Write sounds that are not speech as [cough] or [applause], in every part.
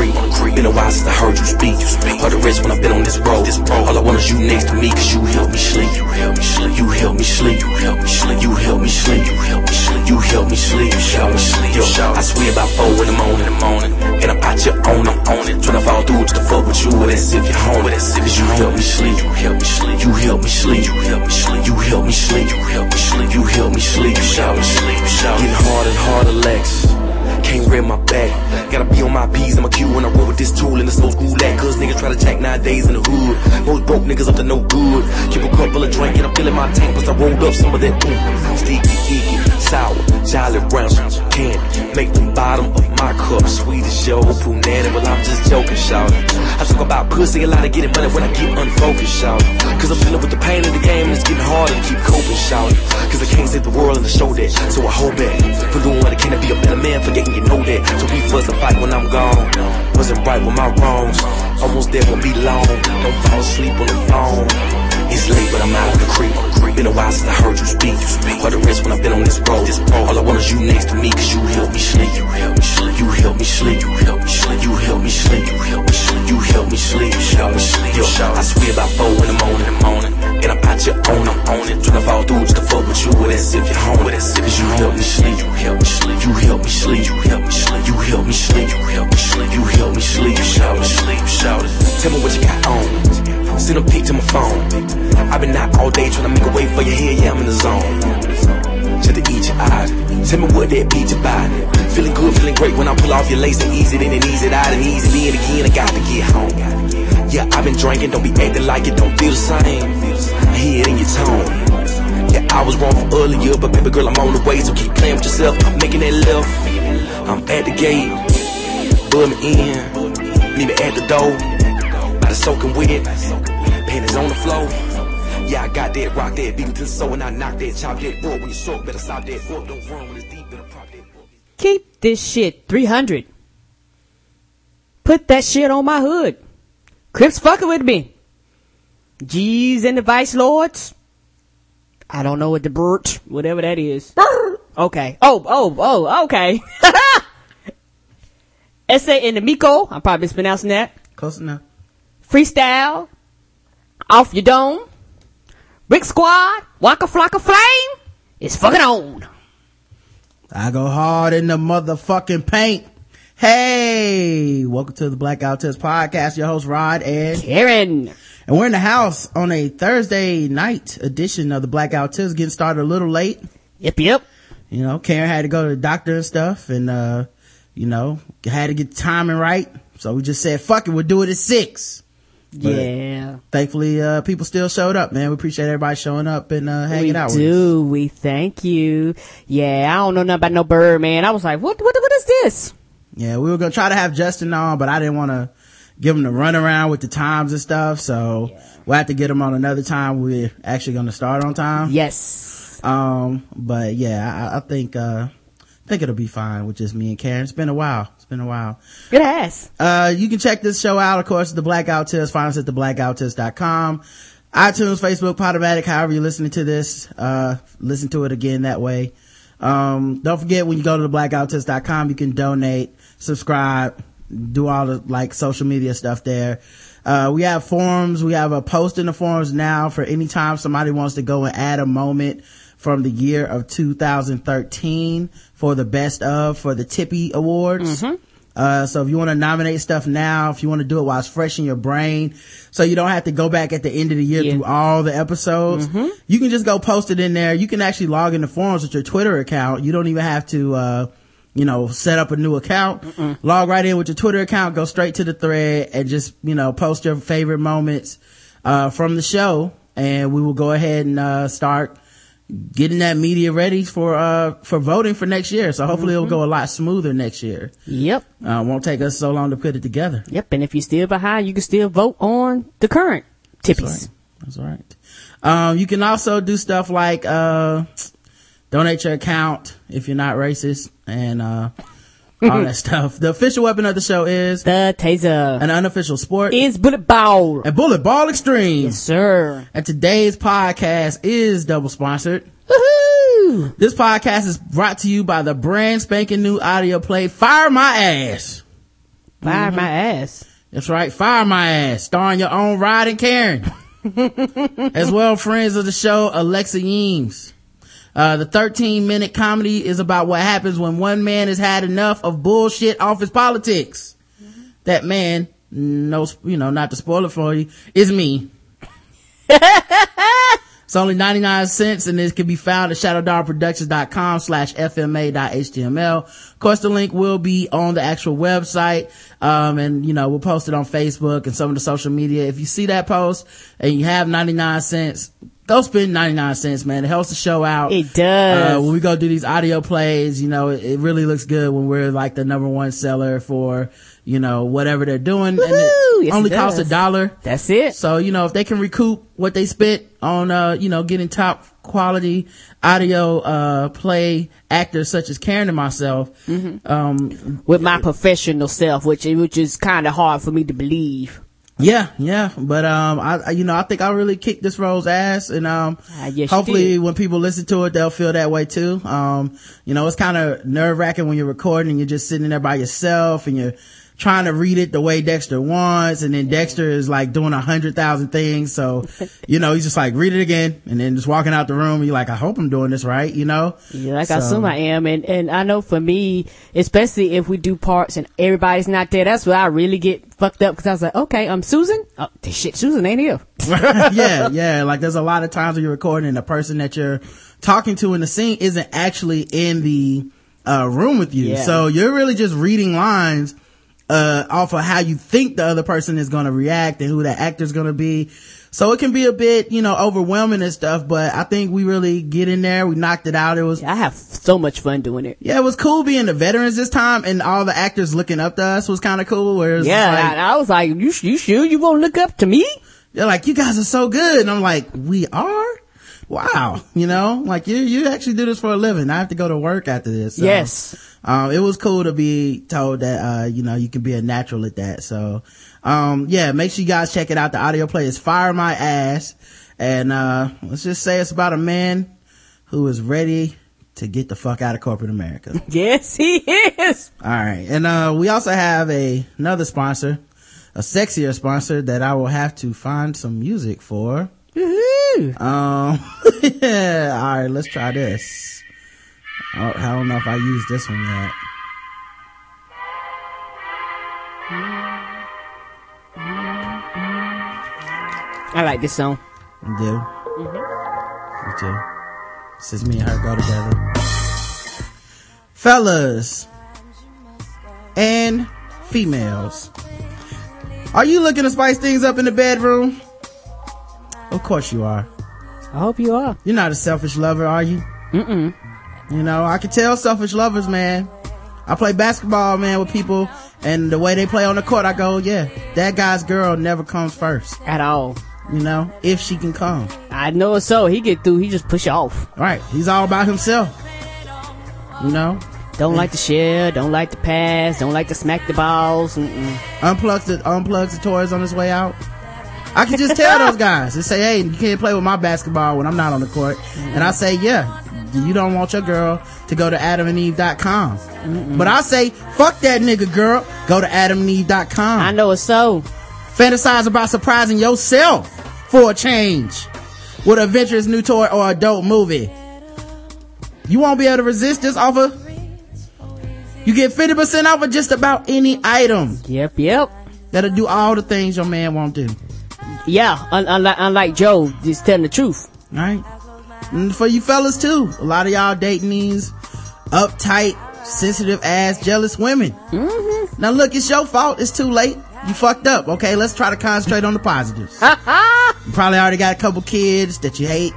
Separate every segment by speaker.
Speaker 1: But I'm out on the creek. Been a while since I heard you speak. Heard the rest when I've been on this road. All I want is you next to me, cause you help me sleep. You help me sleep. You help me sleep. You help me sleep. You help me sleep. You help me sleep. You help me sleep. You help me sleep. Yo, I swear about four in the morning, in the morning. And I'm out your own, I'm on it. Tryna fall through to fuck with you, as if you're home. As if you help me sleep. You help me sleep. You help me sleep. You help me sleep. You help me sleep. You help me sleep. You help me sleep. You help me sleep. Getting harder and harder, Lex. Can't read my back. Gotta be on my P's, I'm a Q when I roll with this tool in this old school act. Cause niggas try to jack nowadays in the hood. Most broke niggas up to no good. Keep a couple of drink and I'm filling my tank. Plus I rolled up some of that ooh. Sticky, icky, sour, jolly brown, candy. Make the bottom of my cup sweet as your punani. Well, I'm just joking, shout. I talk about pussy a lot of getting money when I get unfocused, shout. Cause I'm dealing with the pain of the game and it's getting harder to keep coping, shout. Cause I can't save the world and to show that. So I hold back. For doing what I can to be a better man, forgetting you know that. So we fuss and fight when I'm gone. Wasn't right with my wrongs. Almost there won't be long. Don't fall asleep on the phone. It's late, but I'm out of the creek. Been a while since I heard you speak. What the rest when I've been on this road. All I want is you next to me, cause you help me sleep. You help me sleep. You help me sleep. You help me sleep. You help me sleep. You help me sleep. You help me sleep. I swear by four in the morning. And I'm out your own, I'm on it. Tryna fall through just to fuck with you, as if you're home. With that sip if you help me sleep. You help me sleep. You help me sleep. You help me sleep. You help me sleep. You help me sleep. You help me sleep. You shout me sleep. Shout it. Tell me what you got on. Send a peek to my phone. I've been out all day trying to make a way for your head, yeah, I'm in the zone. To eat your eyes. Tell me what that beat you by. Feeling good, feeling great when I pull off your lace and ease it in and ease it out and easy in again. I got to get home. Yeah, I've been drinking, don't be acting like it don't feel the same. I hear it in your tone. Yeah, I was wrong from earlier, but baby girl, I'm on the way, so keep playing with yourself. I'm making that left. I'm at the gate, bud me in, leave it at the door. By the soaking wet, panties on the floor. Yeah, I got that rock that beating to the soul, and I knock that chop that boy when you soak. Better stop that boy, don't run when it's deep, better pop that.
Speaker 2: Keep this shit 300. Put that shit on my hood. Crips fucking with me. G's and the Vice Lords. I don't know what the birch, whatever that is. [laughs] Okay. Oh, oh, oh, okay. [laughs] Essay in the Miko. I'm probably mispronouncing that.
Speaker 3: Close enough.
Speaker 2: Freestyle. Off your dome. Brick Squad. Waka Flocka Flame. It's fucking on.
Speaker 3: I go hard in the motherfucking paint. Hey, welcome to the Black Guy Who Tips podcast. Your host Rod and
Speaker 2: Karen.
Speaker 3: and we're in the house on a Thursday night edition of the Black Guy Who Tips. Getting started a little late.
Speaker 2: Yep, yep.
Speaker 3: You know, Karen had to go to the doctor and stuff, and uh, you know, had to get the timing right. So we just said, "Fuck it, we'll do it at 6.
Speaker 2: Yeah.
Speaker 3: Thankfully, uh, people still showed up, man. We appreciate everybody showing up and uh, hanging
Speaker 2: we
Speaker 3: out with us.
Speaker 2: do. We thank you. Yeah, I don't know nothing about no bird, man. I was like, what, what, what is this?
Speaker 3: Yeah, we were gonna try to have Justin on, but I didn't want to give him the runaround with the times and stuff. So we'll have to get him on another time. We're actually gonna start on time.
Speaker 2: Yes.
Speaker 3: Um, but yeah, I, I think, uh, I think it'll be fine with just me and Karen. It's been a while. It's been a while.
Speaker 2: Good ass.
Speaker 3: Uh, you can check this show out, of course, the Black Guy Who Tips. Find us at theblackguywhotips.com. iTunes, Facebook, Podomatic, however you're listening to this, uh, listen to it again that way. Um, don't forget when you go to theblackguywhotips.com, you can donate, subscribe, do all the like social media stuff there. Uh, we have forums. We have a post in the forums now for any time somebody wants to go and add a moment from the year of 2013 for the best of for the Tippy Awards. Uh, so if you want to nominate stuff now, if you want to do it while it's fresh in your brain, so you don't have to go back at the end of the year
Speaker 2: Yeah.
Speaker 3: through all the episodes, you can just go post it in there. You can actually log in the forums with your Twitter account. You don't even have to, uh, you know, set up a new account. Log right in with your Twitter account, go straight to the thread and just, you know, post your favorite moments, uh, from the show. And we will go ahead and, uh, start getting that media ready for, uh, for voting for next year. So hopefully it'll go a lot smoother next year.
Speaker 2: Yep.
Speaker 3: Uh, won't take us so long to put it together.
Speaker 2: Yep. And if you're still behind, you can still vote on the current tippies.
Speaker 3: That's right. That's right. Um, you can also do stuff like, uh, donate your account if you're not racist and, uh, [laughs] all that stuff. The official weapon of the show is
Speaker 2: The taser
Speaker 3: an unofficial sport
Speaker 2: is bullet ball.
Speaker 3: and bullet ball extreme.
Speaker 2: Yes, sir.
Speaker 3: And today's podcast is double sponsored.
Speaker 2: Woohoo!
Speaker 3: This podcast is brought to you by the brand spanking new audio play Fire My Ass.
Speaker 2: Fire my ass.
Speaker 3: That's right, Fire My Ass, starring your own Rod and Karen. [laughs] As well, friends of the show, Alexa Yeames. Uh, the 13 minute comedy is about what happens when one man has had enough of bullshit office politics. That man, no, you know, not to spoil it for you, is me. [laughs] It's only 99 cents and this can be found at shadowdogproductions.com slash fma.html. Of course, the link will be on the actual website. Um, and you know, we'll post it on Facebook and some of the social media. If you see that post and you have 99 cents, go spend 99 cents, man. It helps the show out.
Speaker 2: It does.
Speaker 3: Uh, when we go do these audio plays, you know, it, it really looks good when we're like the number one seller for, you know, whatever they're doing. and it
Speaker 2: Yes,
Speaker 3: only
Speaker 2: it
Speaker 3: costs a dollar.
Speaker 2: That's it.
Speaker 3: So, you know, if they can recoup what they spent on, uh, you know, getting top quality audio, uh, play actors such as Karen and myself,
Speaker 2: Mm-hmm.
Speaker 3: um,
Speaker 2: With my professional self, which which is kind of hard for me to believe.
Speaker 3: Yeah, yeah. But, um, I, I- you know, I think I really kicked this role's ass and, um,
Speaker 2: Ah, yes,
Speaker 3: hopefully when people listen to it, they'll feel that way too. Um, you know, it's kind of nerve wracking when you're recording and you're just sitting there by yourself and you're, trying to read it the way Dexter wants and then Dexter is like doing a hundred thousand things. So, you know, he's just like, read it again and then just walking out the room. You're like, I hope I'm doing this right, you know?
Speaker 2: Yeah, like I assume I am, and and I know for me, especially if we do parts and everybody's not there, that's where I really get fucked up because I was like, okay, I'm Susan. Oh shit, Susan ain't here. [laughs] [laughs]
Speaker 3: yeah, yeah. Like there's a lot of times when you're recording and the person that you're talking to in the scene isn't actually in the uh, room with you.
Speaker 2: Yeah.
Speaker 3: So you're really just reading lines uh, off of how you think the other person is going to react and who that actor is going to be. So it can be a bit, you know, overwhelming and stuff, but I think we really get in there. We knocked it out. It was,
Speaker 2: I have so much fun doing it.
Speaker 3: yeah, it was cool being the veterans this time and all the actors looking up to us was kind of cool. Where it was
Speaker 2: Yeah,
Speaker 3: like,
Speaker 2: I, I was like, you you sure you won't look up to me?
Speaker 3: they're like, you guys are so good. And I'm like, we are? Wow. You know, like you, you actually do this for a living. I have to go to work after this. So,
Speaker 2: Yes.
Speaker 3: Um, it was cool to be told that, uh, you know, you can be a natural at that. So, um, yeah, make sure you guys check it out. The audio play is Fire My Ass. And, uh, let's just say it's about a man who is ready to get the fuck out of corporate America. [laughs]
Speaker 2: Yes, he is.
Speaker 3: All right. And, uh, we also have a, another sponsor, a sexier sponsor that I will have to find some music for.
Speaker 2: Woohoo.
Speaker 3: Um, [laughs] yeah. All right. Let's try this. I I don't know if I used this one yet.
Speaker 2: I like this song.
Speaker 3: You do? Mm-hmm. You do. Since me and her go together. Fellas and females. Are you looking to spice things up in the bedroom? Of course you are.
Speaker 2: I hope you are.
Speaker 3: You're not a selfish lover, are you? Mm-mm. You know, I can tell selfish lovers, man. I play basketball, man, with people and the way they play on the court, I go, yeah, that guy's girl never comes first,
Speaker 2: At all.
Speaker 3: you know, if she can come.
Speaker 2: I know it so. He get through, he just push off.
Speaker 3: Right. He's all about himself. You know,
Speaker 2: Don't like to share, don't like to pass, don't like to smack the balls. Mm-mm.
Speaker 3: unplugs the, unplugs the toys on his way out. I can just tell [laughs] those guys and say, hey, you can't play with my basketball when I'm not on the court. And I say, yeah, you don't want your girl to go to adamandeve.com. But I say, fuck that nigga girl. Go to adamandeve.com.
Speaker 2: I know it's so.
Speaker 3: Fantasize about surprising yourself for a change with an adventurous new toy or adult movie. You won't be able to resist this offer. You get 50% off of just about any item
Speaker 2: Yep, yep.
Speaker 3: that'll do all the things your man won't do.
Speaker 2: Yeah, un- unlike, unlike Joe, just telling the truth.
Speaker 3: Right? And for you fellas too, a lot of y'all dating these uptight, sensitive ass, jealous women. Mm-hmm. Now look, it's your fault. It's too late. You fucked up. Okay, let's try to concentrate on the positives. [laughs] you probably already got a couple kids that you hate.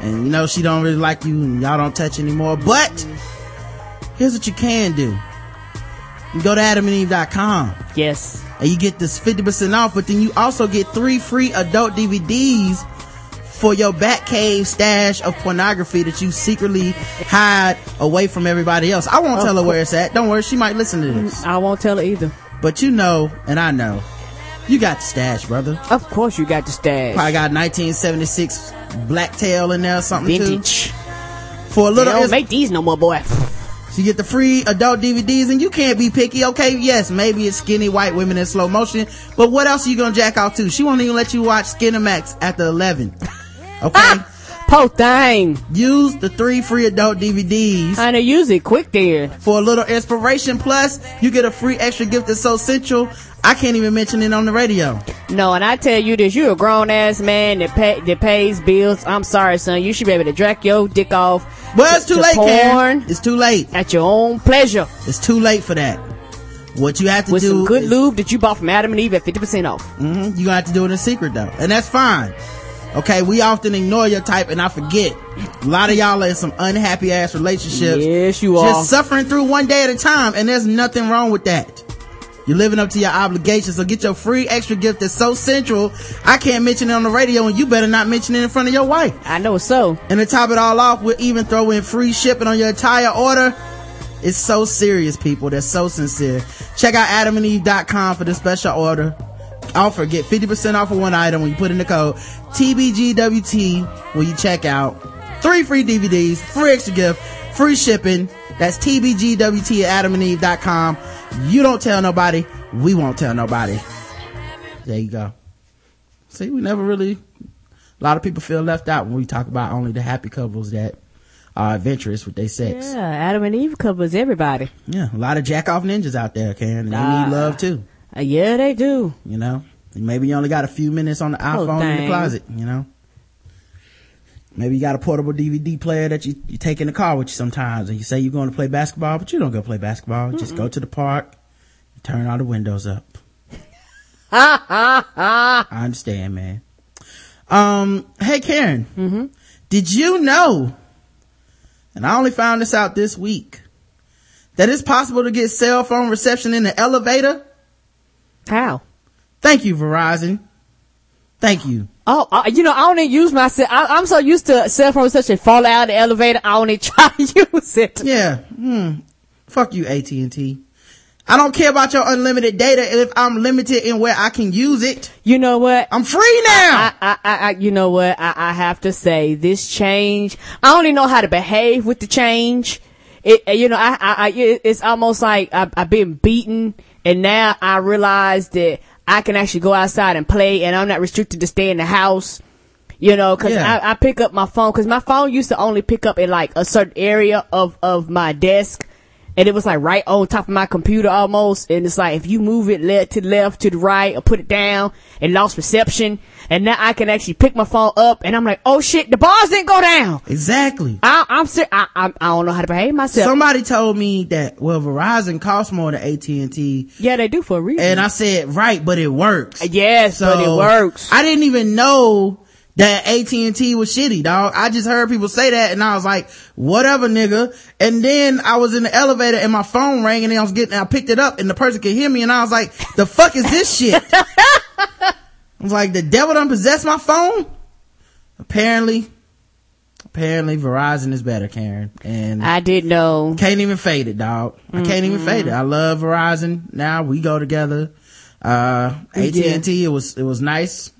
Speaker 3: And you know she don't really like you and y'all don't touch anymore. But here's what you can do. You go to adamandeve.com
Speaker 2: Yes.
Speaker 3: and you get this 50% off, but then you also get three free adult DVDs for your Batcave stash of pornography that you secretly hide away from everybody else. I won't tell her where it's at. Don't worry, she might listen to this.
Speaker 2: I won't tell her either.
Speaker 3: But you know, and I know, you got the stash, brother.
Speaker 2: Of course, you got the stash.
Speaker 3: Probably got 1976 Blacktail in there, or something
Speaker 2: Vintage.
Speaker 3: too. For a
Speaker 2: They
Speaker 3: little,
Speaker 2: don't make these no more, boy.
Speaker 3: you get the free adult DVDs and you can't be picky. Okay, yes, maybe it's skinny white women in slow motion, but what else are you gonna jack off to? She won't even let you watch Skinemax after 11. [laughs] Okay?
Speaker 2: Po thing.
Speaker 3: Use the three free adult DVDs
Speaker 2: Honey, use it quick there.
Speaker 3: for a little inspiration. Plus, you get a free extra gift that's so central, I can't even mention it on the radio.
Speaker 2: No, and I tell you this, you're a grown ass man that pay, that pays bills. I'm sorry, son. You should be able to drag your dick off.
Speaker 3: Well, it's
Speaker 2: to-
Speaker 3: too
Speaker 2: to
Speaker 3: late, Karen. It's too late.
Speaker 2: at your own pleasure
Speaker 3: It's too late for that. What you have to do with
Speaker 2: some good
Speaker 3: is-
Speaker 2: lube that you bought from Adam and Eve at 50% off.
Speaker 3: Mhm. You have to do it in secret though. And that's fine. Okay, we often ignore your type and I forget. A lot of y'all are in some unhappy ass relationships.
Speaker 2: Yes, you are.
Speaker 3: Just suffering through one day at a time and there's nothing wrong with that. You're living up to your obligations, so get your free extra gift that's so central, I can't mention it on the radio and you better not mention it in front of your wife.
Speaker 2: I know so.
Speaker 3: And to top it all off, we'll even throw in free shipping on your entire order. It's so serious, people. That's so sincere. Check out adamandeve.com for the special order. Offer, get 50% off of one item when you put in the code TBGWT when you check out. Three free DVDs, free extra gift, free shipping. That's TBGWT at adamandeve.com. You don't tell nobody. We won't tell nobody. There you go. See, we never really a lot of people feel left out when we talk about only the happy couples that are adventurous with their sex.
Speaker 2: Yeah, Adam and Eve covers everybody.
Speaker 3: Yeah, a lot of jack off ninjas out there, Karen. and They
Speaker 2: Ah.
Speaker 3: need love too,
Speaker 2: Uh, yeah, they do.
Speaker 3: you know. Maybe you only got a few minutes on the
Speaker 2: Oh,
Speaker 3: iPhone in the closet, you know. Maybe you got a portable DVD player that you, you take in the car with you sometimes and you say you're going to play basketball, but you don't go play basketball. You Just go to the park, and turn all the windows up. [laughs] I understand, man. Um, hey Karen. Mm-hmm. Did you know, and I only found this out this week, that it's possible to get cell phone reception in the elevator?
Speaker 2: How?
Speaker 3: Thank you, Verizon. Thank you.
Speaker 2: Oh, uh, you know, I don't use my cell. I, I'm so used to cell phone a fall out of the elevator. I don't [laughs] try to use it.
Speaker 3: Yeah. Hmm. Fuck you, AT&T. I don't care about your unlimited data if I'm limited in where I can use it.
Speaker 2: You know what?
Speaker 3: I'm free now.
Speaker 2: I, I, I, I- you know what? I, I have to say this change. I only know how to behave with the change. It, you know, I, I, I it's almost like I've been beaten and now I realize that I can actually go outside and play and I'm not restricted to stay in the house. You know, cause
Speaker 3: Yeah.
Speaker 2: I, I pick up my phone, cause my phone used to only pick up in like a certain area of, of my desk. And it was like right on top of my computer almost. And it's like if you move it left to the left to the right or put it down and lost reception. And now I can actually pick my phone up and I'm like, oh shit, the bars didn't go down.
Speaker 3: exactly.
Speaker 2: I, I'm ser- I, I, I don't know how to behave myself.
Speaker 3: Somebody told me that, well, Verizon costs more than AT&T.
Speaker 2: yeah, they do for a reason.
Speaker 3: And I said, right, but it works.
Speaker 2: Uh, yes, but it works.
Speaker 3: I didn't even know that AT&T was shitty, dog. I just heard people say that and I was like, whatever, nigga. And then I was in the elevator and my phone rang and I was getting, I picked it up and the person could hear me and I was like, the fuck is this shit? [laughs] I was like, the devil done possessed my phone? Apparently, apparently Verizon is better, Karen. And
Speaker 2: I didn't know.
Speaker 3: can't even fade it, dog. I can't even fade it. I love Verizon. Now we go together. Uh, AT&T, it was, it was nice.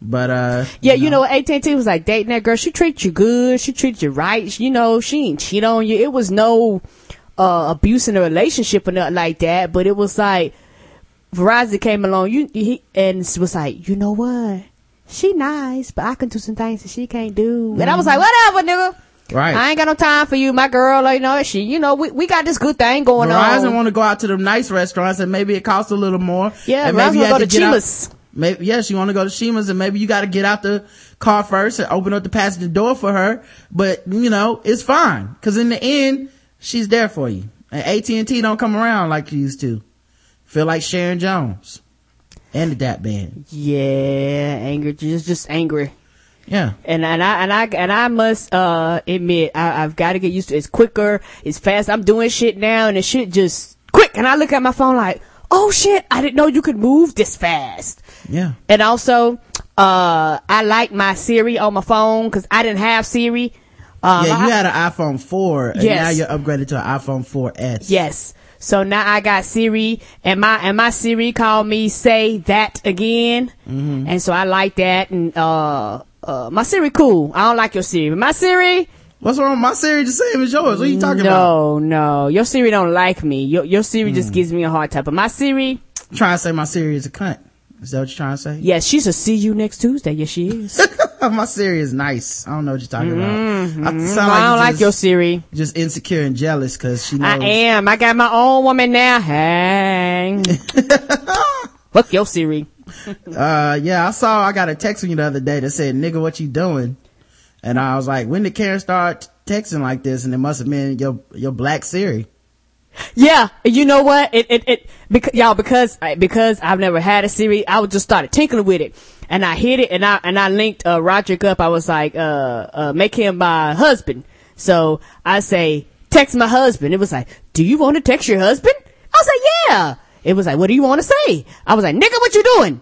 Speaker 3: But, uh,
Speaker 2: Yeah, you know, AT&T was like dating that girl. She treated you good. She treated you right. You know, she ain't cheat on you. It was no, uh, abuse in the relationship or nothing like that. But it was like, Verizon came along, you, he, and was like, you know what? She nice, but I can do some things that she can't do. And I was like, mm-hmm. whatever, nigga.
Speaker 3: right.
Speaker 2: I ain't got no time for you, my girl. You know, she, you know, we, we got this good thing going
Speaker 3: Verizon
Speaker 2: on.
Speaker 3: want to go out to the nice restaurants and maybe it costs a little more.
Speaker 2: Yeah,
Speaker 3: and
Speaker 2: Verizon
Speaker 3: you
Speaker 2: wanna to
Speaker 3: get out-
Speaker 2: Chima's.
Speaker 3: Maybe, yes, you want to go to Chima's and maybe you got to get out the car first and open up the passenger door for her. But, you know, it's fine. Cause in the end, she's there for you. And AT&T don't come around like she used to. Feel like Sharon Jones. And the Dap Band.
Speaker 2: Yeah, angry, just, just angry.
Speaker 3: Yeah.
Speaker 2: and and I and I and I must uh admit I, I've got to get used to it. It's quicker, it's fast. I'm doing shit now, and the shit just quick. And I look at my phone like, oh shit, I didn't know you could move this fast.
Speaker 3: Yeah.
Speaker 2: And also, Uh, I like my Siri on my phone cause I didn't have Siri. Um,
Speaker 3: yeah, you
Speaker 2: I-
Speaker 3: had an iPhone 4 and
Speaker 2: Yes.
Speaker 3: now you're upgraded to an iPhone 4S.
Speaker 2: Yes. So now I got Siri and my, and my Siri called me say that again.
Speaker 3: Mm-hmm.
Speaker 2: And so I like that. And, uh, uh, my Siri cool. I don't like your Siri. My Siri,
Speaker 3: What's wrong? My Siri the same as yours. What are you talking about?
Speaker 2: no, no. Your Siri don't like me. Your, your Siri
Speaker 3: Hmm.
Speaker 2: just gives me a hard time. But my Siri,
Speaker 3: trying to say my Siri is a cunt. Is that what you're trying to say?
Speaker 2: yes, she's a see you next Tuesday. Yes, she is. [laughs]
Speaker 3: my Siri is nice. I don't know what you're talking about. I, sound
Speaker 2: Mm-hmm. I don't like
Speaker 3: just,
Speaker 2: your Siri.
Speaker 3: just insecure and jealous because she knows.
Speaker 2: I am. I got my own woman now. Hang. [laughs] Fuck your Siri.
Speaker 3: Uh, yeah, I saw, I got a text from you the other day that said, nigga, what you doing? And I was like, when did Karen start texting like this? And it must have been your, your black Siri.
Speaker 2: Yeah, you know what? It it it because y'all because because I've never had a Siri, I would just started tinkling with it, and I hit it, and I and I linked uh, Roderick up. I was like, uh, uh, make him my husband. So I say, text my husband. It was like, do you want to text your husband? I was like, yeah. It was like, what do you want to say? I was like, nigga, what you doing?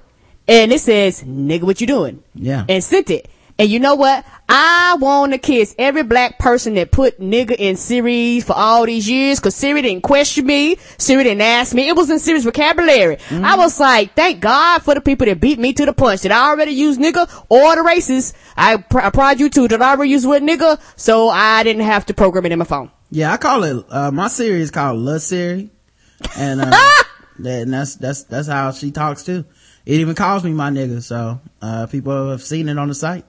Speaker 2: And it says, nigga, what you doing?
Speaker 3: Yeah.
Speaker 2: And sent it. And you know what? I want to kiss every black person that put nigga in Siri for all these years because Siri didn't question me. Siri didn't ask me. It was in Siri's vocabulary. I was like, thank God for the people that beat me to the punch that I already used nigga or the races. I, pr- I pride you too that I already used with nigga so I didn't have to program it in my phone.
Speaker 3: Yeah, I call it, uh, my Siri is called Lil Siri. And, uh, [laughs] that, and that's, that's, that's how she talks too. It even calls me my nigga, so, uh, people have seen it on the site.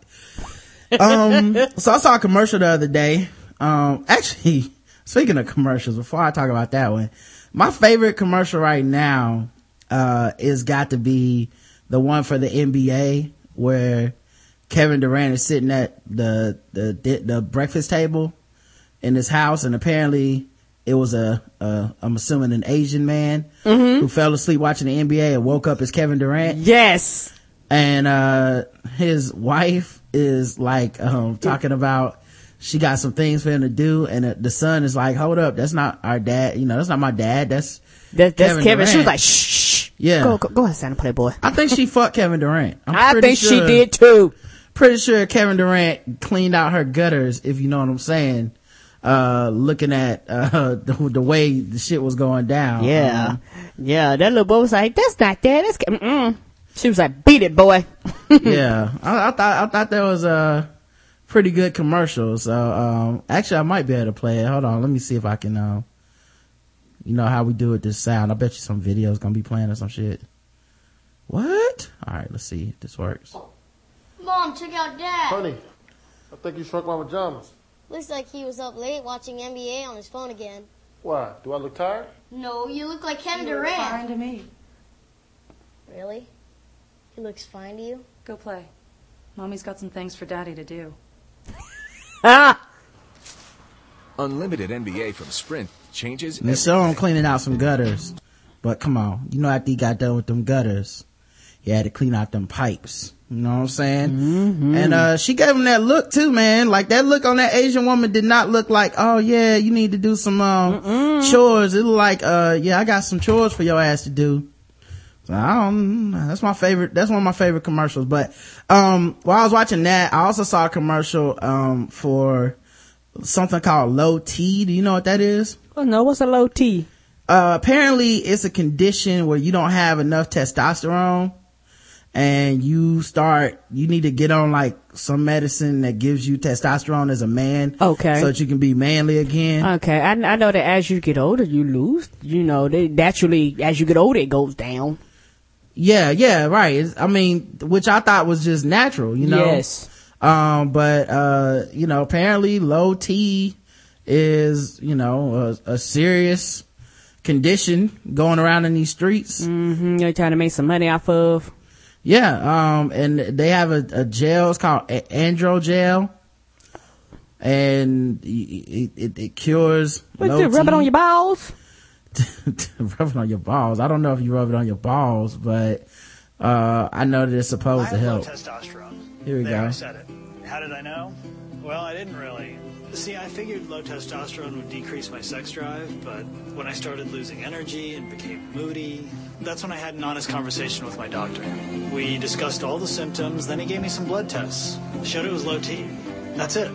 Speaker 3: Um, so I saw a commercial the other day. Um, actually, [laughs] speaking of commercials, before I talk about that one, my favorite commercial right now, uh, is got to be the one for the NBA where Kevin Durant is sitting at the, the, the breakfast table in his house and apparently it was a, a I'm assuming an Asian man who fell asleep watching the NBA and woke up as Kevin Durant
Speaker 2: Yes.
Speaker 3: and uh his wife is like um talking about she got some things for him to do and the son is like hold up that's not our dad you know that's not my dad that's
Speaker 2: That, that's
Speaker 3: Kevin
Speaker 2: Kevin. She was like, shh.
Speaker 3: Yeah.
Speaker 2: Go, go, go outside and play, boy.
Speaker 3: I think she [laughs] fucked Kevin Durant I'm
Speaker 2: I think she did too.
Speaker 3: pretty sure Kevin Durant cleaned out her gutters, if you know what I'm saying. Uh, looking at, uh, [laughs] the, the way the shit was going down.
Speaker 2: Yeah.
Speaker 3: Um,
Speaker 2: yeah, that little boy was like, that's not that. That's, mm-mm. She was like, beat it, boy. [laughs]
Speaker 3: yeah. I, I thought, I thought that was a pretty good commercial. So, um, actually I might be able to play it. Hold on. Let me see if I can, um, you know how we do it this sound. I bet you some videos gonna be playing or some shit. What? Alright, let's see if this works.
Speaker 4: Mom, check out Dad.
Speaker 5: Honey, I think you shrunk my pajamas.
Speaker 4: Looks like he was up late watching NBA on his phone again.
Speaker 5: Why? Do I look tired?
Speaker 4: No, you look like Kevin Durant.
Speaker 6: to me.
Speaker 4: Really? He looks fine to you?
Speaker 6: Go play. Mommy's got some things for Daddy to do.
Speaker 2: Ah. [laughs]
Speaker 7: Unlimited NBA from Sprint changes.
Speaker 3: And so I'm cleaning out some gutters. But come on, you know after he got done with them gutters, he had to clean out them pipes. You know what I'm saying?
Speaker 2: Mm-hmm.
Speaker 3: And, uh, she gave him that look too, man. Like that look on that Asian woman did not look like, oh yeah, you need to do some, um, chores. It looked like, uh, yeah, I got some chores for your ass to do. I don't, that's my favorite, that's one of my favorite commercials. But, um, while I was watching that, I also saw a commercial, um, for something called low T. Do you know what that is?
Speaker 2: Oh no, what's a low T?
Speaker 3: uh, apparently it's a condition where you don't have enough testosterone and you start, you need to get on like some medicine that gives you testosterone as a man.
Speaker 2: Okay.
Speaker 3: So that you can be manly again.
Speaker 2: Okay, I, I know that as you get older, you lose. You know, they naturally, as you get older, it goes down.
Speaker 3: Yeah, yeah, right. It's- I mean, which I thought was just natural, you know?
Speaker 2: Yes.
Speaker 3: Um, but, uh, you know, apparently low T is, you know, a, a serious condition going around in these streets.
Speaker 2: Mm-hmm. You're trying to make some money off of.
Speaker 3: Yeah, um, and they have a, a gel. It's called Androgel, and it, it, it cures.
Speaker 2: What
Speaker 3: low
Speaker 2: you rub it on your balls? [laughs]
Speaker 3: rub it on your balls. I don't know if you rub it on your balls, but uh, I know that it's supposed to help.
Speaker 8: testosterone.
Speaker 3: Here we
Speaker 8: there,
Speaker 3: go.
Speaker 8: I said it. How did I know? Well, I didn't really. See, I figured low testosterone would decrease my sex drive, but when I started losing energy and became moody, that's when I had an honest conversation with my doctor. We discussed all the symptoms, then he gave me some blood tests. Showed it was low T. That's it.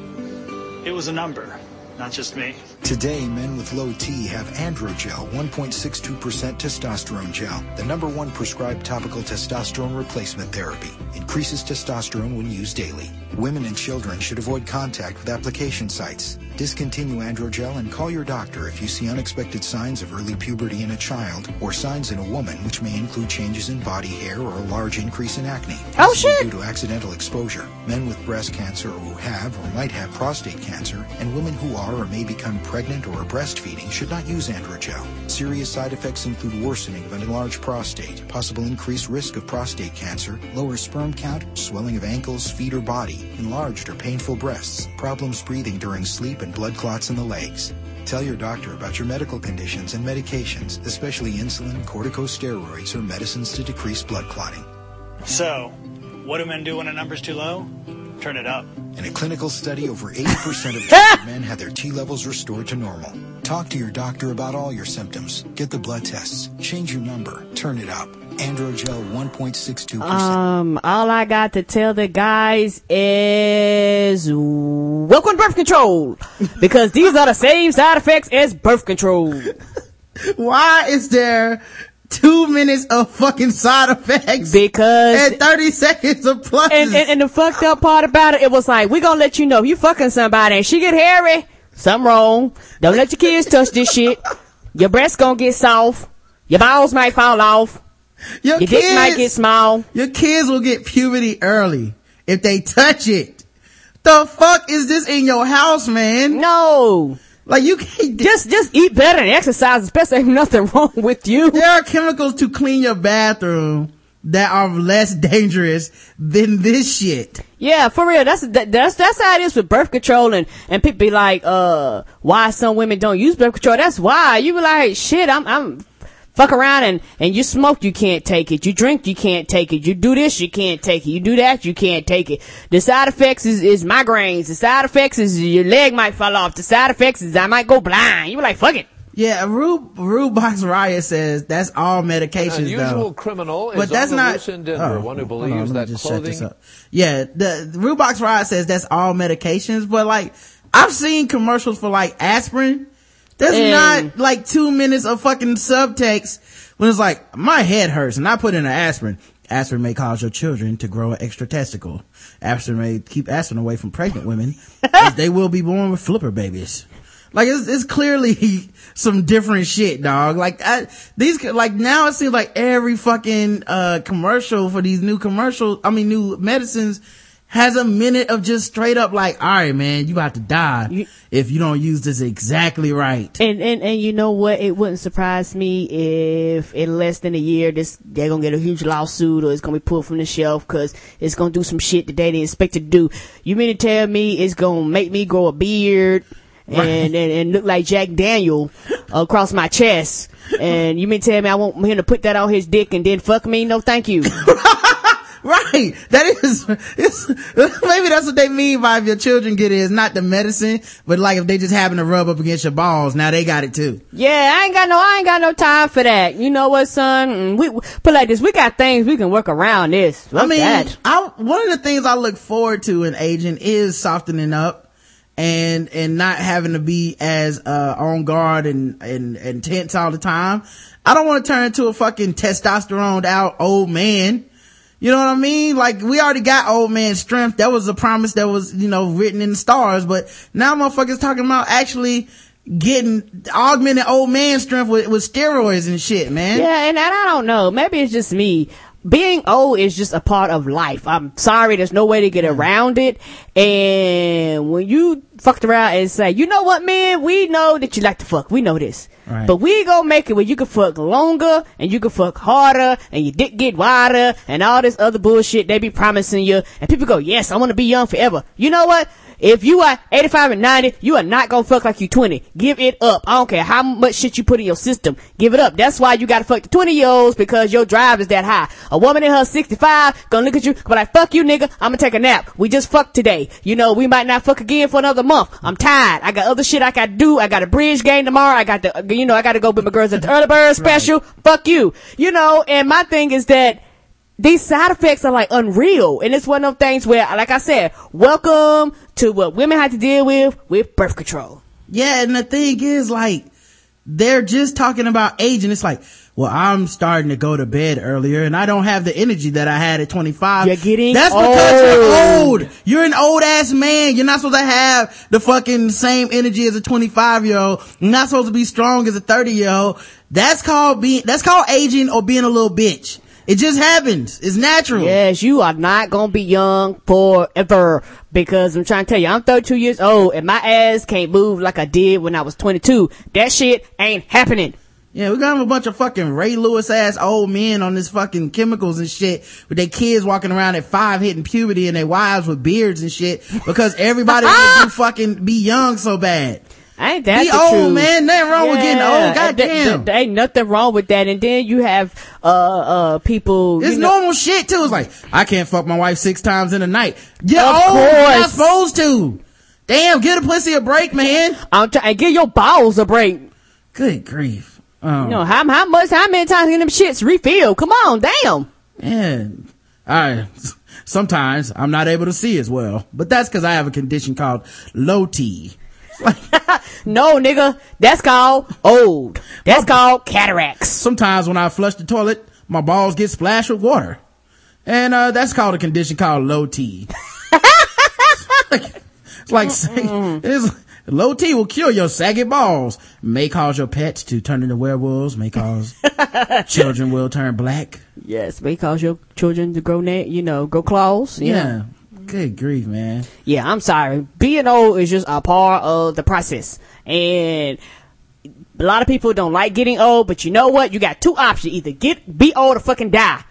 Speaker 8: It was a number, not just me.
Speaker 9: Today, men with low T have Androgel 1.62% testosterone gel, the number one prescribed topical testosterone replacement therapy. Increases testosterone when used daily. Women and children should avoid contact with application sites. Discontinue Androgel and call your doctor if you see unexpected signs of early puberty in a child or signs in a woman which may include changes in body hair or a large increase in acne.
Speaker 2: Oh, shit.
Speaker 9: Due to accidental exposure. Men with breast cancer or who have or might have prostate cancer and women who are or may become pregnant or are breastfeeding should not use Androgel. Serious side effects include worsening of an enlarged prostate, possible increased risk of prostate cancer, lower sperm count, swelling of ankles, feet, or body, enlarged or painful breasts, problems breathing during sleep, and blood clots in the legs. Tell your doctor about your medical conditions and medications, especially insulin, corticosteroids, or medicines to decrease blood clotting.
Speaker 8: So, what do men do when a number's too low? Turn it up.
Speaker 9: In a clinical study, over 80% of treated [laughs] men had their T levels restored to normal. Talk to your doctor about all your symptoms. Get the blood tests. Change your number. Turn it up. Androgel 1.62%.
Speaker 2: Um, all I got to tell the guys is welcome to birth control because these are the same side effects as birth control. [laughs]
Speaker 3: Why is there two minutes of fucking side effects
Speaker 2: Because
Speaker 3: and 30 seconds of pluses?
Speaker 2: and, and, and the fucked up part about it, it was like, we gonna let you know if you fucking somebody and she get hairy, something wrong. Don't let your kids touch this shit. Your breasts gonna get soft. Your balls might fall off.
Speaker 3: your,
Speaker 2: Your
Speaker 3: kids,
Speaker 2: dick might get small.
Speaker 3: your kids will get puberty early if they touch it. The fuck is this in your house, man?
Speaker 2: No.
Speaker 3: Like you can't,
Speaker 2: Just, just eat better and exercise, especially if nothing [laughs] wrong with you.
Speaker 3: there are chemicals to clean your bathroom that are less dangerous than this shit.
Speaker 2: Yeah, for real. That's that, that's that's how it is with birth control and and people be like, uh, why some women don't use birth control? That's why you be like, shit, I'm I'm fuck around and and you smoke, you can't take it. You drink, you can't take it. You do this, you can't take it. You do that, you can't take it. The side effects is is migraines. The side effects is your leg might fall off. The side effects is I might go blind. You be like, fuck it.
Speaker 3: Yeah, Rube, Rube Box Riot says that's all medications.
Speaker 10: An
Speaker 3: medications
Speaker 10: unusual
Speaker 3: though.
Speaker 10: criminal is
Speaker 3: But that's
Speaker 10: on
Speaker 3: not
Speaker 10: loose in Denver.
Speaker 3: oh,
Speaker 10: one who
Speaker 3: hold on, let me
Speaker 10: that
Speaker 3: just shut this
Speaker 10: clothing
Speaker 3: up. Yeah, the Rube Box Riot says that's all medications, but like I've seen commercials for like aspirin. There's
Speaker 2: And-
Speaker 3: not like two minutes of fucking subtext when it's like my head hurts and I put in an aspirin. Aspirin may cause your children to grow an extra testicle. Aspirin may keep aspirin away from pregnant women [laughs] they will be born with flipper babies. Like it's, it's clearly [laughs] some different shit, dog. Like I, these, like now it seems like every fucking, uh, commercial for these new commercials, I mean new medicines has a minute of just straight up like, all right, man, you about to die if you don't use this exactly right.
Speaker 2: And, and, and you know what? It wouldn't surprise me if in less than a year, this, they're gonna get a huge lawsuit or it's gonna be pulled from the shelf cause it's gonna do some shit that they didn't expect to do. You mean to tell me it's gonna make me grow a beard [laughs] and, and, and look like Jack Daniel across my chest? And you mean to tell me I want him to put that on his dick and then fuck me? No, thank you. [laughs]
Speaker 3: Right. That is, maybe that's what they mean by if your children get it. It's not the medicine, but like if they just happen to rub up against your balls, now they got it too.
Speaker 2: Yeah, I ain't got no, I ain't got no time for that. You know what, son? Mm, We, put like this, we got things we can work around this. Fuck
Speaker 3: I mean,
Speaker 2: that.
Speaker 3: I, one of the things I look forward to in aging is softening up and, and not having to be as, uh, on guard and, and, and tense all the time. I don't want to turn into a fucking testosterone out old man. You know what I mean? Like we already got old man strength. That was a promise that was, you know, written in the stars. But now motherfuckers talking about actually getting augmented old man strength with, with steroids and shit, man.
Speaker 2: Yeah, and, and I don't know. Maybe it's just me. Being old is just a part of life. I'm sorry, there's no way to get around it. And when you fucked around and say, you know what, man, we know that you like to fuck. We know this.
Speaker 3: Right.
Speaker 2: But we gonna make it where you can fuck longer and you can fuck harder and your dick get wider and all this other bullshit they be promising you. And people go, yes, I want to be young forever. You know what? If you are 85 and 90, you are not gonna fuck like you 20. Give it up. I don't care how much shit you put in your system. Give it up. That's why you gotta fuck the 20 year olds because your drive is that high. A woman in her 65 gonna look at you, but like, fuck you nigga, I'm gonna take a nap. We just fucked today. You know, we might not fuck again for another month. I'm tired. I got other shit I gotta do. I got a bridge game tomorrow. I got the, you know, I gotta go with my girls at the early bird special. Fuck you. You know, and my thing is that these side effects are like unreal. And it's one of them things where, like I said, welcome to what women have to deal with with birth control.
Speaker 3: Yeah, and the thing is, like, they're just talking about age, and it's like, well, I'm starting to go to bed earlier, and I don't have the energy that I had at 25.
Speaker 2: You're getting
Speaker 3: That's because you're old. You're an old ass man. You're not supposed to have the fucking same energy as a 25 year old. You're not supposed to be strong as a 30 year old. That's called being, that's called aging or being a little bitch. It just happens. It's natural.
Speaker 2: Yes, you are not gonna be young forever because I'm trying to tell you, I'm 32 years old and my ass can't move like I did when I was 22. That shit ain't happening.
Speaker 3: Yeah, we're gonna have a bunch of fucking Ray Lewis ass old men on this fucking chemicals and shit with their kids walking around at five hitting puberty and their wives with beards and shit because everybody [laughs] wanna fucking be young so bad.
Speaker 2: Ain't that
Speaker 3: Be
Speaker 2: the
Speaker 3: old,
Speaker 2: truth?
Speaker 3: man. Nothing wrong with getting old.
Speaker 2: and th-
Speaker 3: Goddamn.
Speaker 2: th- ain't nothing wrong with that. And then you have, uh, uh, people.
Speaker 3: It's
Speaker 2: you know,
Speaker 3: normal shit too. It's like, I can't fuck my wife six times in a night. You're
Speaker 2: Of
Speaker 3: old. You're not supposed to. Damn, give a pussy a break, man.
Speaker 2: I'm trying, give your balls a break.
Speaker 3: Good grief. Um,
Speaker 2: You know, how, how much, how many times can them shits refill? Come on, damn.
Speaker 3: Yeah. I, sometimes I'm not able to see as well, but that's cause I have a condition called low T. [laughs]
Speaker 2: No, nigga, that's called old. That's called cataracts.
Speaker 3: Sometimes when I flush the toilet, my balls get splashed with water. And, uh, that's called a condition called low T. [laughs] it's like saying, it's, low T will cure your saggy balls. May cause your pets to turn into werewolves, may cause [laughs] children will turn black.
Speaker 2: Yes, may cause your children to grow, na- you know, grow claws. know.
Speaker 3: Yeah. Good grief, man.
Speaker 2: Yeah, I'm sorry. Being old is just a part of the process. And a lot of people don't like getting old, but you know what? You got two options. Either get, be old or fucking die.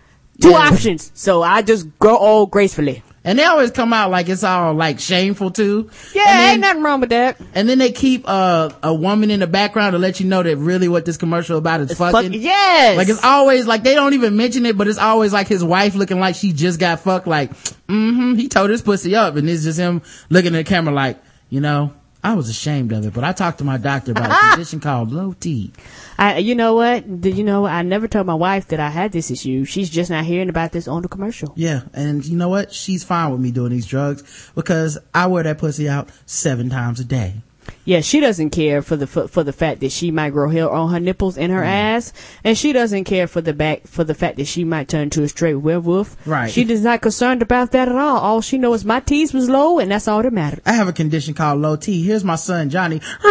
Speaker 2: Two
Speaker 3: Yeah.
Speaker 2: options. So I just grow old gracefully.
Speaker 3: And they always come out like it's all like shameful too.
Speaker 2: Yeah,
Speaker 3: then-
Speaker 2: ain't nothing wrong with that.
Speaker 3: And then they keep uh, a woman in the background to let you know that really what this commercial about is fucking.
Speaker 2: fuck- yes.
Speaker 3: Like it's always like they don't even mention it, but it's always like his wife looking like she just got fucked. Like, mm-hmm, he told his pussy up, and it's just him looking at the camera like, you know, I was ashamed of it, but I talked to my doctor about a [laughs] condition called low T.
Speaker 2: I, you know what? You know, I never told my wife that I had this issue. She's just not hearing about this on the commercial.
Speaker 3: Yeah, and you know what? She's fine with me doing these drugs because I wear that pussy out seven times a day.
Speaker 2: Yeah, she doesn't care for the for, for the fact that she might grow hair on her nipples and
Speaker 3: Mm.
Speaker 2: her ass, and she doesn't care for the back for the fact that she might turn to a straight werewolf.
Speaker 3: Right.
Speaker 2: She is not concerned about that at all. All she knows is my T's was low, and that's all that matters.
Speaker 3: I have a condition called low T. Here's my son Johnny. [laughs]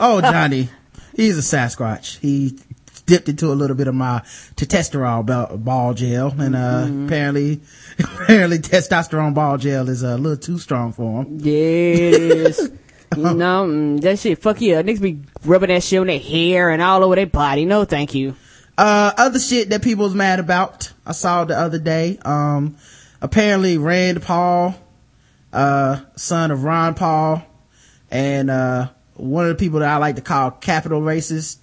Speaker 3: Oh, Johnny. He's a Sasquatch. He dipped into a little bit of my testosterone ball, ball gel and, uh, apparently, [laughs] apparently testosterone ball gel is a little too strong for him.
Speaker 2: Yes. [laughs] you [laughs] know, mm, that shit, fuck yeah. Niggas be rubbing that shit on their hair and all over their body. No, thank you.
Speaker 3: Uh, other shit that people's mad about, I saw the other day, um, apparently Rand Paul, uh, son of Ron Paul, and, uh, one of the people that I like to call capital racist.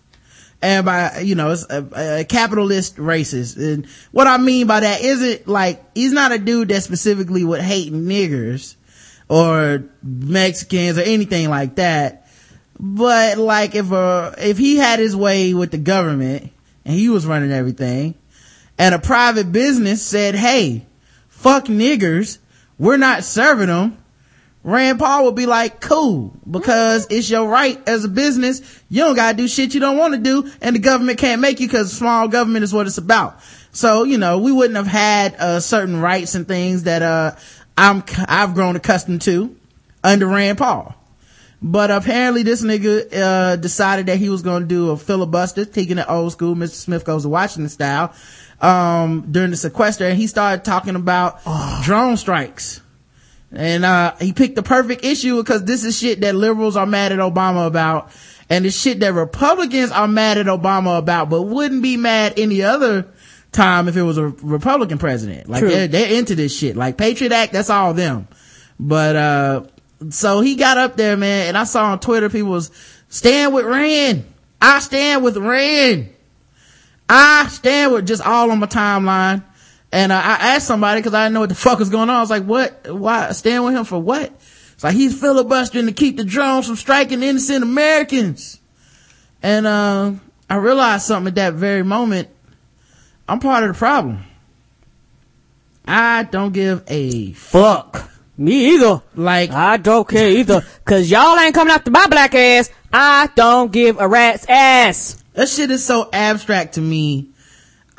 Speaker 3: And by, you know, it's a, a capitalist racist. And what I mean by that isn't like, he's not a dude that specifically would hate niggers or Mexicans or anything like that. But like if uh if he had his way with the government and he was running everything and a private business said, Hey, fuck niggers. We're not serving them. Rand Paul would be like, cool, because it's your right as a business. You don't gotta do shit you don't want to do and the government can't make you because small government is what it's about. So, you know, we wouldn't have had, uh, certain rights and things that, uh, I'm, I've grown accustomed to under Rand Paul. But apparently this nigga, uh, decided that he was gonna do a filibuster, taking it old school, Mr. Smith goes to Washington style, um, during the sequester and he started talking about drone strikes. And, uh, he picked the perfect issue because this is shit that liberals are mad at Obama about. And it's shit that Republicans are mad at Obama about, but wouldn't be mad any other time if it was a Republican president. Like
Speaker 2: True.
Speaker 3: they're, they're into this shit. Like Patriot Act, that's all them. But, uh, so he got up there, man, and I saw on Twitter people was, stand with Rand. I stand with Rand. I stand with just all on my timeline. And uh, I asked somebody because I didn't know what the [laughs] fuck was going on. I was like, what? Why? Stand with him for what? It's like he's filibustering to keep the drones from striking innocent Americans. And, uh, I realized something at that very moment. I'm part of the problem. I don't give a
Speaker 2: fuck. Me either.
Speaker 3: Like
Speaker 2: I don't care either. Cause y'all ain't coming after my black ass. I don't give a rat's ass.
Speaker 3: That shit is so abstract to me.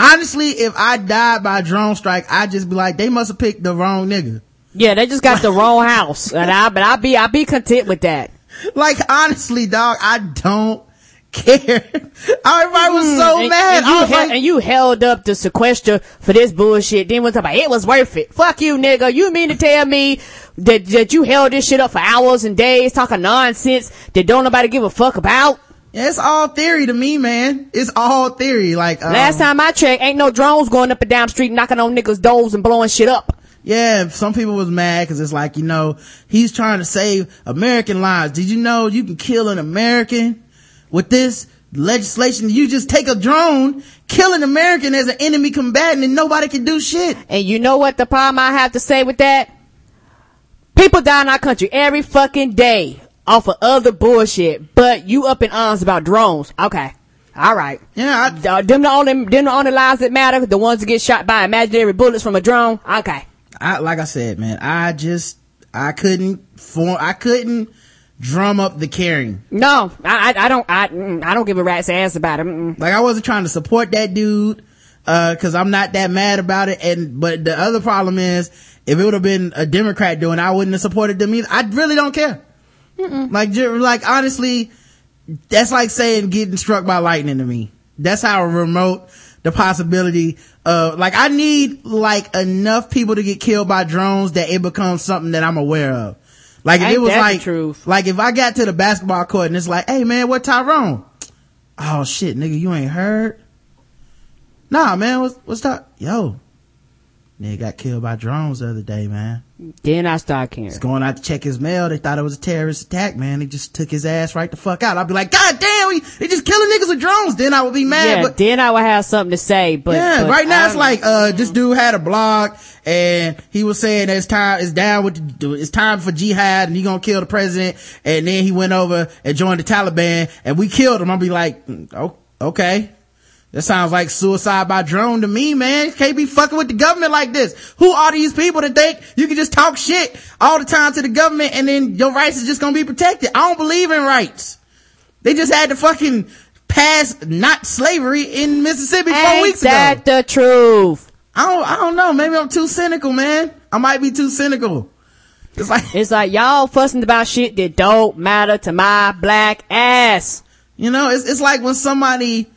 Speaker 3: Honestly, if I died by drone strike, I'd just be like, they must have picked the wrong nigga.
Speaker 2: Yeah, they just got the [laughs] wrong house. And I, but I be, I be content with that.
Speaker 3: Like honestly, dog, I don't care. [laughs] Everybody was so
Speaker 2: Mm, and,
Speaker 3: mad.
Speaker 2: And you,
Speaker 3: I like,
Speaker 2: and you held up the sequester for this bullshit. Then was about it was worth it. Fuck you, nigga. You mean to tell me that that you held this shit up for hours and days talking nonsense that don't nobody give a fuck about?
Speaker 3: it's all theory to me, man. It's all theory. Like, um,
Speaker 2: Last time I checked, ain't no drones going up and down the street knocking on niggas' doors and blowing shit up.
Speaker 3: Yeah, some people was mad because it's like, you know, he's trying to save American lives. Did you know you can kill an American with this legislation? You just take a drone, kill an American as an enemy combatant and nobody can do shit.
Speaker 2: And you know what the problem I have to say with that? People die in our country every fucking day off of other bullshit, but you up in arms about drones. Okay. All right.
Speaker 3: Yeah,
Speaker 2: I, them the only them the only lives that matter. The ones that get shot by imaginary bullets from a drone. Okay.
Speaker 3: I, like I said, man, I just, I couldn't form, I couldn't drum up the caring.
Speaker 2: No, I I, I don't I mm, I don't give a rat's ass about it. Mm-mm.
Speaker 3: Like I wasn't trying to support that dude, uh, cause I'm not that mad about it. And, but the other problem is, if it would have been a Democrat doing I wouldn't have supported them either. I really don't care. Like, like honestly, that's like saying getting struck by lightning to me. That's how remote the possibility of, like, I need, like, enough people to get killed by drones that it becomes something that I'm aware of. Like, if
Speaker 2: Ain't
Speaker 3: it was like,
Speaker 2: truth?
Speaker 3: like, if I got to the basketball court and it's like, hey man, what Tyrone? Oh shit, nigga, you ain't heard? Nah, man, what's, what's that? Yo, nigga got killed by drones the other day, man.
Speaker 2: Then I start caring.
Speaker 3: He's going out to check his mail. They thought it was a terrorist attack, man. They just took his ass right the fuck out. I'd be like, God damn, we, they just killing niggas with drones. Then I would be mad,
Speaker 2: yeah,
Speaker 3: but
Speaker 2: then I would have something to say. But
Speaker 3: yeah,
Speaker 2: but
Speaker 3: right now it's like, uh, this dude had a blog and he was saying that it's time, it's down with, the, it's time for jihad and he gonna kill the president. And then he went over and joined the Taliban and we killed him. I'd be like, oh, okay. That sounds like suicide by drone to me, man. You can't be fucking with the government like this. Who are these people that think you can just talk shit all the time to the government and then your rights is just gonna be protected? I don't believe in rights. They just had to fucking pass not slavery in Mississippi four
Speaker 2: Ain't
Speaker 3: weeks ago.
Speaker 2: that the truth?
Speaker 3: I don't, I don't know. Maybe I'm too cynical, man. I might be too cynical. It's like, [laughs]
Speaker 2: It's like y'all fussing about shit that don't matter to my black ass.
Speaker 3: you know, it's, it's like when somebody,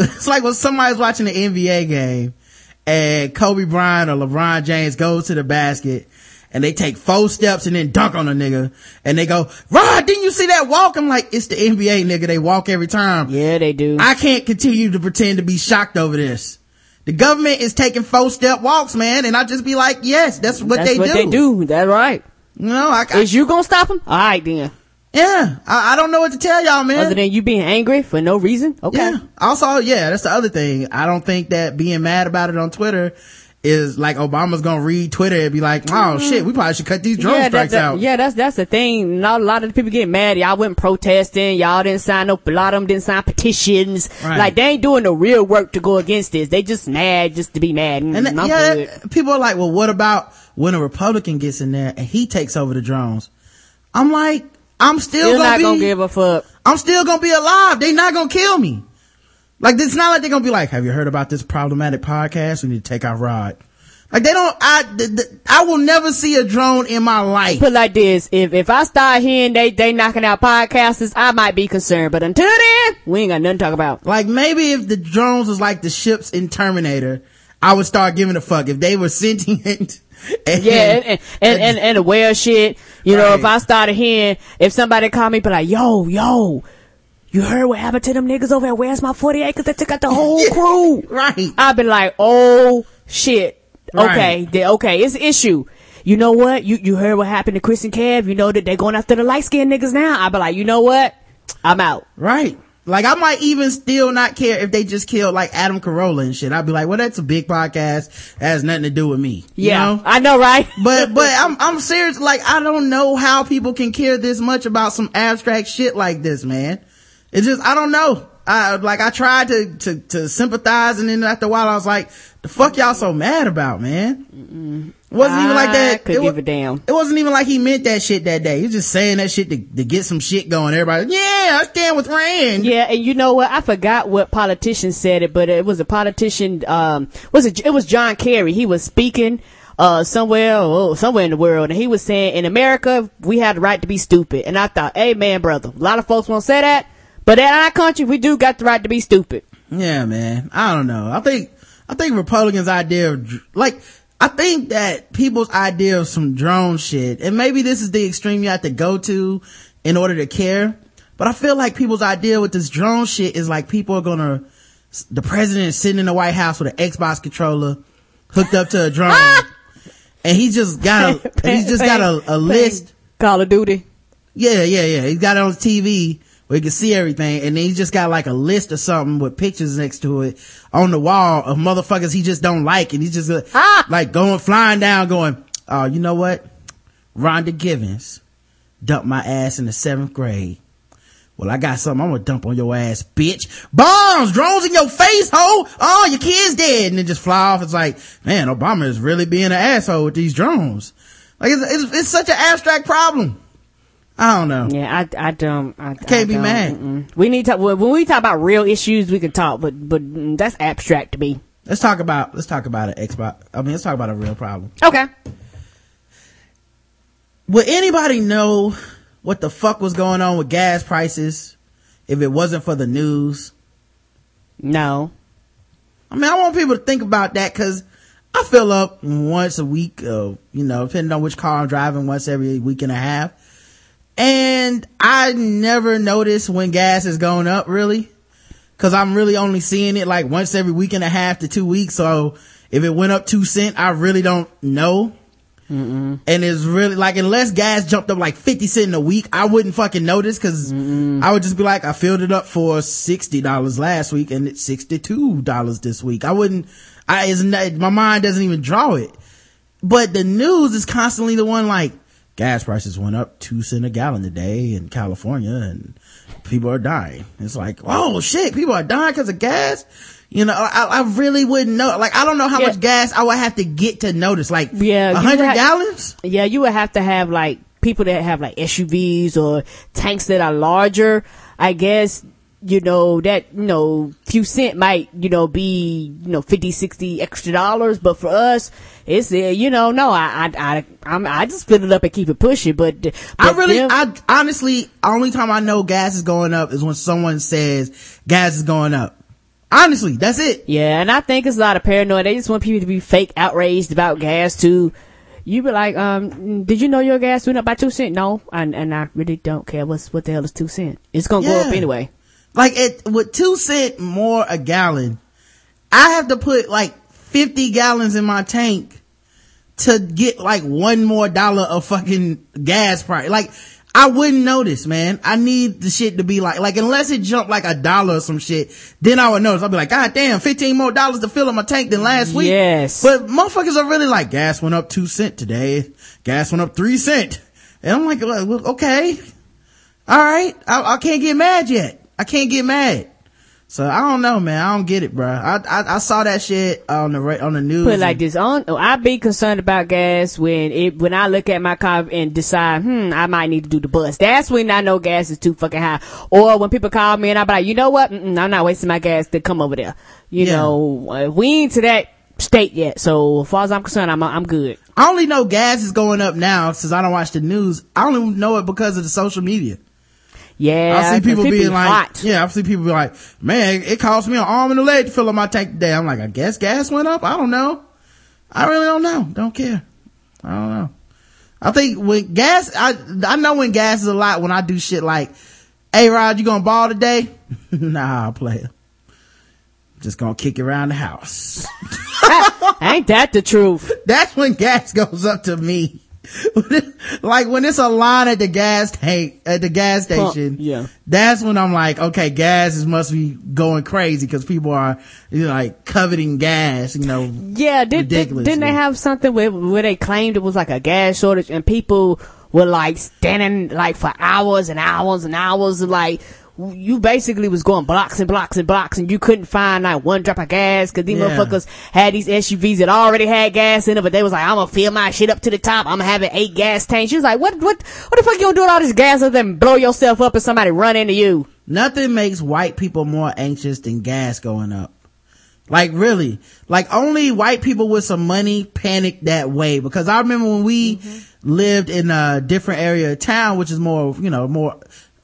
Speaker 3: it's like when somebody's watching an NBA game and Kobe Bryant or LeBron James goes to the basket and they take four steps and then dunk on a nigga and they go, Rod, didn't you see that walk? I'm like, it's the NBA nigga. They walk every time.
Speaker 2: Yeah, they do.
Speaker 3: I can't continue to pretend to be shocked over this. The government is taking four step walks, man. And I just be like, yes, that's what
Speaker 2: That's
Speaker 3: they
Speaker 2: what
Speaker 3: do.
Speaker 2: they do. That's right.
Speaker 3: No, I, I
Speaker 2: Is you gonna stop them? All right then.
Speaker 3: Yeah, I, I don't know what to tell y'all, man.
Speaker 2: Other than you being angry for no reason. Okay.
Speaker 3: Yeah. Also, yeah, that's the other thing. I don't think that being mad about it on Twitter is like Obama's gonna read Twitter and be like, oh shit, we probably should cut these drone
Speaker 2: Mm-hmm. yeah,
Speaker 3: strikes
Speaker 2: that-
Speaker 3: out.
Speaker 2: yeah, that's that's the thing. Not a lot of the people get mad. Y'all went protesting. Y'all didn't sign up. A lot of them didn't sign petitions.
Speaker 3: Right.
Speaker 2: Like they ain't doing the real work to go against this. They just mad just to be mad. Mm,
Speaker 3: And that- yeah, that- people are like, well, what about when a Republican gets in there and he takes over the drones? I'm like, I'm still
Speaker 2: You're
Speaker 3: gonna
Speaker 2: not
Speaker 3: be,
Speaker 2: gonna give a fuck.
Speaker 3: I'm still gonna be alive. They not gonna kill me. Like, it's not like they're gonna be like, have you heard about this problematic podcast? We need to take our rod. Like, they don't, I, the, the, I will never see a drone in my life.
Speaker 2: Put like this: if if I start hearing they they knocking out podcasters, I might be concerned. But until then, we ain't got nothing to talk about.
Speaker 3: Like maybe if the drones was like the ships in Terminator, I would start giving a fuck. If they were [laughs] sentient. And,
Speaker 2: Yeah, and and and, and, and aware shit. You know, if I started hearing, if somebody called me, be like, "Yo, yo." You heard what happened to them niggas over there? Where's My 40 Acres that took out the [laughs] whole crew?
Speaker 3: Right.
Speaker 2: I've been like, oh shit.
Speaker 3: Right.
Speaker 2: Okay, okay, it's an issue. you know what? You, you heard what happened to Chris and Kev? You know that they're going after the light skinned niggas now? I'd be like, you know what? I'm out.
Speaker 3: Right. Like I might even still not care if they just killed like Adam Carolla and shit. I'd be like, well, that's a big podcast. It has nothing to do with me. You
Speaker 2: Yeah.
Speaker 3: know?
Speaker 2: I know, right? [laughs]
Speaker 3: but but I'm I'm serious. Like I don't know how people can care this much about some abstract shit like this, man. It's just I don't know. I like I tried to to to sympathize, and then after a while I was like, the fuck y'all so mad about, man? It wasn't even like that.
Speaker 2: could
Speaker 3: it,
Speaker 2: give
Speaker 3: wa-
Speaker 2: a damn.
Speaker 3: it wasn't even like he meant that shit that day. He was just saying that shit to, to get some shit going. Everybody, yeah, I stand with Rand.
Speaker 2: Yeah, and you know what? I forgot what politician said it, but it was a politician. Um, was it? It was John Kerry. He was speaking uh somewhere, oh, somewhere in the world, and he was saying, "In America, we have the right to be stupid." And I thought, "Hey, man, brother, a lot of folks won't say that, but in our country, we do got the right to be stupid."
Speaker 3: Yeah, man. I don't know. I think, I think Republicans' idea of, like, I think that people's idea of some drone shit, and maybe this is the extreme you have to go to in order to care, but I feel like people's idea with this drone shit is like people are gonna, the president is sitting in the White House with an Xbox controller hooked up to a drone, [laughs] and he just got a, he's just got a, a list.
Speaker 2: Call of Duty.
Speaker 3: Yeah, yeah, yeah. He's got it on TV where he can see everything. And then he's just got like a list or something with pictures next to it on the wall of motherfuckers he just don't like. And he's just uh, like going, flying down going, oh, you know what? Rhonda Givens dumped my ass in the seventh grade. Well, I got something I'm gonna dump on your ass, bitch. Bombs, drones in your face, ho! Oh, your kid's dead. And then just fly off. It's like, man, Obama is really being an asshole with these drones. Like, it's, it's, it's such an abstract problem. I don't know.
Speaker 2: Yeah, I, I don't. I,
Speaker 3: Can't be
Speaker 2: don't,
Speaker 3: mad.
Speaker 2: mm-mm. We need to when we talk about real issues, we can talk, but but that's abstract to me.
Speaker 3: Let's talk about, let's talk about an Xbox. I mean, let's talk about a real problem.
Speaker 2: Okay.
Speaker 3: Would anybody know what the fuck was going on with gas prices if it wasn't for the news?
Speaker 2: No.
Speaker 3: I mean, I want people to think about that because I fill up once a week, uh, you know, depending on which car I'm driving, once every week and a half. And I never notice when gas is going up really. Cause I'm really only seeing it like once every week and a half to two weeks. So if it went up two cent, I really don't know. And it's really like, unless gas jumped up like 50 cent a week, I wouldn't fucking notice cause I would just be like, I filled it up for $60 last week and it's $62 this week. I wouldn't, I, it's not, my mind doesn't even draw it. But the news is constantly the one like, gas prices went up two cent a gallon today in California and people are dying. It's like, oh shit, people are dying because of gas. You know, I, I really wouldn't know. Like, I don't know how
Speaker 2: Yeah.
Speaker 3: much gas I would have to get to notice. Like,
Speaker 2: Yeah,
Speaker 3: a hundred gallons?
Speaker 2: Yeah, you would have to have like people that have like SUVs or tanks that are larger. I guess, you know, that, you know, few cent might, you know, be, you know, 50, 60 extra dollars. But for us, it's, uh, you know, no, I, I, I, I'm, I just fill it up and keep it pushing. But, but
Speaker 3: I really,
Speaker 2: them-
Speaker 3: I honestly, only time I know gas is going up is when someone says gas is going up. Honestly, that's it.
Speaker 2: Yeah, and I think it's a lot of paranoia. They just want people to be fake outraged about gas too. You be like, um, did you know your gas went up by two cent? No, and and I really don't care. What's what the hell is two cent? It's gonna go up anyway.
Speaker 3: Like it, with two cent more a gallon, I have to put like 50 gallons in my tank to get like one more dollar of fucking gas price. Like, I wouldn't notice, man. I need the shit to be like, like unless it jumped like a dollar or some shit, then I would notice. I'd be like, God damn, 15 more dollars to fill up my tank than last week.
Speaker 2: Yes.
Speaker 3: But motherfuckers are really like, gas went up two cent today. Gas went up three cent. And I'm like, well, okay. All right. I, I can't get mad yet. I can't get mad. So I don't know, man. I don't get it, bro. I, I, I saw that shit on the, on the news.
Speaker 2: Put like this on. I be concerned about gas when it when I look at my car and decide, hmm, I might need to do the bus. That's when I know gas is too fucking high. Or when people call me and I be like, you know what? Mm-mm, I'm not wasting my gas to come over there. You
Speaker 3: Yeah.
Speaker 2: know, uh, we ain't to that state yet. So as far as I'm concerned, I'm I'm good.
Speaker 3: I only know gas is going up now since I don't watch the news. I only know it because of the social media.
Speaker 2: Yeah,
Speaker 3: I see people
Speaker 2: it be
Speaker 3: being like,
Speaker 2: hot.
Speaker 3: yeah, I see people be like, man, it cost me an arm and a leg to fill up my tank today. I'm like, I guess gas went up. I don't know. I really don't know. Don't care. I don't know. I think when gas, I, I know when gas is a lot when I do shit like, hey Rod, you gonna ball today? [laughs] nah, player. Just gonna kick it around the house. [laughs]
Speaker 2: Ain't that the truth? [laughs]
Speaker 3: That's when gas goes up to me. [laughs] like when it's a line at the gas tank, at the gas
Speaker 2: Pump,
Speaker 3: station.
Speaker 2: yeah.
Speaker 3: That's when I'm like, okay, gas is must be going crazy because people are, you know, like coveting gas, you know.
Speaker 2: Yeah, did, did, didn't they have something where, where they claimed it was like a gas shortage and people were like standing like for hours and hours and hours like you basically was going blocks and blocks and blocks and you couldn't find like one drop of gas because these
Speaker 3: Yeah.
Speaker 2: motherfuckers had these SUVs that already had gas in it, but they was like, I'm gonna fill my shit up to the top. I'm have eight gas tanks. She was like, what, what, what the fuck you gonna do with all this gas other than blow yourself up and somebody run into you?
Speaker 3: Nothing makes white people more anxious than gas going up. Like really, like only white people with some money panic that way because I remember when we
Speaker 2: Mm-hmm.
Speaker 3: lived in a different area of town, which is more, you know, more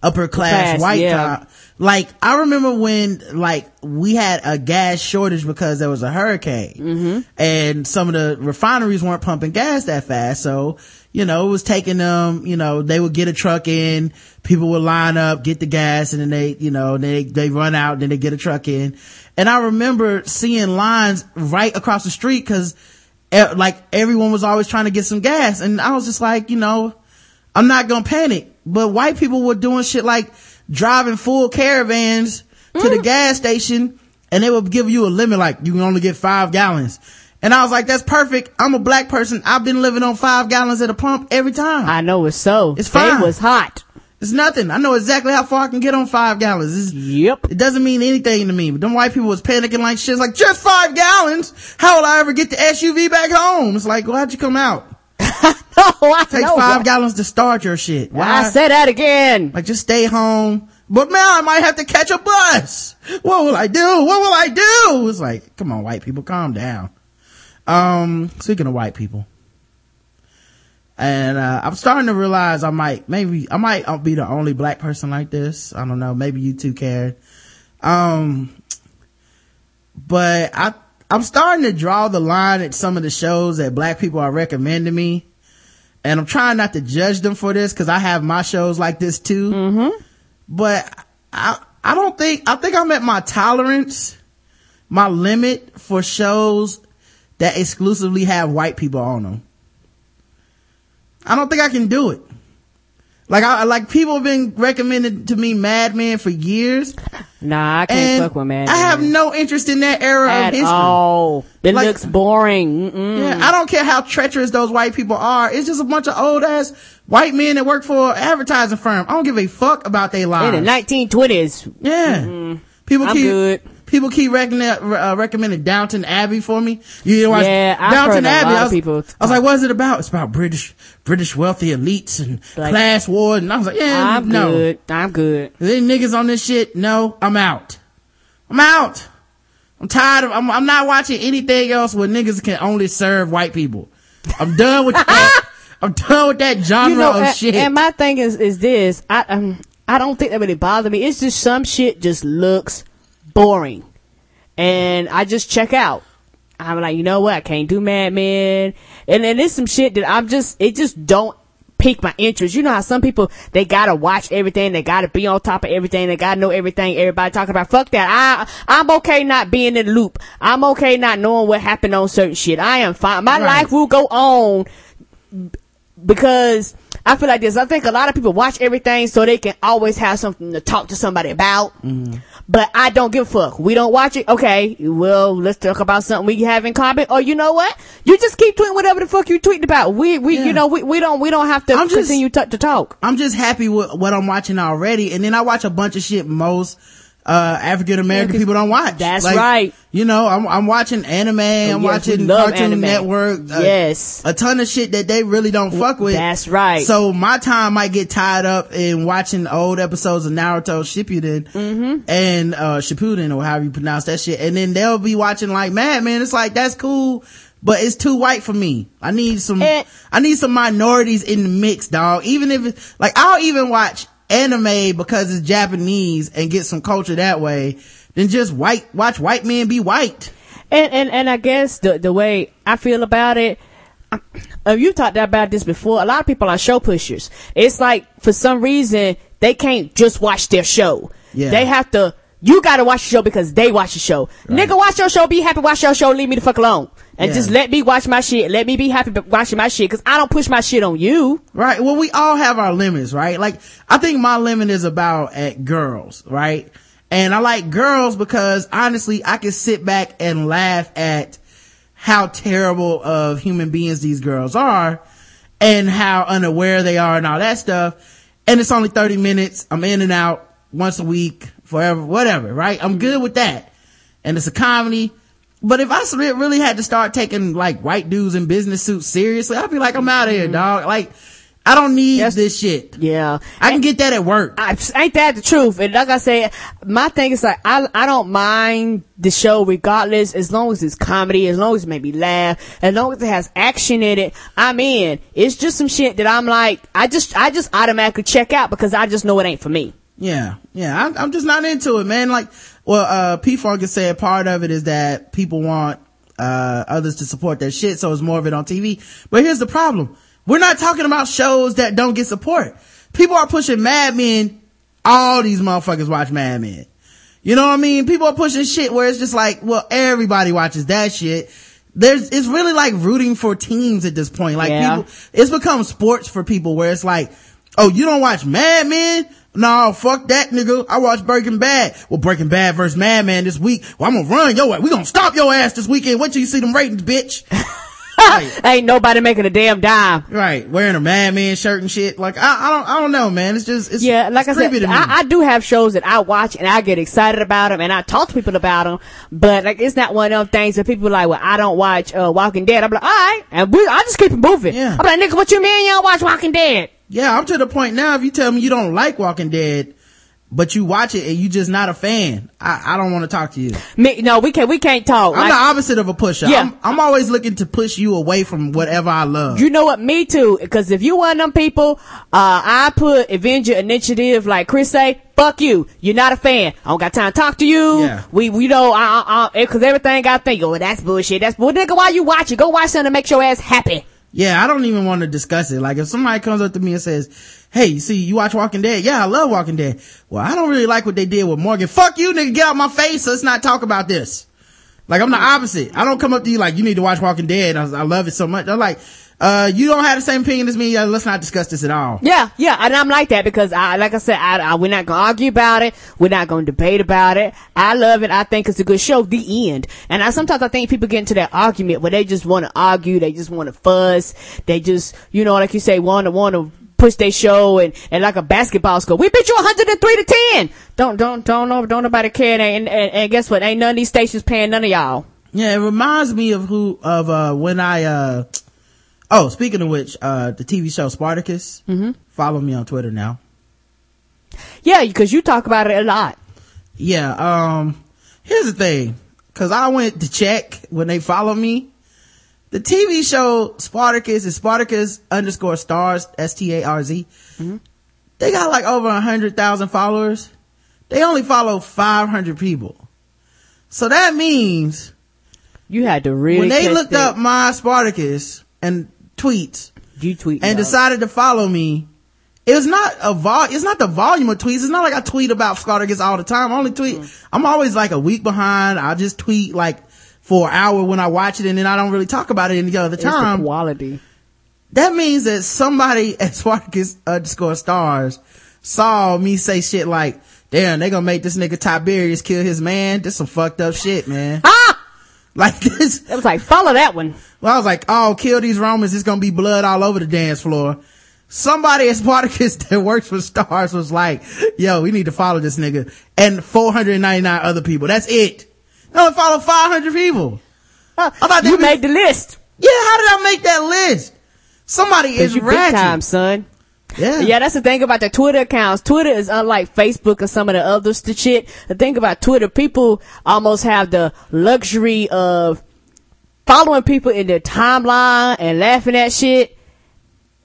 Speaker 3: upper class,
Speaker 2: Class,
Speaker 3: white
Speaker 2: yeah.
Speaker 3: town. Like I remember when like we had a gas shortage because there was a hurricane
Speaker 2: Mm-hmm.
Speaker 3: and some of the refineries weren't pumping gas that fast. So, you know, it was taking them, you know, they would get a truck in, people would line up, get the gas, and then they, you know, they, they run out, then they get a truck in. And I remember seeing lines right across the street cause eh, like everyone was always trying to get some gas. And I was just like, you know, I'm not gonna panic. But white people were doing shit like driving full caravans to the mm. gas station and they would give you a limit like you can only get five gallons. And I was like, that's perfect. I'm a black person. I've been living on five gallons at a pump every time.
Speaker 2: I know it's so.
Speaker 3: It's fine.
Speaker 2: It was hot.
Speaker 3: It's nothing. I know exactly how far I can get on five gallons. It's,
Speaker 2: Yep.
Speaker 3: it doesn't mean anything to me. But them white people was panicking like shit. It's like, just five gallons? How will I ever get the SUV back home? It's like, why'd you come out? [laughs]
Speaker 2: Oh, I
Speaker 3: Takes
Speaker 2: know.
Speaker 3: five gallons to start your shit. Why?
Speaker 2: I said that again.
Speaker 3: Like just stay home. But now I might have to catch a bus. What will I do? What will I do? It's like, come on, white people, calm down. Um, speaking of white people. And, uh, I'm starting to realize I might, maybe, I might be the only black person like this. I don't know. Maybe you too, Karen. Um, but I, I'm starting to draw the line at some of the shows that black people are recommending me. And I'm trying not to judge them for this because I have my shows like this too. Mm-hmm. But I, I don't think, I think I'm at my tolerance, my limit for shows that exclusively have white people on them. I don't think I can do it. Like I, like people have been recommended to me Mad Men for years.
Speaker 2: Nah, I can't fuck with man.
Speaker 3: I have no interest in that era of history.
Speaker 2: all. It
Speaker 3: Like-
Speaker 2: looks boring. Mm-mm.
Speaker 3: Yeah, I don't care how treacherous those white people are. It's just a bunch of old ass white men that work for an advertising firm. I don't give a fuck about their lives.
Speaker 2: In the 1920s.
Speaker 3: yeah. People
Speaker 2: I'm
Speaker 3: keep,
Speaker 2: good.
Speaker 3: People keep recommending, uh, recommending Downton Abbey for me. You know,
Speaker 2: Yeah, I've
Speaker 3: Downton Abbey. I was,
Speaker 2: people
Speaker 3: I was like, what's it about? It's about British, British wealthy elites and
Speaker 2: Like-
Speaker 3: class war. And I was like, yeah,
Speaker 2: I'm
Speaker 3: no.
Speaker 2: good. I'm good.
Speaker 3: They niggas on this shit. No, I'm out. I'm out. I'm tired of, I'm, I'm not watching anything else where niggas can only serve white people. I'm done with [laughs] that. I'm done with that genre
Speaker 2: you know,
Speaker 3: of
Speaker 2: and,
Speaker 3: shit.
Speaker 2: and my thing is, is this. I, um, I don't think that really bother me. It's just some shit just looks boring. And I just check out. I'm like, you know what? I can't do Mad Men. And then there's some shit that I'm just, it just don't pique my interest. You know how some people, they gotta watch everything, they gotta be on top of everything, they gotta know everything everybody talking about. Fuck that. I, I'm okay not being in the loop. I'm okay not knowing what happened on certain shit. I am fine. My
Speaker 3: Right.
Speaker 2: life will go on because I feel like this. I think a lot of people watch everything so they can always have something to talk to somebody about. Mm-hmm. But I don't give a fuck. We don't watch it. Okay, well, let's talk about something we have in common. Or you know what? You just keep tweeting whatever the fuck you tweeting about. We, we,
Speaker 3: Yeah.
Speaker 2: you know, we, we don't, we don't have to
Speaker 3: I'm just-
Speaker 2: continue to, to talk.
Speaker 3: I'm just happy with what I'm watching already. And then I watch a bunch of shit most, uh, African American
Speaker 2: 'cause
Speaker 3: people don't watch.
Speaker 2: that's
Speaker 3: Like,
Speaker 2: right.
Speaker 3: You know, I'm, I'm watching anime, I'm
Speaker 2: yes,
Speaker 3: watching Cartoon
Speaker 2: anime.
Speaker 3: Network. uh,
Speaker 2: Yes.
Speaker 3: A ton of shit that they really don't fuck with.
Speaker 2: That's right.
Speaker 3: So my time might get tied up in watching old episodes of Naruto Shippuden
Speaker 2: Mm-hmm.
Speaker 3: and, uh, Shippuden or however you pronounce that shit. And then they'll be watching like Mad Men. It's like, that's cool. But it's too white for me. I need some,
Speaker 2: Eh.
Speaker 3: I need some minorities in the mix, dog. Even if like, I'll even watch anime because it's Japanese and get some culture that way than just white, watch white men be white.
Speaker 2: And, and, and I guess the, the way I feel about it, uh, you talked about this before. A lot of people are show pushers. It's like, for some reason, they can't just watch their show.
Speaker 3: Yeah.
Speaker 2: They have to, you gotta watch the show because they watch the show. Nigga, watch your show, be happy, watch your show, leave me the fuck alone. And
Speaker 3: Yeah.
Speaker 2: just let me watch my shit. Let me be happy watching my shit. Cause I don't push my shit on you.
Speaker 3: Right. Well, we all have our limits, right? Like, I think my limit is about at girls, right? And I like girls because honestly, I can sit back and laugh at how terrible of human beings these girls are and how unaware they are and all that stuff. And it's only 30 minutes. I'm in and out once a week, forever, whatever, right? I'm good with that. And it's a comedy. But if I really had to start taking like white dudes in business suits seriously, I'd be like, I'm out of here, dog. Like, I don't need this shit.
Speaker 2: Yeah.
Speaker 3: I can get that at work.
Speaker 2: I, ain't that the truth? And like I said, my thing is like, I, I don't mind the show regardless, as long as it's comedy, as long as it make me laugh, as long as it has action in it, I'm in. It's just some shit that I'm like, I just, I just automatically check out because I just know it ain't for me.
Speaker 3: Yeah, yeah, I'm, I'm just not into it, man. Like, well, uh, P Funk has said part of it is that people want, uh, others to support their shit, so it's more of it on TV. But here's the problem. We're not talking about shows that don't get support. People are pushing Mad Men. All these motherfuckers watch Mad Men. You know what I mean? People are pushing shit where it's just like, well, everybody watches that shit. There's, it's really like rooting for teams at this point. Like
Speaker 2: Yeah.
Speaker 3: people, it's become sports for people where it's like, oh, you don't watch Mad Men? No, fuck that nigga. I watch Breaking Bad. Well, Breaking Bad versus Mad Men this week. Well, I'm gonna run your ass. We gonna stop your ass this weekend. Wait till you see them ratings, bitch. [laughs]
Speaker 2: ain't nobody making a damn dime.
Speaker 3: Right. Wearing a Mad Men shirt and shit. Like, I, I don't, I don't know, man. It's just, it's,
Speaker 2: yeah, like
Speaker 3: it's
Speaker 2: I said,
Speaker 3: creepy to me.
Speaker 2: I, I do have shows that I watch and I get excited about them and I talk to people about them, but like it's not one of them things that people are like, well, I don't watch uh, Walking Dead. I'm like, all right, and we, I just keep it moving.
Speaker 3: Yeah.
Speaker 2: I'm like, nigga, what you mean you don't watch Walking Dead?
Speaker 3: Yeah, I'm to the point now. If you tell me you don't like Walking Dead, but you watch it and you just not a fan, I, I don't want to talk to you.
Speaker 2: Me, no, we can't, we can't talk.
Speaker 3: I'm
Speaker 2: Like,
Speaker 3: the opposite of a pusher.
Speaker 2: Yeah.
Speaker 3: I'm, I'm always looking to push you away from whatever I love.
Speaker 2: You know what? Me too. Because if you one of them people, uh, I put Avenger Initiative, like Chris say, fuck you. You're not a fan. I don't got time to talk to you.
Speaker 3: Yeah.
Speaker 2: We, we know, I, I, I, cause everything I think, oh, that's bullshit. That's bull. Nigga, why you watch it? Go watch something to make your ass happy.
Speaker 3: Yeah, I don't even want to discuss it. Like if somebody comes up to me and says, Hey, see, you watch Walking Dead? Yeah, I love Walking Dead. Well, I don't really like what they did with Morgan. Fuck you, nigga, get out my face. Let's not talk about this. Like I'm the opposite. I don't come up to you like, you need to watch Walking Dead. I, I love it so much. I'm like, uh, you don't have the same opinion as me. Yeah, let's not discuss this at all.
Speaker 2: Yeah, yeah, and I'm like that because I, like I said, I, I, we're not gonna argue about it. We're not gonna debate about it. I love it. I think it's a good show. The end. And I sometimes I think people get into that argument where they just want to argue. They just want to fuss. They just, you know, like you say, want to want to push their show and and like a basketball score. We beat you 103 to 10. Don't don't don't know don't nobody care. And, and and guess what? Ain't none of these stations paying none of y'all.
Speaker 3: Yeah, it reminds me of who, of, uh, when I, uh, oh, speaking of which, uh, the TV show Spartacus. Mm-hmm. Follow me on Twitter now.
Speaker 2: Yeah, because you talk about it a lot.
Speaker 3: Yeah, um, here's the thing. Cause I went to check when they follow me. The TV show Spartacus is Spartacus underscore stars, S-T-A-R-Z. They got like over a hundred thousand followers. They only follow 500 people. So that means
Speaker 2: You had to really
Speaker 3: when they looked
Speaker 2: that.
Speaker 3: up my Spartacus and tweets
Speaker 2: you tweet
Speaker 3: and decided to follow me, It's not a vol, it's not the volume of tweets. It's not like I tweet about Spartacus all the time. I only tweet, I'm always like a week behind. I just tweet like for an hour when I watch it and then I don't really talk about it any other time.
Speaker 2: quality.
Speaker 3: That means that somebody [laughs] at Spartacus underscore stars saw me say shit like, damn, they gonna make this nigga Tiberius kill his man. This some fucked up shit, man.
Speaker 2: Ah! [laughs]
Speaker 3: Like this.
Speaker 2: It was like follow that one.
Speaker 3: Well, I was like, oh, kill these Romans. It's gonna be blood all over the dance floor. Somebody at Spartacus [laughs] that works for Starz was like, yo, we need to follow this nigga. And 499 other people. That's it. Only follow 500 people. I thought
Speaker 2: You made the list.
Speaker 3: Yeah, how did I make that list? Somebody is
Speaker 2: you big time, son.
Speaker 3: Yeah.
Speaker 2: Yeah, that's the thing about the Twitter accounts. Twitter is unlike Facebook or some of the others to shit. The thing about Twitter, people almost have the luxury of following people in their timeline and laughing at shit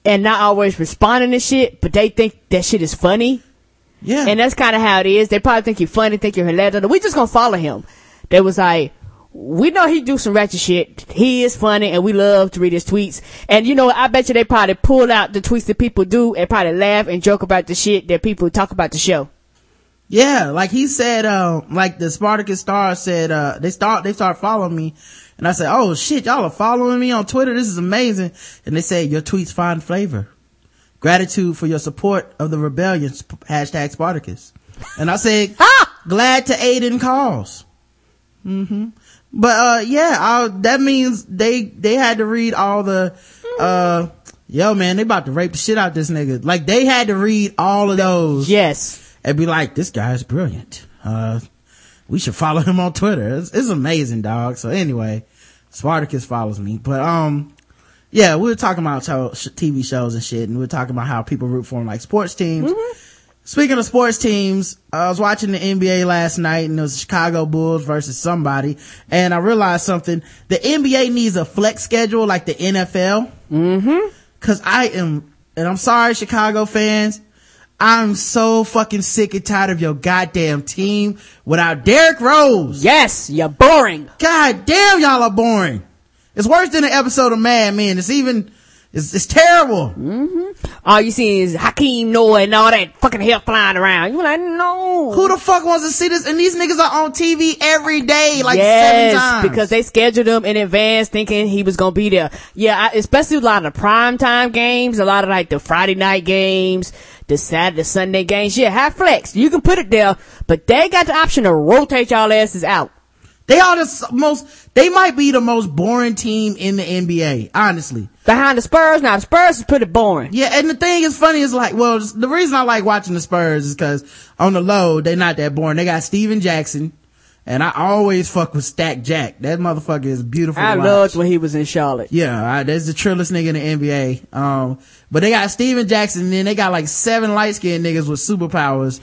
Speaker 2: and not always responding to shit, but they think that shit is funny.
Speaker 3: Yeah.
Speaker 2: And that's kind of how it is. They probably think you're funny, think you're hilarious. We just gonna follow him. They was like, we know he do some ratchet shit. He is funny and we love to read his tweets. And you know, I bet you they probably pull out the tweets that people do and probably laugh and joke about the shit that people talk about the show.
Speaker 3: Yeah, like he said, uh, like the Spartacus star said, uh, they start, they start following me And I said, oh shit, y'all are following me on Twitter. This is amazing. And they say, your tweets find flavor. Gratitude for your support of the rebellion. Hashtag Spartacus. And I said, glad to aid in cause. hmm But, uh, yeah, I, that means they, they had to read all the, uh, yo man, they about to rape the shit out of this nigga. Like they had to read all of those.
Speaker 2: Yes.
Speaker 3: And be like, this guy is brilliant. Uh, we should follow him on Twitter. It's, it's amazing, dog. So anyway, Spartacus follows me. But, um, yeah, we were talking about TV shows and shit, and we were talking about how people root for them like sports teams. Speaking of sports teams, I was watching the NBA last night and it was Chicago Bulls versus somebody, and I realized something. The NBA needs a flex schedule like the NFL. Mm-hmm. Cause I am, and I'm sorry, Chicago fans, I'm so fucking sick and tired of your goddamn team without Derrick Rose.
Speaker 2: Yes, you're boring.
Speaker 3: God damn, y'all are boring. It's worse than an episode of Mad Men. It's even, it's, it's terrible. Mm-hmm.
Speaker 2: All you see is Joakim Noah and all that fucking hair flying around. You're like, no.
Speaker 3: Who the fuck wants to see this? And these niggas are on TV every day, like
Speaker 2: yes,
Speaker 3: seven times.
Speaker 2: because they scheduled him in advance thinking he was gonna be there. Yeah, I, especially a lot of the prime time games, a lot of like the Friday night games, the Saturday, Sunday games. Yeah, have flex. You can put it there, but they got the option to rotate y'all asses out.
Speaker 3: They are the most, they might be the most boring team in the NBA, honestly.
Speaker 2: Behind the Spurs, now the Spurs is pretty boring.
Speaker 3: Yeah, and the thing is funny is like, well, the reason I like watching the Spurs is cause on the low, they're not that boring. They got Stephen Jackson, and I always fuck with Stack Jack. That motherfucker is beautiful
Speaker 2: I loved when he was in Charlotte.
Speaker 3: Yeah, I, that's the trillest nigga in the NBA. Um, but they got Stephen Jackson, and then they got like seven light skinned niggas with superpowers.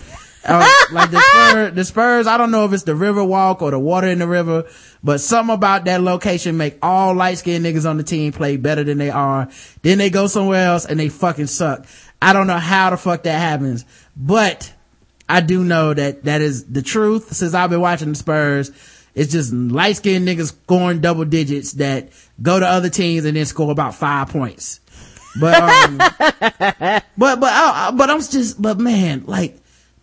Speaker 3: Uh, like the Spurs, the Spurs, I don't know if it's the river walk or the water in the river, but something about that location make all light skinned niggas on the team play better than they are. Then they go somewhere else and they fucking suck. I don't know how the fuck that happens, but I do know that that is the truth since I've been watching the Spurs. It's just light skinned niggas scoring double digits that go to other teams and then score about five points. But, um, [laughs] but, but, I, I- but I'm just, but man, like,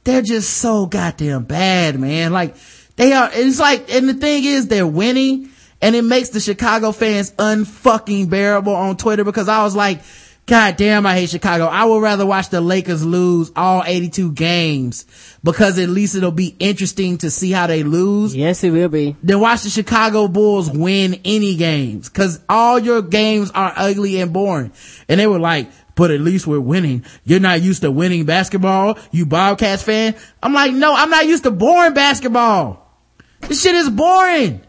Speaker 3: they're just so goddamn bad, man. Like, they are, it's like, and the thing is, they're winning, and it makes the Chicago fans unfucking bearable on Twitter because I was like, God damn, I hate Chicago. I would rather watch the Lakers lose all 82 games because at least it'll be interesting to see how they lose
Speaker 2: Yes, it will be.
Speaker 3: then watch the Chicago Bulls win any games. Cause all your games are ugly and boring. And they were like, but at least we're winning. You're not used to winning basketball, you Bobcats fan. I'm like, no, I'm not used to boring basketball. This shit is boring.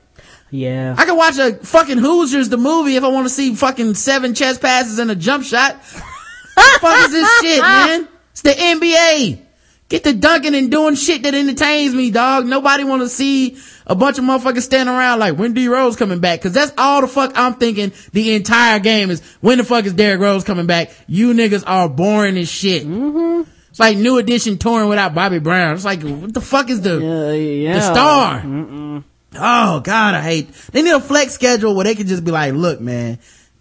Speaker 2: Yeah.
Speaker 3: I can watch a fucking Hoosiers the movie if I want to see fucking seven chest passes and a jump shot. [laughs] what the fuck is this shit, man? It's the NBA. Get to dunking and doing shit that entertains me, dog. Nobody want to see a bunch of motherfuckers standing around like when D Rose coming back. Cause that's all the fuck I'm thinking the entire game is when the fuck is Derrick Rose coming back? You niggas are boring as shit. Mm-hmm. It's like new edition touring without Bobby Brown. It's like, what the fuck is the,
Speaker 2: Uh, yeah.
Speaker 3: the star? Oh God, I hate. They need a flex schedule where they can just be like, look, man,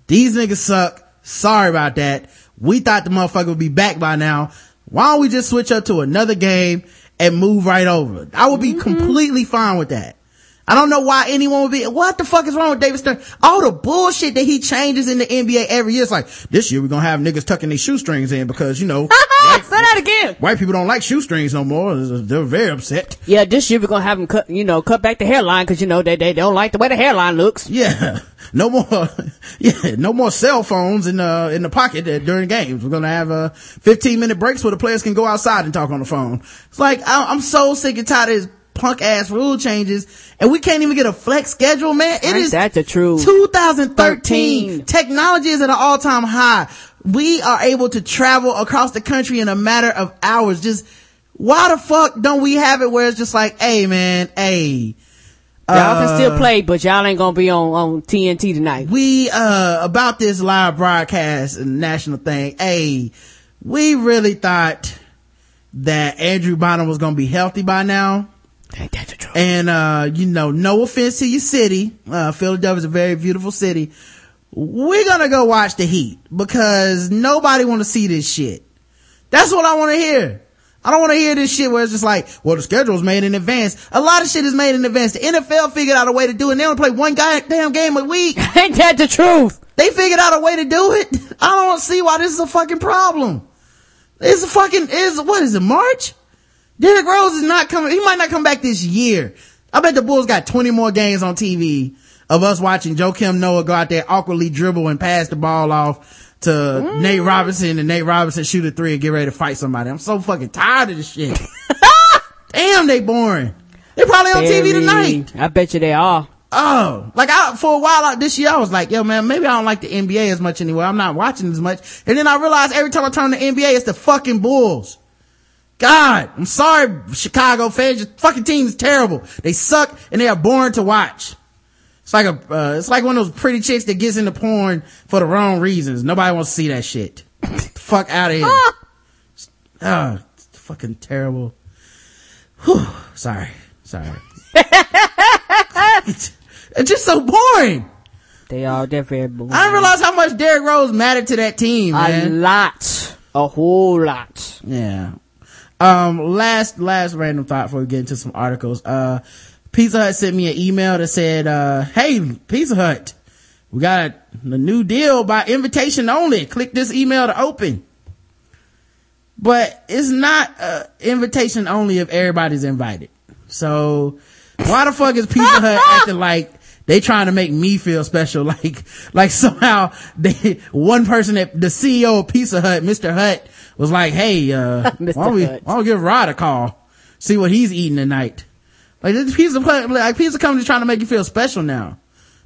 Speaker 3: these niggas suck. Sorry about that. We thought the motherfucker would be back by now. Why don't we just switch up to another game and move right over? I would be mm-hmm. completely fine with that. I don't know why anyone would be, what the fuck is wrong with David Stern? All the bullshit that he changes in the NBA every year. It's like, this year we're gonna have niggas tucking their shoestrings in because, you know, [laughs]
Speaker 2: Say that again.
Speaker 3: white people don't like shoestrings no more. They're very upset.
Speaker 2: Yeah, this year we're gonna have them cut, you know, cut back the hairline because you know they they don't like the way the hairline looks.
Speaker 3: Yeah. [laughs] No more, [laughs] yeah, no more cell phones in the, in the pocket uh, during games. We're gonna have, uh, 15 minute breaks where the players can go outside and talk on the phone. It's like, I, I'm so sick and tired of this punk ass rule changes and we can't even get a flex schedule, man. It
Speaker 2: Ain't
Speaker 3: is
Speaker 2: that the truth?
Speaker 3: 2013.
Speaker 2: 13.
Speaker 3: Technology is at an all time high. We are able to travel across the country in a matter of hours. Just, why the fuck don't we have it where it's just like, hey man, hey,
Speaker 2: Y'all can still
Speaker 3: Uh,
Speaker 2: play, but y'all ain't gonna be on on TNT tonight.
Speaker 3: we uh about this live broadcast and national thing hey we really thought that andrew bynum was gonna be healthy by now
Speaker 2: Ain't that the truth?
Speaker 3: and uh you know no offense to your city uh philadelphia's a very beautiful city we're gonna go watch the heat because nobody want to see this shit that's what i want to hear I don't want to hear this shit where it's just like, well, the schedule's made in advance. A lot of shit is made in advance. The NFL figured out a way to do it. And they only play one goddamn game a week. [laughs]
Speaker 2: Ain't that the truth?
Speaker 3: They figured out a way to do it. [laughs] I don't see why this is a fucking problem. It's a fucking, is, what is it, March? Derrick Rose is not coming, he might not come back this year. I bet the Bulls got 20 more games on TV of us watching Joakim Noah go out there awkwardly dribble and pass the ball off to
Speaker 2: Mm.
Speaker 3: Nate Robinson and Nate Robinson shoot a three and get ready to fight somebody. I'm so fucking tired of this shit. [laughs] Damn, they boring. They're probably on TV tonight.
Speaker 2: I bet you they are.
Speaker 3: Oh, like I, for a while out this year, I was like, yo man, maybe I don't like the NBA as much anymore. I'm not watching as much. And then I realized every time I turn the NBA, it's the fucking Bulls. God, I'm sorry, Chicago fans. Your fucking team is terrible. They suck and they are boring to watch. It's like a, uh, it's like one of those pretty chicks that gets into porn for the wrong reasons. Nobody wants to see that shit. Fuck out of here. [laughs] Ah, it's fucking terrible. Whew, sorry, sorry. [laughs] it's just so boring.
Speaker 2: They are. They're very boring.
Speaker 3: I didn't realize how much Derrick Rose mattered to that team, Man.
Speaker 2: a lot. A whole lot.
Speaker 3: Yeah. Um, last, last random thought before we get into some articles. Uh, Pizza Hut sent me an email that said, uh, hey, Pizza Hut, we got a new deal by invitation only. Click this email to open. But it's not, uh, invitation only if everybody's invited. So, why the fuck is Pizza Hut [laughs] acting like they trying to make me feel special? [laughs] Like, like somehow they, one person that, the CEO of Pizza Hut, Mr. Hut, was like, hey, uh, [laughs] why don't we,
Speaker 2: Hut.
Speaker 3: why don't we give Rod a call? See what he's eating tonight. Like this pizza, like pizza company's trying to make you feel special now.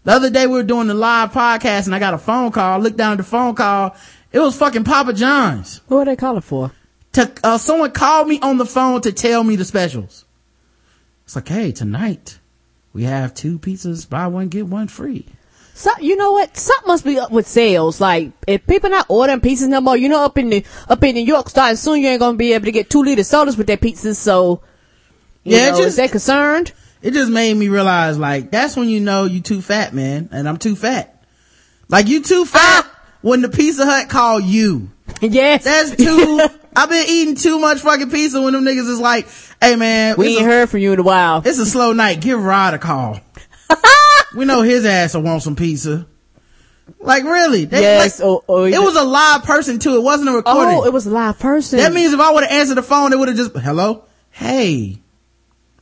Speaker 3: The other day we were doing the live podcast and I got a phone call. I looked down at the phone call. It was fucking Papa John's.
Speaker 2: Who are they calling for?
Speaker 3: To, uh, someone called me on the phone to tell me the specials. It's like, hey, tonight we have two pizzas, buy one, get one free.
Speaker 2: So, you know what? Something must be up with sales. Like, if people not ordering pizzas no more, you know, up in the, up in New York, starting soon, you ain't gonna be able to get two liter sodas with their pizzas, so, you
Speaker 3: Yeah,
Speaker 2: know,
Speaker 3: just-
Speaker 2: is they concerned?
Speaker 3: It just made me realize like, that's when you know you too fat, man. And I'm too fat. Like you too fat ah! when the Pizza Hut call you. [laughs]
Speaker 2: Yes.
Speaker 3: That's too, I've been eating too much fucking pizza when them niggas is like, hey man,
Speaker 2: We ain't
Speaker 3: a-
Speaker 2: heard from you in a while.
Speaker 3: It's a slow night. Give Rod a call. [laughs] we know his ass will want some pizza. Like really? They-
Speaker 2: Yes,
Speaker 3: like,
Speaker 2: or- or
Speaker 3: it was a live person too. It wasn't a recording.
Speaker 2: Oh, it was a live person.
Speaker 3: that means if I would have answered the phone, it would have just, hello? Hey,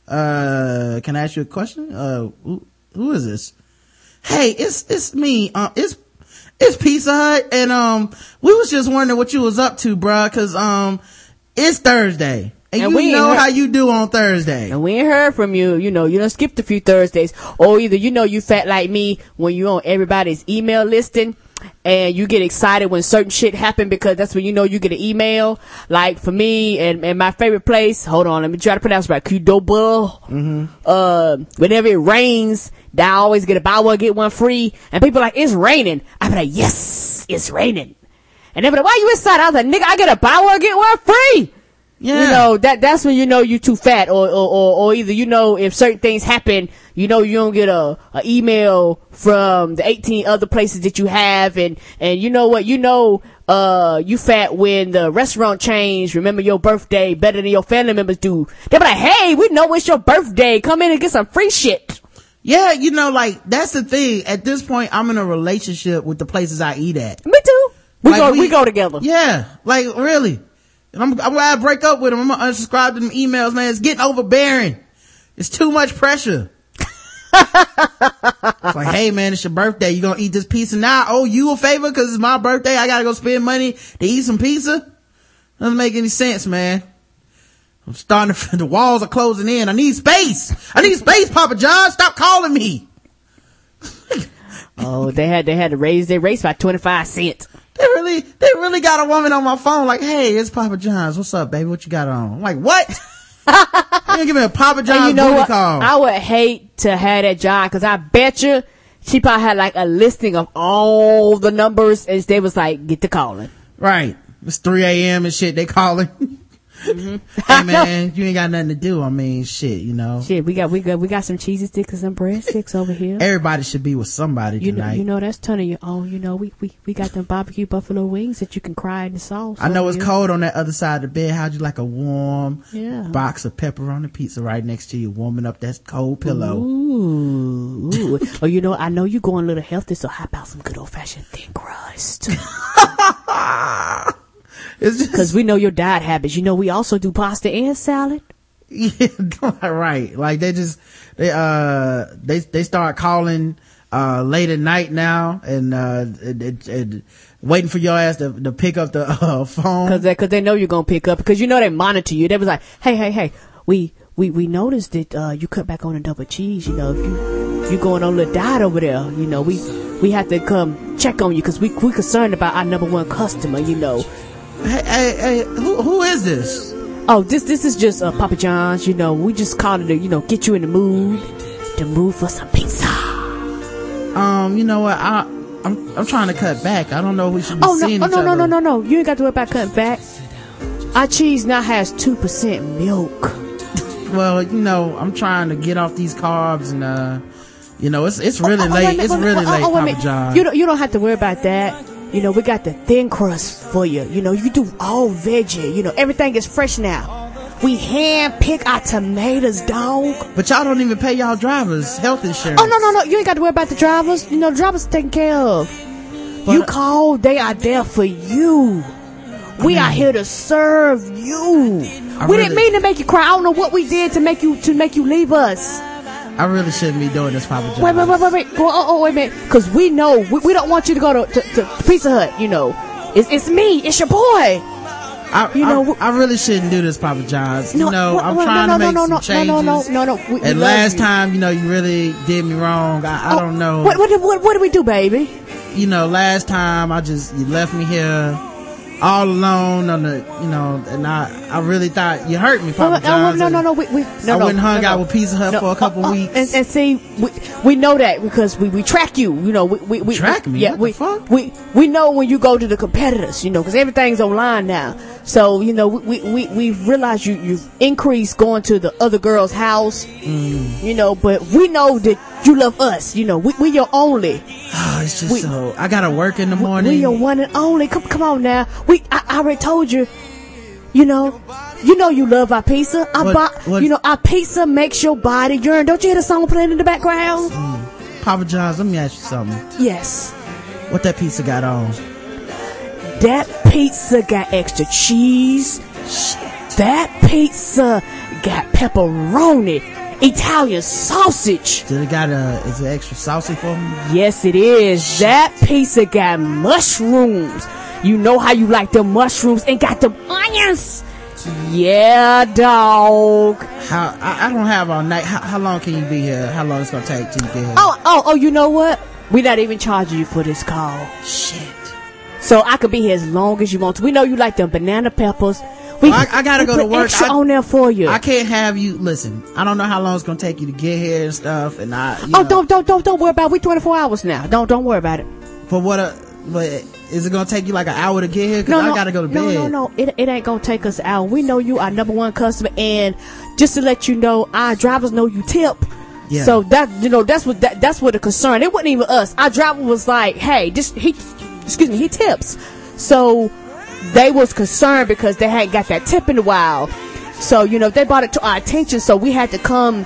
Speaker 3: uh, can I ask you a question? Uh, who, who is this? Hey, it's, it's me. Uh, it's, it's Pizza Hut. And, um, we was just wondering what you was up to, bruh, cause, um, it's Thursday. And,
Speaker 2: And
Speaker 3: you
Speaker 2: we
Speaker 3: know how you do on Thursday.
Speaker 2: And we ain't heard from you, you know, you done skipped a few Thursdays. Or either you know you fat like me when you on everybody's email listing and you get excited when certain shit happen because that's when you know you get an email. Like for me and, and my favorite place, hold on, let me try to pronounce it right, Qdoba. Mm-hmm. Uh, whenever it rains, I always get a buy one, get one free. And people are like, it's raining. I be like, yes, it's raining. And they be like, why you excited? I was like, nigga, I get a buy one, get one free.
Speaker 3: Yeah.
Speaker 2: You know, that, that's when you know you're too fat or, or, or, or either you know if certain things happen, you know you don't get a, a email from the 18 other places that you have and, and you know what, you know, uh, you fat when the restaurant chains remember your birthday better than your family members do. They be like, hey, we know it's your birthday. Come in and get some free shit.
Speaker 3: Yeah, you know, like, that's the thing. At this point, I'm in a relationship with the places I eat at.
Speaker 2: Me too. We
Speaker 3: Like,
Speaker 2: go,
Speaker 3: we-
Speaker 2: we, go together.
Speaker 3: Yeah, like, really. And I'm, I'm glad I break up with them. I'm gonna unsubscribe to them emails, man. It's getting overbearing. It's too much pressure. [laughs] it's like, hey man, it's your birthday. You gonna eat this pizza now? Oh, you a favor? Cause it's my birthday. I gotta go spend money to eat some pizza? Doesn't make any sense, man. I'm starting to, [laughs] the walls are closing in. I need space. I need space, Papa John. Stop calling me. [laughs]
Speaker 2: Oh, they had, they had to raise their rates by 25 cents.
Speaker 3: They really, they really got a woman on my phone like, hey, it's Papa John's. What's up, baby? What you got on? I'm like, what? [laughs] you gonna give me a Papa John's
Speaker 2: And you know what?
Speaker 3: call.
Speaker 2: I would hate to have that job because I bet you she probably had like a listing of all the numbers and they was like, get the calling.
Speaker 3: right. It's 3 a.m. and shit. They calling. [laughs] Mm-hmm. hey man, you ain't got nothing to do. I mean, shit, you know.
Speaker 2: Shit, we got we got we got some cheesy sticks and some bread sticks over here.
Speaker 3: Everybody should be with somebody
Speaker 2: You know, you know that's ton of your own. You know, we, we we got them barbecue buffalo wings that you can cry in the sauce.
Speaker 3: I know it's
Speaker 2: here.
Speaker 3: cold on that other side of the bed. How'd you like a warm
Speaker 2: Yeah.
Speaker 3: box of pepperoni pizza right next to you, warming up that cold pillow?
Speaker 2: Ooh, ooh. [laughs] oh, you know, I know you're going a little healthy, so how about some good old fashioned thin crust? [laughs] Because we know your diet habits. You know, we also do pasta and salad.
Speaker 3: Yeah, [laughs] right. Like they just they uh they they start calling uh late at night now and uh waiting for your ass to, to pick up the [laughs] uh, phone.
Speaker 2: Cause they, cause they know you're gonna pick up. Because you know they monitor you. They was like, hey, hey, hey, we, we, we noticed that, uh, you cut back on the double cheese. You know, if you, if you going on a little diet over there, you know, we, we have to come check on you because we, we concerned about our number one customer, you know.
Speaker 3: Hey, hey, hey, who, who is this?
Speaker 2: Oh, this, this is just, uh, Papa John's, you know, we just called it to, you know, get you in the mood, the mood for some pizza.
Speaker 3: Um, you know what? I I'm I'm trying to cut back. I don't know we should be
Speaker 2: Oh no,
Speaker 3: seeing
Speaker 2: oh,
Speaker 3: each
Speaker 2: no, no, no, no, no. You ain't got to worry about cutting back. Our cheese now has 2% milk.
Speaker 3: Well, you know, I'm trying to get off these carbs and uh you know, it's it's really
Speaker 2: Oh, oh, wait a
Speaker 3: late.
Speaker 2: minute,
Speaker 3: It's really late,
Speaker 2: Oh, oh, wait
Speaker 3: Papa. John.
Speaker 2: You don't, you don't have to worry about that. You know, we got the thin crust for you. You know, you do all veggie. You know, everything is fresh now. We hand pick our tomatoes, dog.
Speaker 3: But y'all don't even pay y'all drivers health insurance.
Speaker 2: Oh no, no, no! You ain't got to worry about the drivers. You know, drivers are taken care of. you call, they are there for you. We are here to serve you.
Speaker 3: I
Speaker 2: we
Speaker 3: really-
Speaker 2: didn't mean to make you cry. I don't know what we did to make you to make you leave us.
Speaker 3: I really shouldn't be doing this, Papa John.
Speaker 2: Wait, wait, wait, wait, wait. Go, oh, oh, wait a minute. Because we know we, we don't want you to go to, to, to Pizza Hut. You know, it's it's me. It's your boy.
Speaker 3: I,
Speaker 2: you know,
Speaker 3: I, I really shouldn't do this, Papa Johns. you know, I'm
Speaker 2: wait,
Speaker 3: trying
Speaker 2: no,
Speaker 3: to
Speaker 2: no,
Speaker 3: make
Speaker 2: no,
Speaker 3: some
Speaker 2: no,
Speaker 3: changes.
Speaker 2: no, no, no, no, no. We-
Speaker 3: and last
Speaker 2: you.
Speaker 3: time, you know, you really did me wrong. I, I oh, don't know.
Speaker 2: What, what, what, what did we do, baby?
Speaker 3: You know, last time I just you left me here all alone on the, you know, and I, I really thought you hurt me, Papa
Speaker 2: Oh,
Speaker 3: Johns.
Speaker 2: no, no, no, we, we, no,
Speaker 3: I
Speaker 2: no,
Speaker 3: went and hung
Speaker 2: no,
Speaker 3: out
Speaker 2: no.
Speaker 3: with Pizza Hut
Speaker 2: No,
Speaker 3: for a couple
Speaker 2: uh, uh,
Speaker 3: weeks.
Speaker 2: And, and see, we, we know that because we, we track you. You know, we, we, we
Speaker 3: Track me?
Speaker 2: Yeah,
Speaker 3: What the
Speaker 2: we,
Speaker 3: fuck?
Speaker 2: we we know when you go to the competitors. You know, because everything's online now. So you know, we we we realize you you've increased going to the other girl's house.
Speaker 3: Mm.
Speaker 2: You know, but we know that you love us. You know, we we your only.
Speaker 3: Oh, it's just
Speaker 2: we-
Speaker 3: so I gotta work in the morning.
Speaker 2: We your one and only. Come come on now. We I, I already told you. You know, you know you love our pizza. Our
Speaker 3: What-
Speaker 2: bo-
Speaker 3: what-
Speaker 2: you know our pizza makes your body yearn. Don't you hear the song playing in the background? Mm.
Speaker 3: Papa John's, let me ask you something.
Speaker 2: Yes.
Speaker 3: What that pizza got on?
Speaker 2: That pizza got extra cheese. That pizza got pepperoni, Italian sausage.
Speaker 3: Did it got a, is it extra saucy for me?
Speaker 2: Yes, it is. That pizza got mushrooms. You know how you like the mushrooms and got the onions. Yeah, dog.
Speaker 3: How, I, I don't have all night. How, how long can you be here? How long it's gonna take to get here?
Speaker 2: Oh, oh, oh, you know what? We're not even charging you for this call.
Speaker 3: Shit.
Speaker 2: So I could be here as long as you want to. We know you like them banana peppers. We,
Speaker 3: Well, I- I gotta go to work.
Speaker 2: Extra
Speaker 3: I-
Speaker 2: on there for you.
Speaker 3: I can't have you, listen, I don't know how long it's gonna take you to get here and stuff, and I, you
Speaker 2: oh,
Speaker 3: know,
Speaker 2: don't, don't, don't, don't worry about it. We 24 hours now. Don't, don't worry about it.
Speaker 3: But what a, but is it gonna take you like an hour to get here? Cause
Speaker 2: No,
Speaker 3: I
Speaker 2: no,
Speaker 3: gotta go to
Speaker 2: no,
Speaker 3: bed.
Speaker 2: no, no. It, it ain't gonna take us out. We know you our number one customer, and just to let you know, our drivers know you tip.
Speaker 3: Yeah.
Speaker 2: So that you know, that's what that, that's what the concern. It wasn't even us. Our driver was like, "Hey, this he, excuse me, he tips." So they was concerned because they hadn't got that tip in a while. So you know, they brought it to our attention. So we had to come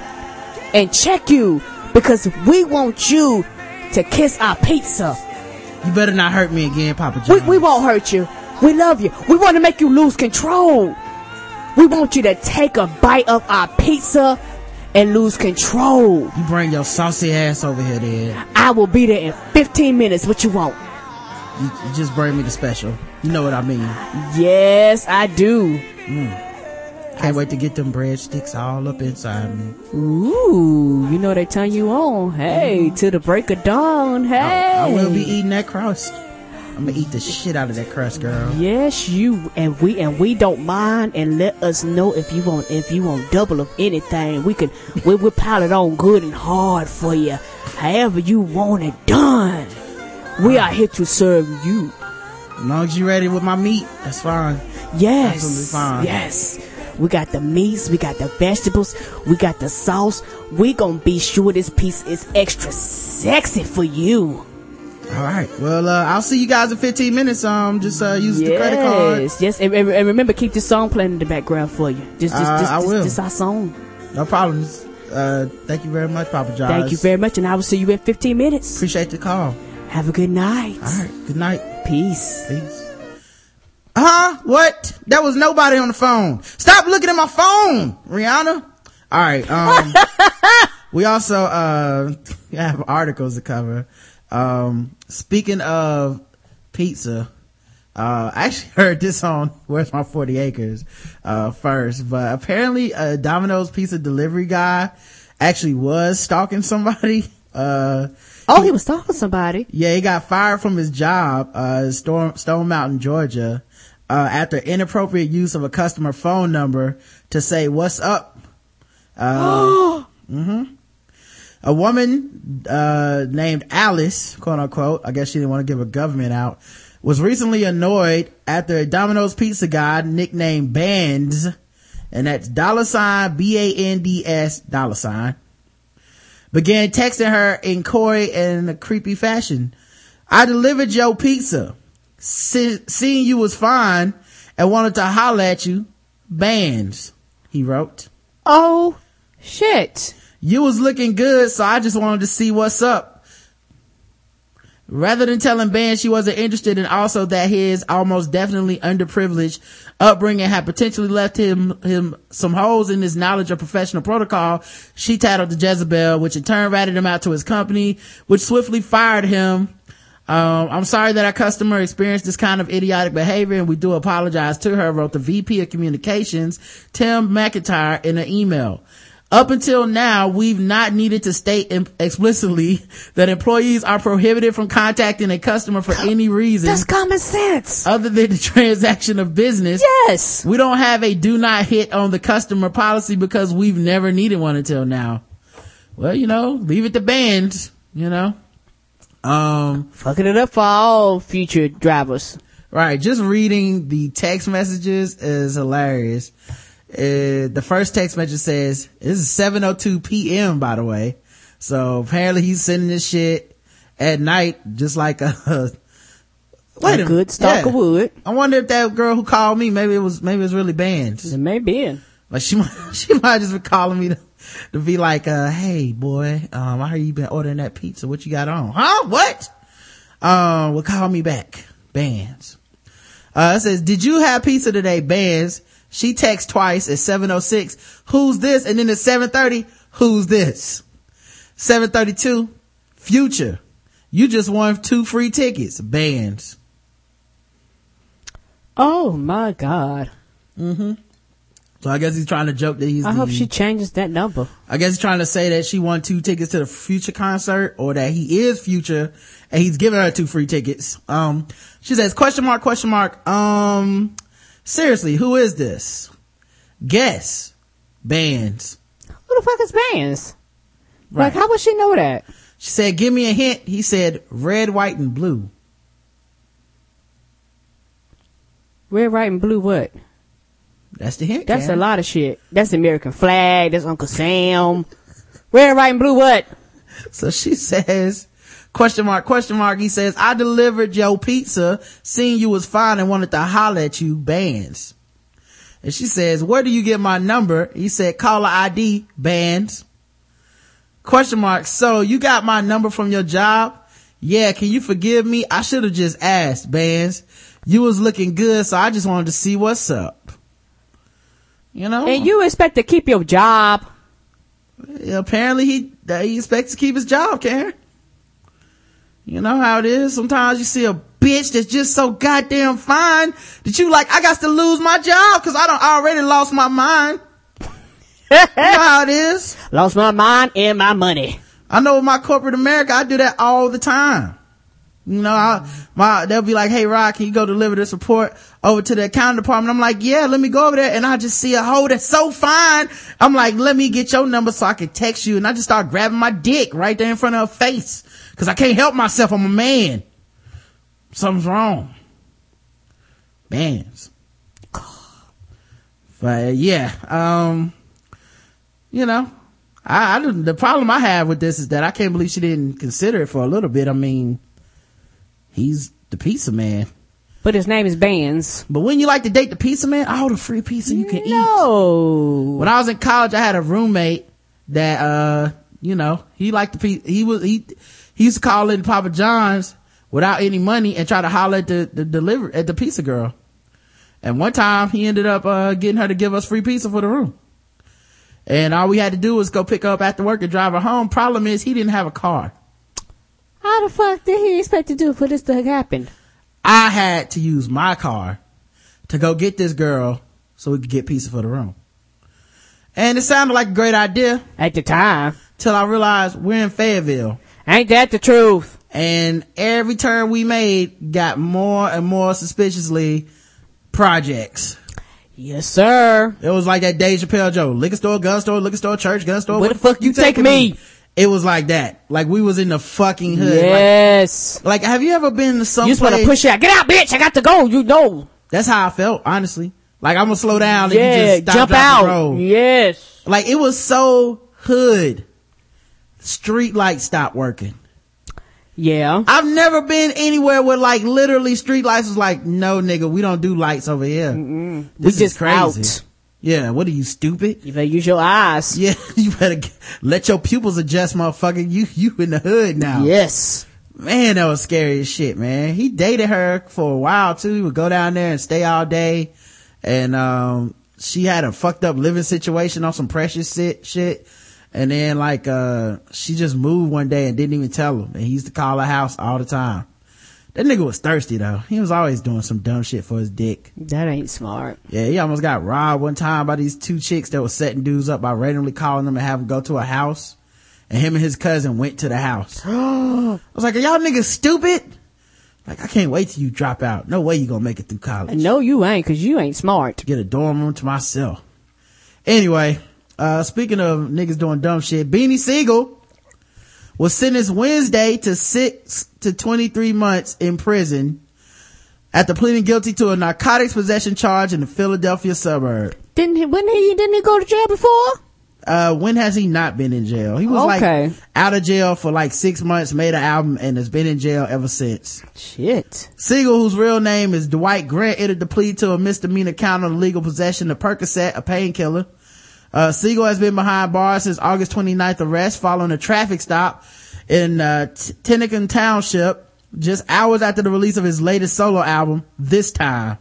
Speaker 2: and check you because we want you to kiss our pizza.
Speaker 3: You better not hurt me again, Papa
Speaker 2: We,
Speaker 3: John.
Speaker 2: we won't hurt you. We love you. We want to make you lose control. We want you to take a bite of our pizza and lose control.
Speaker 3: You bring your saucy ass over here, then.
Speaker 2: I will be there in 15 minutes. What you want?
Speaker 3: You, you just bring me the special. You know what I mean.
Speaker 2: Yes, I do. Mm.
Speaker 3: Can't wait to get them breadsticks all up inside me.
Speaker 2: Ooh, you know they turn you on. Hey, mm. to the break of dawn. Hey.
Speaker 3: I will be eating that crust. I'm gonna eat the shit out of that crust, girl.
Speaker 2: Yes, you and we and we don't mind. And let us know if you want if you want double of anything. We can we will pile it on good and hard for you. However you want it done. We are here to serve you.
Speaker 3: As long as you ready with my meat, that's fine.
Speaker 2: Yes.
Speaker 3: Absolutely fine.
Speaker 2: Yes. We got the meats, we got the vegetables, we got the sauce. We gonna be sure this piece is extra sexy for you.
Speaker 3: All right. Well, uh, I'll see you guys in 15 minutes. Um, just, uh, use the credit card.
Speaker 2: Yes, yes, and, and- and remember, keep this song playing in the background for you. Just, just,
Speaker 3: Uh,
Speaker 2: just,
Speaker 3: I
Speaker 2: just,
Speaker 3: will.
Speaker 2: just our song.
Speaker 3: No problems. Uh, thank you very much, Papa John.
Speaker 2: Thank you very much, and I will see you in 15 minutes.
Speaker 3: Appreciate the call.
Speaker 2: Have a good night.
Speaker 3: All right. Good night.
Speaker 2: Peace.
Speaker 3: Peace. Huh? What? There was nobody on the phone. Stop looking at my phone, Rihanna. All right. Um, [laughs] we also, uh, [laughs] have articles to cover. Um, speaking of pizza, uh, I actually [laughs] heard this on Where's My 40 Acres, uh, first, but apparently a Domino's pizza delivery guy actually was stalking somebody. Uh,
Speaker 2: Oh, he was talking to somebody.
Speaker 3: yeah, he got fired from his job, uh, Storm, Stone Mountain, Georgia, uh, after inappropriate use of a customer phone number to say, what's up? Uh, [gasps] mm-hmm. A woman, uh, named Alice, quote unquote, I guess she didn't want to give a government out, was recently annoyed after a Domino's pizza guy nicknamed Bands, and that's dollar sign B-A-N-D-S dollar sign, began texting her in coy and a creepy fashion. I delivered your pizza. Se- seeing you was fine and wanted to holler at you. Bands, he wrote.
Speaker 2: Oh, shit.
Speaker 3: You was looking good, so I just wanted to see what's up. Rather than telling Ben she wasn't interested and also that his almost definitely underprivileged upbringing had potentially left him, him some holes in his knowledge of professional protocol, she tattled to Jezebel, which in turn ratted him out to his company, which swiftly fired him. Um, I'm sorry that our customer experienced this kind of idiotic behavior and we do apologize to her, wrote the VP of communications, Tim McIntyre in an email. Up until now, we've not needed to state explicitly that employees are prohibited from contacting a customer for any reason.
Speaker 2: That's common sense.
Speaker 3: Other than the [laughs] transaction of business.
Speaker 2: Yes.
Speaker 3: We don't have a do not hit on the customer policy because we've never needed one until now. Well, you know, leave it to bands, you know. Um,
Speaker 2: Fucking it up for all future drivers.
Speaker 3: Right. Just reading the text messages is hilarious. Uh, the first text message says, this is 7.02 p.m. by the way. So apparently he's sending this shit at night, just like a, [laughs] wait
Speaker 2: A good stalker would.
Speaker 3: I wonder if that girl who called me, maybe it was, maybe it was really bands.
Speaker 2: It may be.
Speaker 3: Like she [laughs] might, she might just be calling me to, to be like, uh, hey boy, um, I heard you been ordering that pizza. What you got on? Huh? What? Um, well call me back. Bands. Uh, it says, did you have pizza today? Bands. She texts twice at 706. Who's this? And then at 730, who's this? 732, future. You just won two free tickets. Bands.
Speaker 2: Oh my god.
Speaker 3: Mm-hmm. So I guess he's trying to joke that he's
Speaker 2: I
Speaker 3: the-
Speaker 2: hope she changes that number.
Speaker 3: I guess he's trying to say that she won two tickets to the future concert or that he is future and he's giving her two free tickets. Um, she says, question mark, question mark. Um, seriously, who is this? Guess. Bands.
Speaker 2: Who the fuck is Bands?
Speaker 3: Right.
Speaker 2: Like, how would she know that?
Speaker 3: She said, give me a hint. He said, red, white, and blue.
Speaker 2: Red, white, and blue what?
Speaker 3: That's the hint.
Speaker 2: That's a lot of shit. That's the American flag. That's Uncle Sam. Red, white, and blue what? [laughs]
Speaker 3: So she says, question mark, question mark. He says, I delivered your pizza, seeing you was fine and wanted to holler at you, bands. And she says, where do you get my number? He said, caller ID, bands. Question mark. So you got my number from your job? Yeah. Can you forgive me? I should have just asked, bands. You was looking good, so I just wanted to see what's up. You know?
Speaker 2: And you expect to keep your job?
Speaker 3: apparently he he expects to keep his job karen you know how it is sometimes you see a bitch that's just so goddamn fine that you like i got to lose my job because i don't already lost my mind you know how it is [laughs]
Speaker 2: Lost my mind and my money.
Speaker 3: i know with my corporate america i do that all the time you know, I, my, they'll be like, Hey, Rod, can you go deliver this report over to the accounting department? I'm like, yeah, let me go over there. And I just see a hoe that's so fine. I'm like, let me get your number so I can text you. And I just start grabbing my dick right there in front of her face. Cause I can't help myself. I'm a man. Something's wrong. Bands. But uh, yeah, um, you know, I, I didn't, the problem I have with this is that I can't believe she didn't consider it for a little bit. I mean, he's the pizza man.
Speaker 2: But his name is Bands.
Speaker 3: But when you like to date the pizza man, all the free pizza you can eat.
Speaker 2: No.
Speaker 3: When I was in college, I had a roommate that, uh, you know, he liked the pizza. He was, he, he used to call in Papa John's without any money and try to holler at the, the deliver, at the pizza girl. And one time he ended up, uh, getting her to give us free pizza for the room. And all we had to do was go pick her up after work and drive her home. Problem is he didn't have a car.
Speaker 2: How the fuck did he expect to do for this to happen?
Speaker 3: I had to use my car to go get this girl so we could get pizza for the room. And it sounded like a great idea.
Speaker 2: At the time.
Speaker 3: Till I realized we're in Fayetteville.
Speaker 2: Ain't that the truth?
Speaker 3: And every turn we made got more and more suspiciously projects.
Speaker 2: Yes, sir.
Speaker 3: It was like that Dave Chappelle Joe. Liquor store, gun store, liquor store, church, gun store.
Speaker 2: Where the fuck you take me?
Speaker 3: It was like that. Like we was in the fucking hood.
Speaker 2: Yes.
Speaker 3: Like, like have you ever been to some
Speaker 2: You just want to push out. Get out, bitch. I got to go. You know.
Speaker 3: That's how I felt, honestly. Like I'm gonna slow down and
Speaker 2: Yeah,
Speaker 3: you just stop,
Speaker 2: jump out.
Speaker 3: and.
Speaker 2: Yes.
Speaker 3: Like it was so hood. Street lights stopped working.
Speaker 2: Yeah.
Speaker 3: I've never been anywhere where like literally street lights was like, no nigga, we don't do lights over here.
Speaker 2: We
Speaker 3: This is
Speaker 2: just
Speaker 3: crazy.
Speaker 2: out.
Speaker 3: Yeah, what are you stupid?
Speaker 2: You better use your eyes. [laughs]
Speaker 3: Yeah, you better g- let your pupils adjust, motherfucker. You, you in the hood now.
Speaker 2: Yes.
Speaker 3: Man, that was scary as shit, man. He dated her for a while too. He would go down there and stay all day. And, um, she had a fucked up living situation on some precious shit, shit. And then like, uh, she just moved one day and didn't even tell him. And he used to call her house all the time. That nigga was thirsty though. He was always doing some dumb shit for his dick.
Speaker 2: That ain't smart.
Speaker 3: Yeah, he almost got robbed one time by these two chicks that was setting dudes up by randomly calling them and having them go to a house. And him and his cousin went to the house. [gasps] I was like, are y'all niggas stupid? Like, I can't wait till you drop out. No way you gonna make it through college.
Speaker 2: No, you ain't, cause you ain't smart.
Speaker 3: Get a dorm room to myself. Anyway, uh, speaking of niggas doing dumb shit, Beanie Sigel was sentenced Wednesday to six to 23 months in prison after pleading guilty to a narcotics possession charge in the Philadelphia suburb.
Speaker 2: Didn't he, when he, didn't he go to jail before?
Speaker 3: Uh, when has he not been in jail? He was
Speaker 2: Okay.
Speaker 3: like out of jail for like six months, made an album, and has been in jail ever since.
Speaker 2: Shit.
Speaker 3: Sigel, whose real name is Dwight Grant, entered the plea to a misdemeanor count of illegal possession of Percocet, a painkiller. Uh, Sigel has been behind bars since August 29th arrest following a traffic stop in, uh, T- Township just hours after the release of his latest solo album, This Time.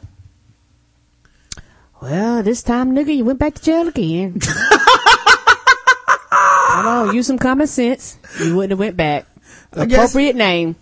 Speaker 2: Well, this time, nigga, you went back to jail again. [laughs] Come on, use some common sense. You wouldn't have went back.
Speaker 3: I guess-
Speaker 2: Appropriate name.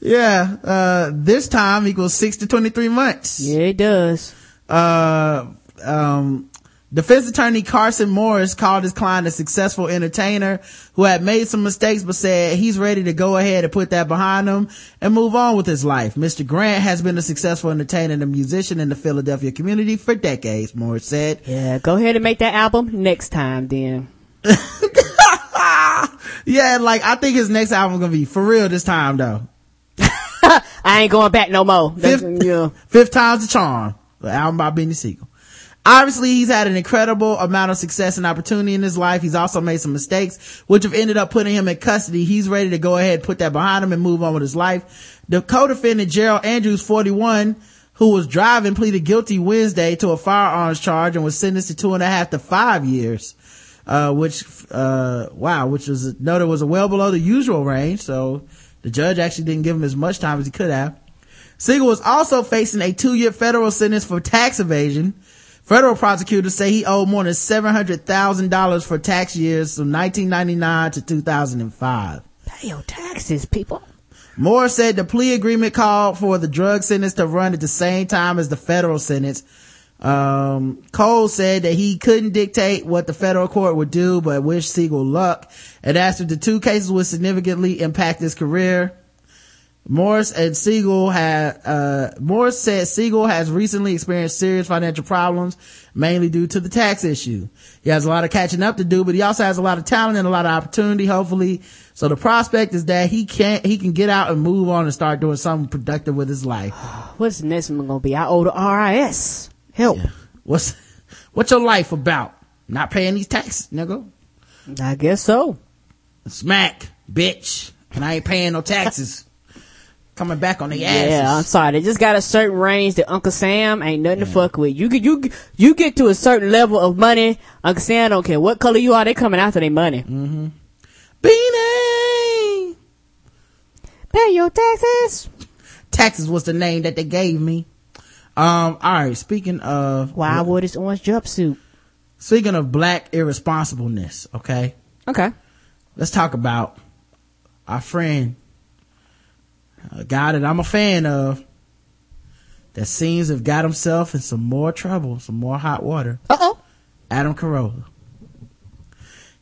Speaker 3: Yeah, uh, this time equals six to 23 months.
Speaker 2: Yeah, it does.
Speaker 3: uh, um, defense attorney Carson Morris called his client a successful entertainer who had made some mistakes but said he's ready to go ahead and put that behind him and move on with his life. Mr. Grant has been a successful entertainer and a musician in the Philadelphia community for decades, Morris said.
Speaker 2: Yeah, go ahead and make that album next time then. [laughs]
Speaker 3: Yeah, like I think his next album gonna be for real this time though. [laughs]
Speaker 2: I ain't going back no more.
Speaker 3: Fifth,
Speaker 2: yeah. [laughs]
Speaker 3: fifth time's the charm. The album by Benny Sigel. Obviously, he's had an incredible amount of success and opportunity in his life. He's also made some mistakes, which have ended up putting him in custody. He's ready to go ahead, put that behind him and move on with his life. The co-defendant Gerald Andrews, 41, who was driving, pleaded guilty Wednesday to a firearms charge and was sentenced to two and a half to five years. Uh, which, uh, wow, which was, noted was well below the usual range. So the judge actually didn't give him as much time as he could have. Sigel was also facing a two-year federal sentence for tax evasion. Federal prosecutors say he owed more than $700,000 for tax years from 1999 to 2005.
Speaker 2: Pay your taxes, people.
Speaker 3: Moore said the plea agreement called for the drug sentence to run at the same time as the federal sentence. Um, Cole said that he couldn't dictate what the federal court would do, but wished Sigel luck and asked if the two cases would significantly impact his career. Morris and Sigel had, uh, Morris said Sigel has recently experienced serious financial problems, mainly due to the tax issue. He has a lot of catching up to do, but he also has a lot of talent and a lot of opportunity, hopefully. So the prospect is that he can't, he can get out and move on and start doing something productive with his life. [sighs]
Speaker 2: What's the next one gonna be? I owe the RIS. Help.
Speaker 3: What's, What's your life about? Not paying these taxes, nigga.
Speaker 2: I guess so.
Speaker 3: Smack, bitch. And I ain't paying no taxes. [laughs] Coming back on the asses.
Speaker 2: Yeah, I'm sorry. They just got a certain range that Uncle Sam ain't nothing to fuck with. You get you you get to a certain level of money, Uncle Sam don't care what color you are. They coming after their money.
Speaker 3: Mm-hmm. Beanie!
Speaker 2: Pay your taxes.
Speaker 3: Taxes was the name that they gave me. Um, alright, speaking of.
Speaker 2: Why I wore this orange jumpsuit?
Speaker 3: Speaking of black irresponsibleness, okay?
Speaker 2: Okay.
Speaker 3: Let's talk about our friend, a guy that I'm a fan of, that seems to have got himself in some more trouble, some more hot water.
Speaker 2: Uh oh.
Speaker 3: Adam Carolla.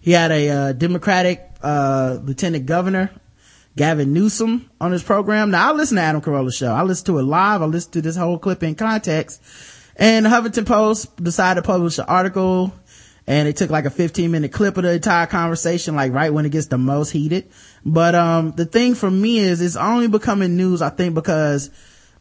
Speaker 3: He had a uh, Democratic uh, Lieutenant Governor, Gavin Newsom, on his program. Now I listen to Adam Carolla's show. I listen to it live. I listen to this whole clip in context. And the Huffington Post decided to publish an article and it took like a 15 minute clip of the entire conversation, like right when it gets the most heated. But, um, the thing for me is it's only becoming news, I think, because,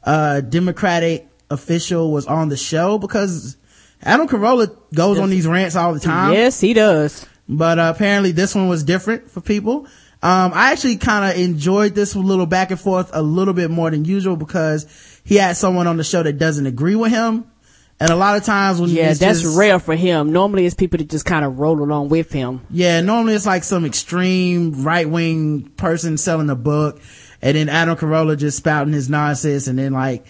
Speaker 3: uh, Democratic official was on the show because Adam Carolla goes on these rants all the time.
Speaker 2: Yes, he does.
Speaker 3: But uh, apparently this one was different for people. Um, I actually kind of enjoyed this little back and forth a little bit more than usual because he had someone on the show that doesn't agree with him. And a lot of times when
Speaker 2: Yeah, that's
Speaker 3: just-
Speaker 2: rare for him. Normally it's people that just kind of roll along with him.
Speaker 3: Yeah, normally it's like some extreme right wing person selling a book and then Adam Carolla just spouting his nonsense and then like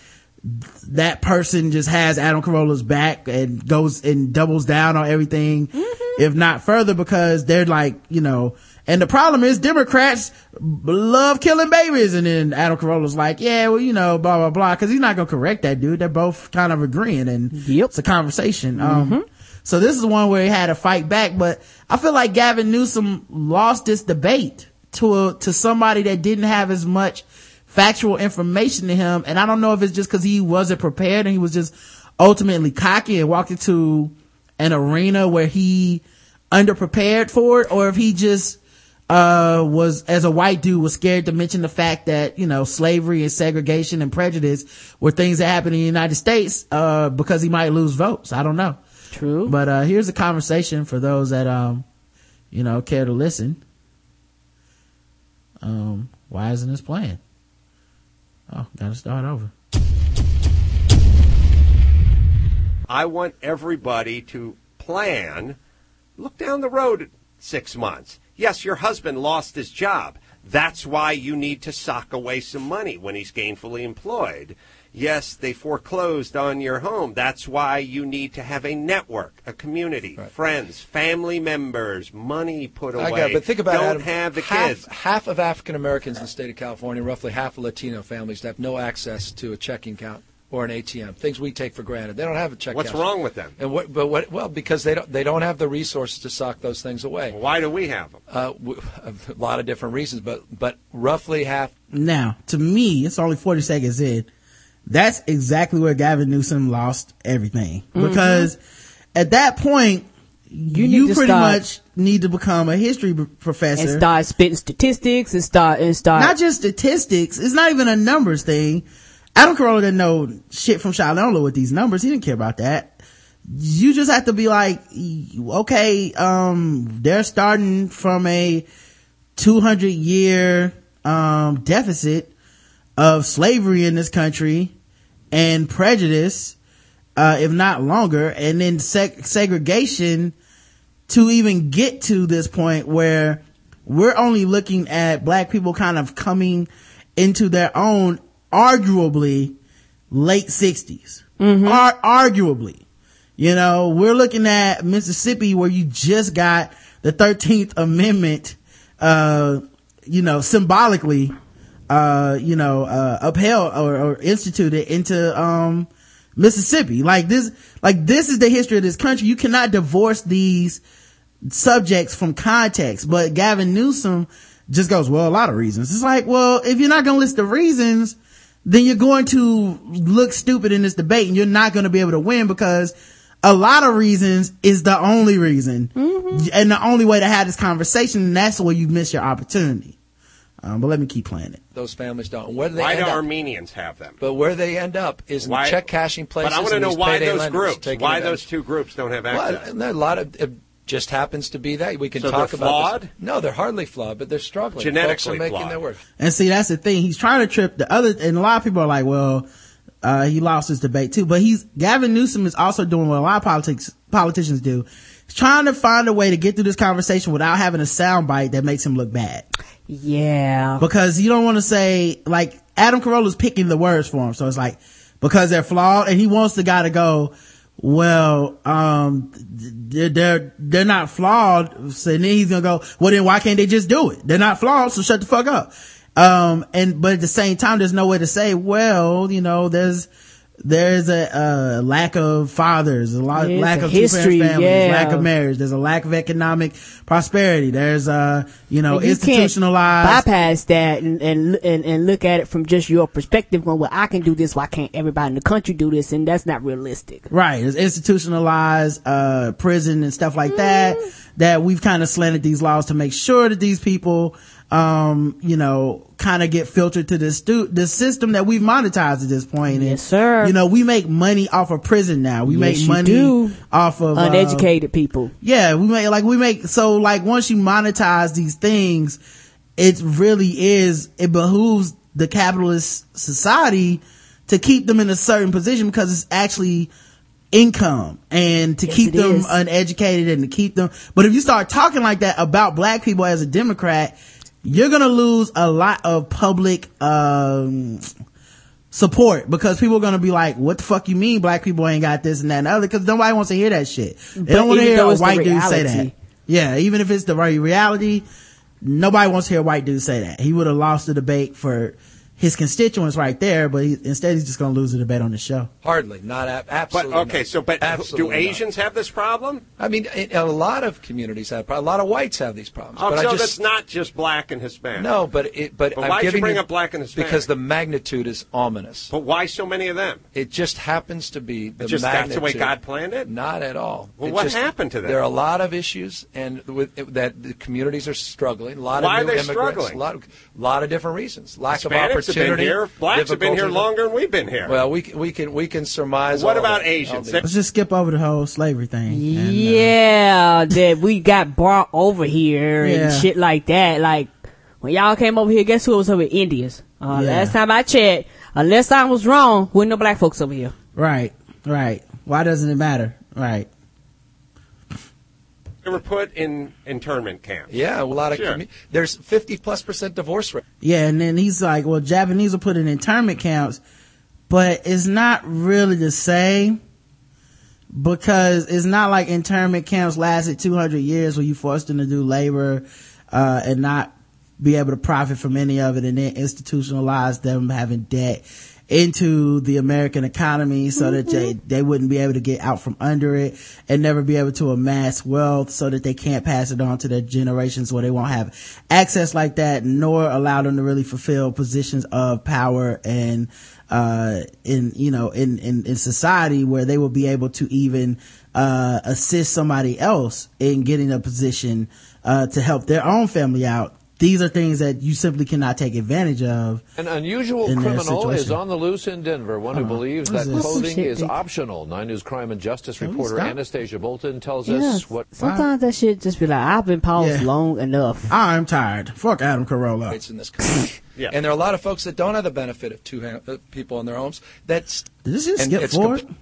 Speaker 3: that person just has Adam Carolla's back and goes and doubles down on everything. Mm-hmm. If not further because they're like, you know, and the problem is Democrats love killing babies. And then Adam Carolla's like, yeah, well, you know, blah, blah, blah. Cause he's not going to correct that dude. They're both kind of agreeing and it's a conversation. Um, so this is one where he had to fight back, but I feel like Gavin Newsom lost this debate to a, to somebody that didn't have as much factual information to him. And I don't know if it's just cause he wasn't prepared and he was just ultimately cocky and walked into an arena where he underprepared for it or if he just uh was as a white dude was scared to mention the fact that you know slavery and segregation and prejudice were things that happened in the united states uh because he might lose votes. I don't know.
Speaker 2: True.
Speaker 3: But uh here's a conversation for those that um you know care to listen. Um why isn't this playing? Oh gotta start over.
Speaker 10: I want everybody to plan, look down the road six months. Yes, your husband lost his job. That's why you need to sock away some money when he's gainfully employed. Yes, they foreclosed on your home. That's why you need to have a network, a community, friends, family members, money put away.
Speaker 11: I got it, but think about it.
Speaker 10: Don't
Speaker 11: Adam,
Speaker 10: have the
Speaker 11: half,
Speaker 10: kids.
Speaker 11: Half of African Americans in the state of California, roughly half of Latino families, have no access to a checking account or an ATM. Things we take for granted. They don't have a check.
Speaker 10: What's
Speaker 11: cash.
Speaker 10: wrong with them?
Speaker 11: And what, but what? Well, because they don't they don't have the resources to sock those things away.
Speaker 10: Why do we have them?
Speaker 11: Uh, w- a lot of different reasons, but but roughly half.
Speaker 3: Now, to me, it's only 40 seconds in. That's exactly where Gavin Newsom lost everything.
Speaker 2: Mhm.
Speaker 3: Because at that point, you,
Speaker 2: need to
Speaker 3: pretty
Speaker 2: start-
Speaker 3: much need to become a history b- professor.
Speaker 2: And start spitting statistics and start and start.
Speaker 3: Not just statistics. It's not even a numbers thing. Adam Carolla didn't know shit from Shinola with these numbers. He didn't care about that. You just have to be like, okay, um, they're starting from a 200 year, um, deficit of slavery in this country and prejudice, uh, if not longer, and then seg- segregation to even get to this point where we're only looking at black people kind of coming into their own arguably late 60s. Ar- arguably. You know, we're looking at Mississippi where you just got the 13th Amendment, uh, you know, symbolically, uh, you know, uh, upheld or, or instituted into, um, Mississippi. Like this, like this is the history of this country. You cannot divorce these subjects from context. But Gavin Newsom just goes, well, a lot of reasons. It's like, well, if you're not going to list the reasons, then you're going to look stupid in this debate and you're not going to be able to win because a lot of reasons is the only reason and the only way to have this conversation. And that's where you miss your opportunity. Um, but let me keep playing it.
Speaker 11: Those families don't. Where do they
Speaker 10: Why do
Speaker 11: up?
Speaker 10: Armenians have them?
Speaker 11: But where they end up is in
Speaker 10: Why-
Speaker 11: check cashing places.
Speaker 10: But I want to know why those groups, why those two groups don't have access.
Speaker 11: and there are a lot of. It just happens to be that we can
Speaker 10: So
Speaker 11: talk
Speaker 10: they're
Speaker 11: about.
Speaker 10: flawed?
Speaker 11: This. No, they're hardly flawed, but they're struggling.
Speaker 10: Genetically
Speaker 11: Folks are making
Speaker 10: flawed.
Speaker 11: their work.
Speaker 3: And see, that's the thing. He's trying to trip the other, and a lot of people are like, well, uh, he lost his debate too. But he's, Gavin Newsom is also doing what a lot of politics, politicians do. He's trying to find a way to get through this conversation without having a soundbite that makes him look bad.
Speaker 2: Yeah.
Speaker 3: Because you don't want to say, like, Adam Carolla's picking the words for him. So it's like, because they're flawed, and he wants the guy to go, well, um, they're, they're, not flawed. So then he's gonna go, well then why can't they just do it? They're not flawed, so shut the fuck up. Um, and, but at the same time, there's no way to say, well, you know, there's, there's a, uh, lack of fathers, a lot,
Speaker 2: There's
Speaker 3: lack
Speaker 2: a
Speaker 3: of
Speaker 2: history,
Speaker 3: families,
Speaker 2: yeah.
Speaker 3: lack of marriage. There's a lack of economic prosperity. There's, uh, you know,
Speaker 2: you can't
Speaker 3: institutionalized.
Speaker 2: bypass that and, and and and look at it from just your perspective. Going, well, I can do this. Why can't everybody in the country do this? And that's not realistic.
Speaker 3: Right. It's institutionalized, uh, prison and stuff like that, that we've kind of slanted these laws to make sure that these people, um, you know, kind of get filtered to this stu- this system that we've monetized at this point.
Speaker 2: Yes, sir.
Speaker 3: You know, we make money off of prison now. We
Speaker 2: Yes,
Speaker 3: make money
Speaker 2: do.
Speaker 3: off of, uh,
Speaker 2: Uneducated people.
Speaker 3: yeah, we make like we make so like once you monetize these things, it really is it behooves the capitalist society to keep them in a certain position because it's actually income and to
Speaker 2: Yes,
Speaker 3: keep them
Speaker 2: is.
Speaker 3: uneducated and to keep them but if you start talking like that about black people as a democrat you're gonna lose a lot of public um support because people are gonna be like, what the fuck you mean black people ain't got this and that and other? Cause nobody wants to hear that shit. They
Speaker 2: But
Speaker 3: don't want to hear a white dude say that. Yeah, even if it's the right reality, nobody wants to hear a white dude say that. He would have lost the debate for his constituents right there, but he, instead he's just gonna lose the debate on the show.
Speaker 11: Hardly, not a-
Speaker 10: But
Speaker 11: absolutely.
Speaker 10: okay,
Speaker 11: not.
Speaker 10: so but do
Speaker 11: Absolutely not.
Speaker 10: Asians have this problem?
Speaker 11: I mean, in- a lot of communities have. A lot of whites have these problems.
Speaker 10: Oh,
Speaker 11: but
Speaker 10: so
Speaker 11: I just
Speaker 10: that's not just black and Hispanic.
Speaker 11: no, but it, but,
Speaker 10: But why'd you
Speaker 11: giving
Speaker 10: bring up black and Hispanic?
Speaker 11: Because the magnitude is ominous.
Speaker 10: But why so many of them?
Speaker 11: It just happens to be the
Speaker 10: It just that's the way God planned it.
Speaker 11: Not at all.
Speaker 10: Well,
Speaker 11: It
Speaker 10: what
Speaker 11: just-
Speaker 10: happened to them?
Speaker 11: There are a lot of issues, and with, that the communities are struggling. A lot
Speaker 10: Why
Speaker 11: of
Speaker 10: are
Speaker 11: new
Speaker 10: they
Speaker 11: immigrants.
Speaker 10: struggling?
Speaker 11: A lot, of, lot of different reasons. Lack of
Speaker 10: Hispanics have
Speaker 11: opportunity.
Speaker 10: been here. Blacks have been here longer than we've been here.
Speaker 11: Well, we can we can we can surmise.
Speaker 10: What
Speaker 11: all
Speaker 10: about
Speaker 11: the-
Speaker 10: Asians?
Speaker 11: all the-
Speaker 3: Let's just skip over the whole slavery thing. and, uh,
Speaker 2: Yeah, that we got brought over here and
Speaker 3: Yeah.
Speaker 2: shit like that. Like when y'all came over here, guess who was over here? Indians. Uh,
Speaker 3: Yeah.
Speaker 2: Last time I checked, unless I was wrong, wasn't no black folks over here.
Speaker 3: Right, right. Why doesn't it matter? Right.
Speaker 10: They were put in internment camps.
Speaker 11: Yeah, a lot of
Speaker 10: Sure.
Speaker 11: commu- there's 50 plus percent divorce rate.
Speaker 3: Yeah, and then he's like, well, Japanese will put in internment camps, but it's not really the same because it's not like internment camps lasted 200 years where you forced them to do labor, uh, and not be able to profit from any of it and then institutionalize them having debt into the American economy so that they, they wouldn't be able to get out from under it and never be able to amass wealth so that they can't pass it on to their generations where they won't have access like that nor allow them to really fulfill positions of power and uh in you know in in, in society where they will be able to even uh assist somebody else in getting a position uh to help their own family out these are things that you simply cannot take advantage of
Speaker 12: An unusual
Speaker 3: in
Speaker 12: criminal is on the loose in Denver. One who
Speaker 3: Uh-huh.
Speaker 12: believes that
Speaker 3: this?
Speaker 12: clothing is
Speaker 2: they-
Speaker 12: optional. Nine News Crime and Justice
Speaker 3: Can
Speaker 12: reporter? Anastasia Bolton tells
Speaker 2: Yeah,
Speaker 12: us what.
Speaker 2: sometimes that shit just be like, I've been paused
Speaker 3: Yeah.
Speaker 2: long enough.
Speaker 3: i'm tired fuck adam carolla
Speaker 11: rates in this country. [laughs]
Speaker 10: Yeah.
Speaker 11: And there are a lot of folks that don't have the benefit of two ha- uh, people in their homes. That's
Speaker 3: did this just
Speaker 11: and
Speaker 3: skip
Speaker 11: it's
Speaker 3: forward
Speaker 11: comp-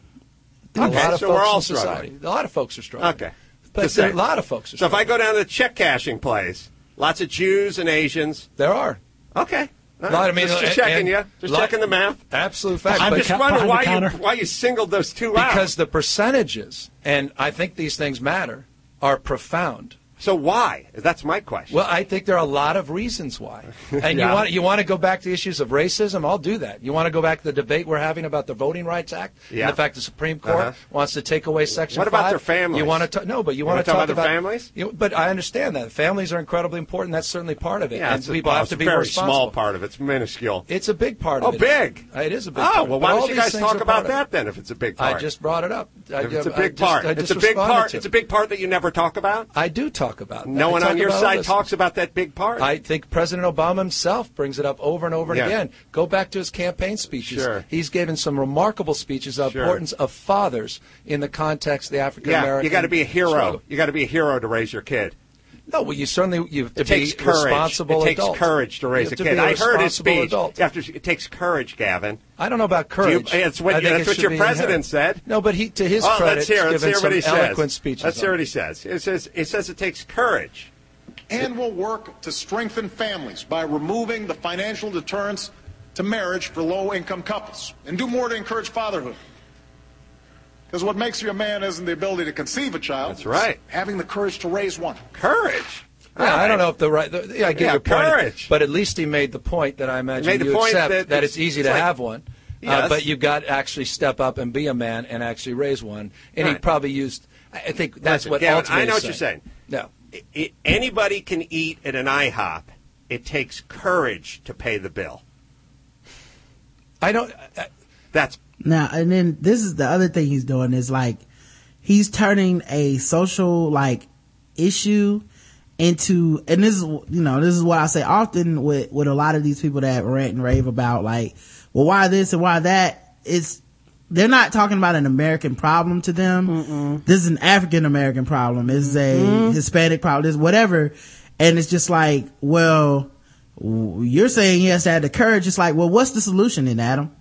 Speaker 11: a
Speaker 10: Okay,
Speaker 11: lot of
Speaker 10: so
Speaker 11: folks
Speaker 10: we're all
Speaker 11: in society. A lot of folks are struggling.
Speaker 10: Okay.
Speaker 11: But
Speaker 10: Just
Speaker 11: there are a lot of folks are
Speaker 10: So if I go down to the check cashing place, lots of Jews and Asians.
Speaker 11: there are.
Speaker 10: Okay.
Speaker 11: A lot. I mean,
Speaker 10: just, just checking you. Just
Speaker 11: lot-
Speaker 10: checking the math.
Speaker 11: Absolute fact.
Speaker 10: I'm
Speaker 11: But-
Speaker 10: just wondering why you, why you singled those two out.
Speaker 11: because the percentages, and I think these things matter, are profound.
Speaker 10: So why? That's my question.
Speaker 11: Well, I think there are a lot of reasons why. [laughs] And
Speaker 10: Yeah.
Speaker 11: you want you want to go back to issues of racism? I'll do that. You want to go back to the debate we're having about the Voting Rights Act
Speaker 10: Yeah.
Speaker 11: and the fact the Supreme Court
Speaker 10: Uh-huh.
Speaker 11: wants to take away Section
Speaker 10: What about
Speaker 11: 5?
Speaker 10: their families?
Speaker 11: You want to no, but you,
Speaker 10: You
Speaker 11: want to
Speaker 10: talk about their families?
Speaker 11: You, but I understand that families are incredibly important. That's certainly part of it.
Speaker 10: yeah,
Speaker 11: and
Speaker 10: it's a,
Speaker 11: people
Speaker 10: well,
Speaker 11: have to
Speaker 10: a
Speaker 11: be
Speaker 10: very small part of it. It's minuscule.
Speaker 11: It's a big part
Speaker 10: Oh,
Speaker 11: of it.
Speaker 10: big.
Speaker 11: Uh, It is a big
Speaker 10: Oh,
Speaker 11: part.
Speaker 10: well, why don't you guys talk about
Speaker 11: part of it.
Speaker 10: that then? If it's a big part,
Speaker 11: I just brought it up. I,
Speaker 10: it's a big part, it's a big part. It's a big part that you never talk about.
Speaker 11: I do talk talk about.
Speaker 10: No one on your side talks about that big part.
Speaker 11: I think President Obama himself brings it up over and over and
Speaker 10: Yeah.
Speaker 11: again. Go back to his campaign speeches.
Speaker 10: Sure.
Speaker 11: He's given some remarkable speeches of
Speaker 10: Sure.
Speaker 11: importance of fathers in the context of the African American.
Speaker 10: yeah, you got to be a hero.
Speaker 11: struggle.
Speaker 10: You got to be a hero to raise your kid.
Speaker 11: No, well, you certainly you have to
Speaker 10: It takes
Speaker 11: be
Speaker 10: courage.
Speaker 11: responsible
Speaker 10: It takes
Speaker 11: adult.
Speaker 10: courage to
Speaker 11: You
Speaker 10: raise
Speaker 11: have
Speaker 10: a
Speaker 11: to
Speaker 10: kid.
Speaker 11: be a
Speaker 10: I heard his speech.
Speaker 11: adult.
Speaker 10: You have to- it takes courage, Gavin.
Speaker 11: I don't know about
Speaker 10: Do you-
Speaker 11: courage.
Speaker 10: it's what-
Speaker 11: I
Speaker 10: that's
Speaker 11: it
Speaker 10: what your president
Speaker 11: inherent.
Speaker 10: said.
Speaker 11: No, but he, to his
Speaker 10: oh,
Speaker 11: credit,
Speaker 10: let's hear,
Speaker 11: he's
Speaker 10: let's
Speaker 11: given
Speaker 10: hear what he
Speaker 11: some
Speaker 10: says.
Speaker 11: eloquent speeches.
Speaker 10: Let's hear what he says. It says it says it takes courage.
Speaker 13: and will work to strengthen families by removing the financial deterrence to marriage for low income couples and do more to encourage fatherhood. Because what makes you a man isn't the ability to conceive a child. That's
Speaker 10: right.
Speaker 13: Having the courage to raise one.
Speaker 10: Courage.
Speaker 11: Yeah, I don't know if the right. The, yeah, I get
Speaker 10: Yeah,
Speaker 11: your point,
Speaker 10: courage.
Speaker 11: but at least he made the point that I imagine
Speaker 10: made
Speaker 11: you
Speaker 10: point
Speaker 11: accept
Speaker 10: that
Speaker 11: that,
Speaker 10: it's-
Speaker 11: it's easy
Speaker 10: it's
Speaker 11: to
Speaker 10: like-
Speaker 11: have one.
Speaker 10: Yes.
Speaker 11: Uh, but you've got to actually step up and be a man and actually raise one. And he probably used. I I think that's
Speaker 10: Listen,
Speaker 11: what
Speaker 10: Gavin,
Speaker 11: ultimately
Speaker 10: I know
Speaker 11: he's
Speaker 10: what you're saying.
Speaker 11: No.
Speaker 10: I- I- anybody can eat at an IHOP. It takes courage to pay the bill.
Speaker 11: I don't.
Speaker 10: That's
Speaker 3: Now, and then this is the other thing he's doing is like, he's turning a social like issue into, and this is, you know, this is what I say often with, with a lot of these people that rant and rave about like, well, why this and why that? It's, they're not talking about an American problem to them. This is an African American problem. It's a
Speaker 2: Mm-hmm.
Speaker 3: Hispanic problem. It's whatever. And it's just like, well, you're saying he has to have the courage. It's like, well, what's the solution then, Adam?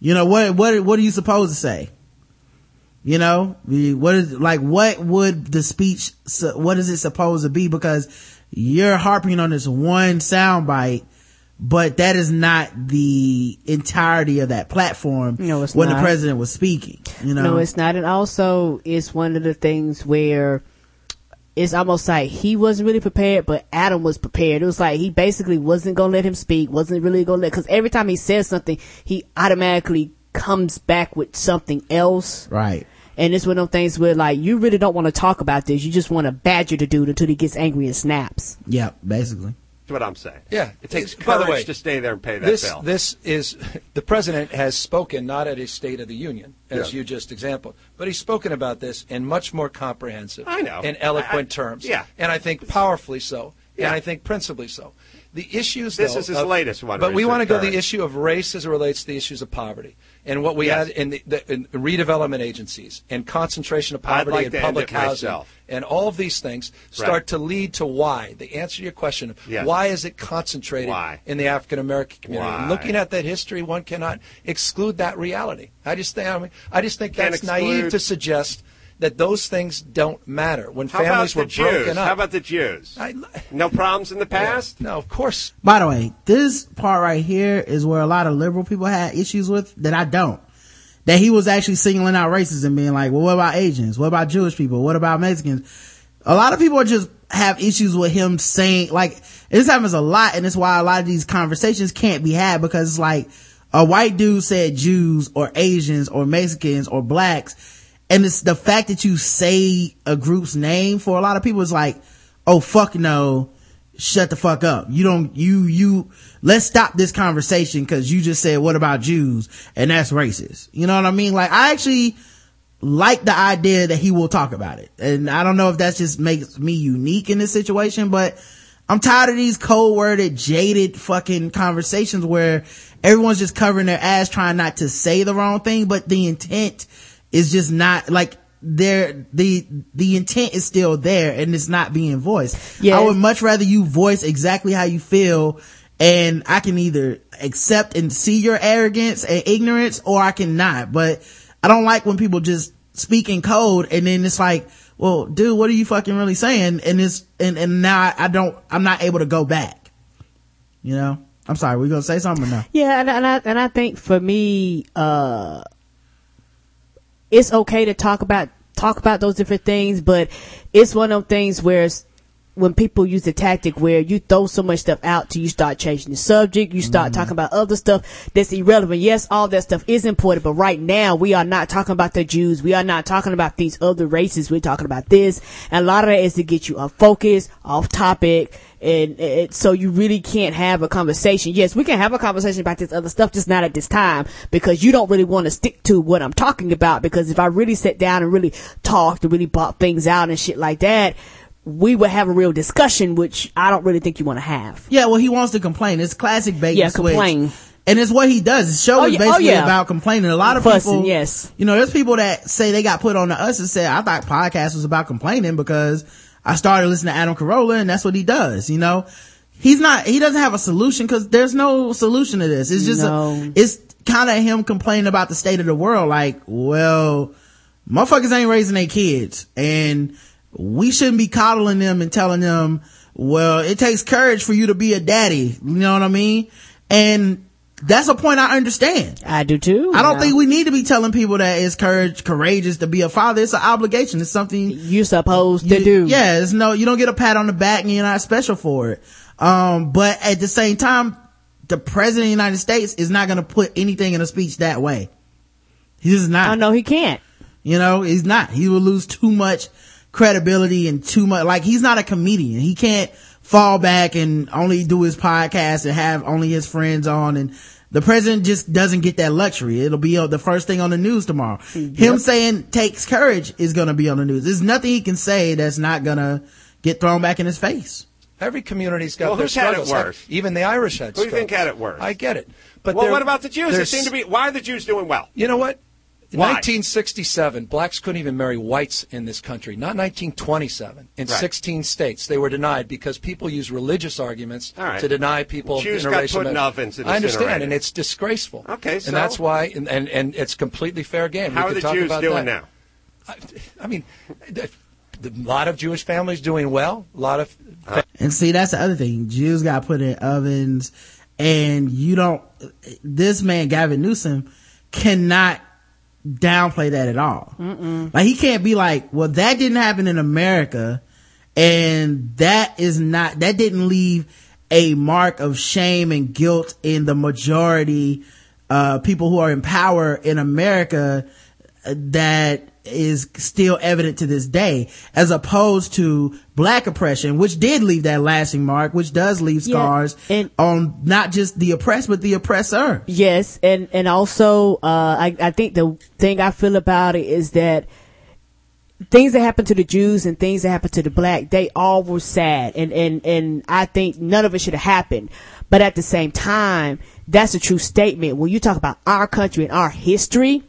Speaker 3: You know, what, what, what are you supposed to say? You know, what is, like, what would the speech, what is it supposed to be? Because you're harping on this one soundbite, but that is not the entirety of that platform
Speaker 2: No, it's
Speaker 3: when the president was speaking, you know?
Speaker 2: No, it's not. And also, it's one of the things where it's almost like he wasn't really prepared, but Adam was prepared. It was like he basically wasn't going to let him speak, wasn't really going to let, cause every time he says something, he automatically comes back with something else.
Speaker 3: Right.
Speaker 2: And it's one of those things where like, you really don't want to talk about this. You just want to badger the dude until he gets angry and snaps.
Speaker 3: Yeah, basically.
Speaker 10: That's what I'm saying.
Speaker 11: Yeah.
Speaker 10: It takes
Speaker 11: By the
Speaker 10: courage
Speaker 11: way,
Speaker 10: to stay there and pay that
Speaker 11: this,
Speaker 10: bill.
Speaker 11: This is the president has spoken not at his State of the Union, as
Speaker 10: Yeah.
Speaker 11: you just exampled, but he's spoken about this in much more comprehensive
Speaker 10: I know.
Speaker 11: and eloquent
Speaker 10: I-
Speaker 11: terms.
Speaker 10: yeah.
Speaker 11: and I think powerfully so,
Speaker 10: Yeah.
Speaker 11: and I think principally so. The issues,
Speaker 10: This
Speaker 11: though,
Speaker 10: is his
Speaker 11: of-
Speaker 10: latest one,
Speaker 11: but we want to go the issue of race as it relates to the issues of poverty, and what we
Speaker 10: Yes.
Speaker 11: had in the, the in redevelopment agencies and concentration of poverty
Speaker 10: like
Speaker 11: and public housing,
Speaker 10: myself.
Speaker 11: and all of these things start
Speaker 10: Right.
Speaker 11: to lead to why. The answer to your question:
Speaker 10: Yes.
Speaker 11: Why is it concentrated
Speaker 10: Why?
Speaker 11: in the African American community?
Speaker 10: Why?
Speaker 11: Looking at that history, one cannot exclude that reality. I just think I, mean, I just think
Speaker 10: Can't
Speaker 11: that's naive to suggest that those things don't matter when
Speaker 10: How
Speaker 11: families were
Speaker 10: Jews?
Speaker 11: broken up.
Speaker 10: How about the Jews?
Speaker 11: I-
Speaker 10: no problems in the past?
Speaker 11: No, of course.
Speaker 3: By the way, this part right here is where a lot of liberal people had issues with that I don't. That he was actually singling out racism, being like, well, what about Asians? What about Jewish people? What about Mexicans? A lot of people are just have issues with him saying, like, this happens a lot, and it's why a lot of these conversations can't be had because it's like, a white dude said Jews or Asians or Mexicans or blacks, and it's the fact that you say a group's name for a lot of people is like, oh fuck no, shut the fuck up. You don't, you, you, let's stop this conversation because you just said, what about Jews? And that's racist. You know what I mean? Like, I actually like the idea that he will talk about it. And I don't know if that just makes me unique in this situation, but I'm tired of these cold worded, jaded fucking conversations where everyone's just covering their ass trying not to say the wrong thing, but the intent is just not like there the the intent is still there and it's not being voiced.
Speaker 2: Yes.
Speaker 3: I would much rather you voice exactly how you feel and I can either accept and see your arrogance and ignorance or I cannot. But I don't like when people just speak in code and then it's like, well, dude, what are you fucking really saying? And it's and and now I, I don't I'm not able to go back. You know? I'm sorry, we gonna say something or no?
Speaker 2: Yeah, and, and I and I think for me, uh, it's okay to talk about talk about those different things, but it's one of those things where it's, when people use the tactic where you throw so much stuff out till you start changing the subject, you start mm-hmm. talking about other stuff that's irrelevant. Yes, all that stuff is important, but right now we are not talking about the Jews. We are not talking about these other races. We're talking about this. And a lot of that is to get you off focus, off topic. And it, so you really can't have a conversation. Yes, we can have a conversation about this other stuff, just not at this time because you don't really want to stick to what I'm talking about. Because if I really sat down and really talked and really bought things out and shit like that, we would have a real discussion, which I don't really think you want to have.
Speaker 3: Yeah, well, he wants to complain. It's classic bait
Speaker 2: Yeah,
Speaker 3: and switch.
Speaker 2: complain.
Speaker 3: And it's what he does. His show
Speaker 2: Oh,
Speaker 3: is
Speaker 2: oh,
Speaker 3: basically
Speaker 2: yeah.
Speaker 3: about complaining. A lot of
Speaker 2: Fussing,
Speaker 3: people,
Speaker 2: yes.
Speaker 3: You know, there's people that say they got put on to us and said, I thought podcast was about complaining because I started listening to Adam Carolla and that's what he does, you know? He's not, he doesn't have a solution because there's no solution to this. It's just,
Speaker 2: No.
Speaker 3: a, it's kind of him complaining about the state of the world. Like, well, motherfuckers ain't raising their kids and we shouldn't be coddling them and telling them, well, it takes courage for you to be a daddy. You know what I mean? And that's a point I understand.
Speaker 2: I do too.
Speaker 3: I don't
Speaker 2: Yeah.
Speaker 3: think we need to be telling people that it's courage, courageous to be a father. It's an obligation. It's something
Speaker 2: you're supposed to do.
Speaker 3: Yeah, it's no, you don't get a pat on the back and you're not special for it. Um, but at the same time, the president of the United States is not going to put anything in a speech that way. He's not.
Speaker 2: I know he can't.
Speaker 3: You know, he's not. He will lose too much credibility and too much, like he's not a comedian. He can't fall back and only do his podcast and have only his friends on and the president just doesn't get that luxury. It'll be uh, the first thing on the news tomorrow. Him saying takes courage is going to be on the news. There's nothing he can say that's not going to get thrown back in his face.
Speaker 11: Every community's got
Speaker 10: Well,
Speaker 11: their
Speaker 10: who's had it
Speaker 11: struggles.
Speaker 10: worse?
Speaker 11: Even the Irish had
Speaker 10: Who do you think had it worse?
Speaker 11: I get it. But
Speaker 10: well, what about the Jews? They
Speaker 11: there's-
Speaker 10: seem to be. Why are the Jews doing well?
Speaker 11: You know what? In
Speaker 10: Why?
Speaker 11: 1967, blacks couldn't even marry whites in this country. Not 1927. In
Speaker 10: Right.
Speaker 11: 16 states, they were denied because people use religious arguments
Speaker 10: All right.
Speaker 11: to deny people
Speaker 10: Jews got
Speaker 11: interracial
Speaker 10: put in
Speaker 11: marriage.
Speaker 10: ovens and
Speaker 11: I understand, and it's disgraceful.
Speaker 10: Okay, so-
Speaker 11: and that's why, and, and, and it's completely fair game.
Speaker 10: How
Speaker 11: we
Speaker 10: are the
Speaker 11: talk
Speaker 10: Jews
Speaker 11: about
Speaker 10: doing
Speaker 11: that.
Speaker 10: now?
Speaker 11: I mean, a lot of Jewish families doing well. A lot of
Speaker 3: And see, that's the other thing. Jews got put in ovens and you don't, this man, Gavin Newsom, cannot downplay that at all.
Speaker 2: Mm-mm.
Speaker 3: Like he can't be like, well, that didn't happen in America and that is not, that didn't leave a mark of shame and guilt in the majority, uh, people who are in power in America uh, that is still evident to this day, as opposed to black oppression, which did leave that lasting mark, which does leave
Speaker 2: Yeah,
Speaker 3: scars on not just the oppressed, but the oppressor.
Speaker 2: Yes, and and also, uh, I I think the thing I feel about it is that things that happened to the Jews and things that happened to the black, they all were sad, and and and I think none of it should have happened. But at the same time, that's a true statement. When you talk about our country and our history,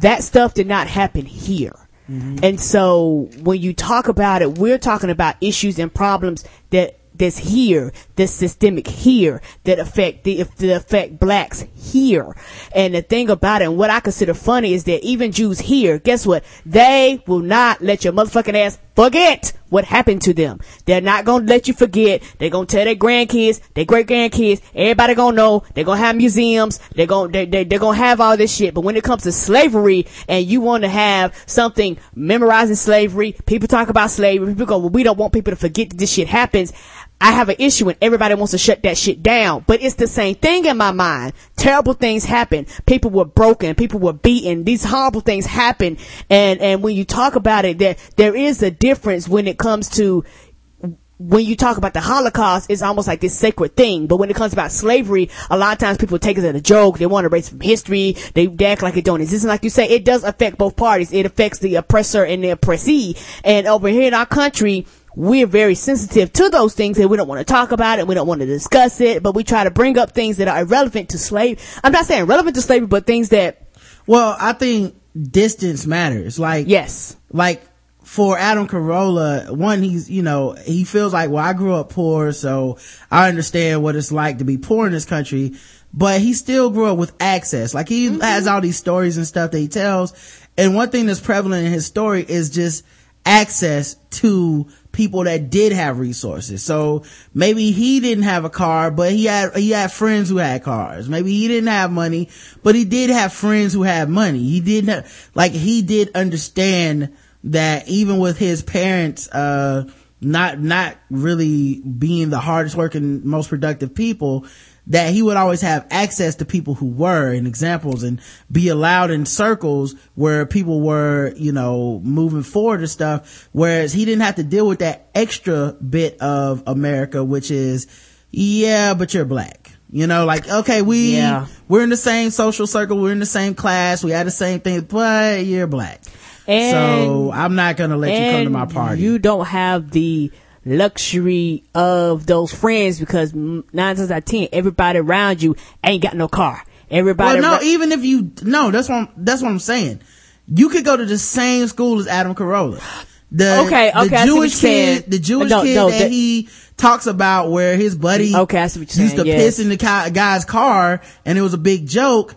Speaker 2: that stuff did not happen here. Mm-hmm. And so when you talk about it, we're talking about issues and problems that that's here, that's systemic here, that affect the that affect blacks here. And the thing about it, and what I consider funny is that even Jews here, guess what? They will not let your motherfucking ass forget what happened to them. They're not gonna let you forget. They're gonna tell their grandkids, their great grandkids, everybody gonna know. They're gonna have museums. They're gonna they, they, they're gonna have all this shit. But when it comes to slavery, and you want to have something memorizing slavery, people talk about slavery. People go, well, we don't want people to forget that this shit happens. I have an issue and everybody wants to shut that shit down. But it's the same thing in my mind. Terrible things happen. People were broken. People were beaten. These horrible things happen. And, and when you talk about it, there, there is a difference when it comes to when you talk about the Holocaust, it's almost like this sacred thing. But when it comes about slavery, a lot of times people take it as a joke. They want to erase from history. They, act like it don't exist. And like you say, it does affect both parties. It affects the oppressor and the oppressee. And over here in our country, we're very sensitive to those things and we don't want to talk about it. We don't want to discuss it, but we try to bring up things that are irrelevant to slave. I'm not saying relevant to slavery, but things that.
Speaker 3: Well, I think distance matters. Like,
Speaker 2: yes.
Speaker 3: Like, for Adam Carolla, one, he's, you know, he feels like, well, I grew up poor, so I understand what it's like to be poor in this country, but he still grew up with access. Like, he mm-hmm. has all these stories and stuff that he tells, and one thing that's prevalent in his story is just access to people that did have resources. So maybe he didn't have a car, but he had, he had friends who had cars. Maybe he didn't have money, but he did have friends who had money. He didn't have, like, he did understand that even with his parents, uh, not, not really being the hardest working, most productive people, that he would always have access to people who were and examples and be allowed in circles where people were, you know, moving forward and stuff. Whereas he didn't have to deal with that extra bit of America, which is, yeah, but you're black. You know, like, okay, we,
Speaker 2: Yeah.
Speaker 3: we're in the same social circle, we're in the same class, we had the same thing, but you're black.
Speaker 2: And-
Speaker 3: so I'm not gonna let you come to my party.
Speaker 2: You don't have the luxury of those friends because nine times out of ten, everybody around you ain't got no car. Everybody.
Speaker 3: well, no,
Speaker 2: ra-
Speaker 3: even if you, no, that's what I'm, that's what I'm saying. You could go to the same school as Adam Carolla. The,
Speaker 2: Okay, okay,
Speaker 3: the Jewish kid, the Jewish
Speaker 2: No,
Speaker 3: kid
Speaker 2: no,
Speaker 3: that,
Speaker 2: that-
Speaker 3: he talks about where his buddy
Speaker 2: Okay, I see what you're
Speaker 3: used to
Speaker 2: saying,
Speaker 3: piss in the guy's car and it was a big joke.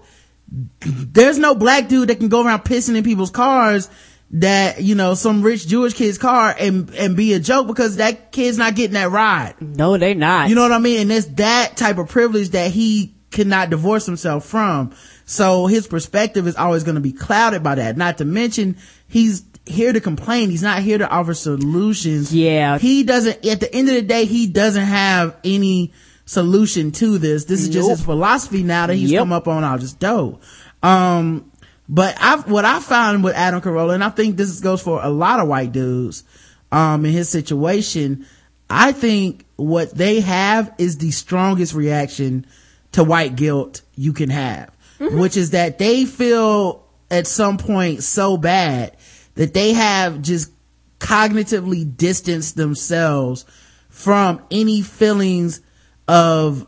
Speaker 3: There's no black dude that can go around pissing in people's cars that, you know, some rich Jewish kid's car and, and be a joke because that kid's not getting that ride.
Speaker 2: no, they're not.
Speaker 3: You know what I mean? And it's that type of privilege that he cannot divorce himself from. So his perspective is always going to be clouded by that. Not to mention, he's here to complain. He's not here to offer solutions.
Speaker 2: Yeah.
Speaker 3: He doesn't, at the end of the day, he doesn't have any solution to this. This is just his philosophy now that he's
Speaker 2: Yep.
Speaker 3: come up on all just dope. Um, but I've, what I found with Adam Carolla, and I think this goes for a lot of white dudes, um, in his situation, I think what they have is the strongest reaction to white guilt you can have, which is that they feel at some point so bad that they have just cognitively distanced themselves from any feelings of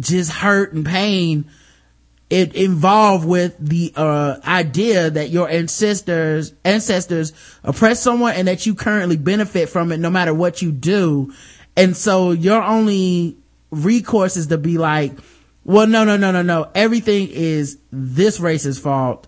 Speaker 3: just hurt and pain it involved with the uh, idea that your ancestors ancestors oppressed someone and that you currently benefit from it no matter what you do. And so your only recourse is to be like well no no no no no. Everything is this race's fault.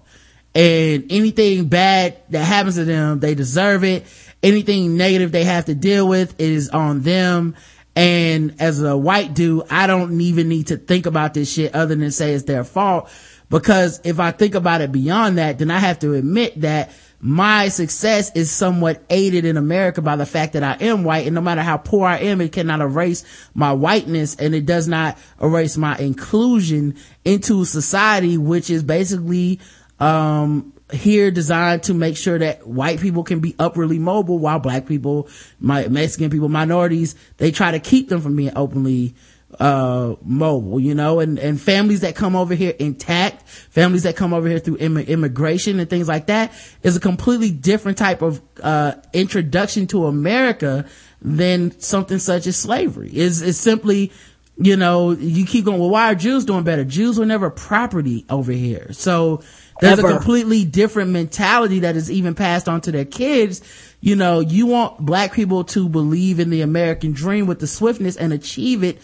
Speaker 3: And anything bad that happens to them they deserve it. Anything negative they have to deal with is on them and as a white dude, I don't even need to think about this shit other than say it's their fault. Because if I think about it beyond that, then I have to admit that my success is somewhat aided in America by the fact that I am white. And no matter how poor I am, it cannot erase my whiteness and it does not erase my inclusion into society, which is basically, um, here designed to make sure that white people can be upwardly mobile while black people, my Mexican people, minorities, they try to keep them from being openly uh mobile you know? And and families that come over here intact families that come over here through Im- immigration and things like that is a completely different type of uh introduction to america than something such as slavery. Is is simply you know you keep going well why are jews doing better? Jews were never property over here. So there's
Speaker 2: Ever.
Speaker 3: a completely different mentality that is even passed on to their kids. You know, you want black people to believe in the American dream with the swiftness and achieve it,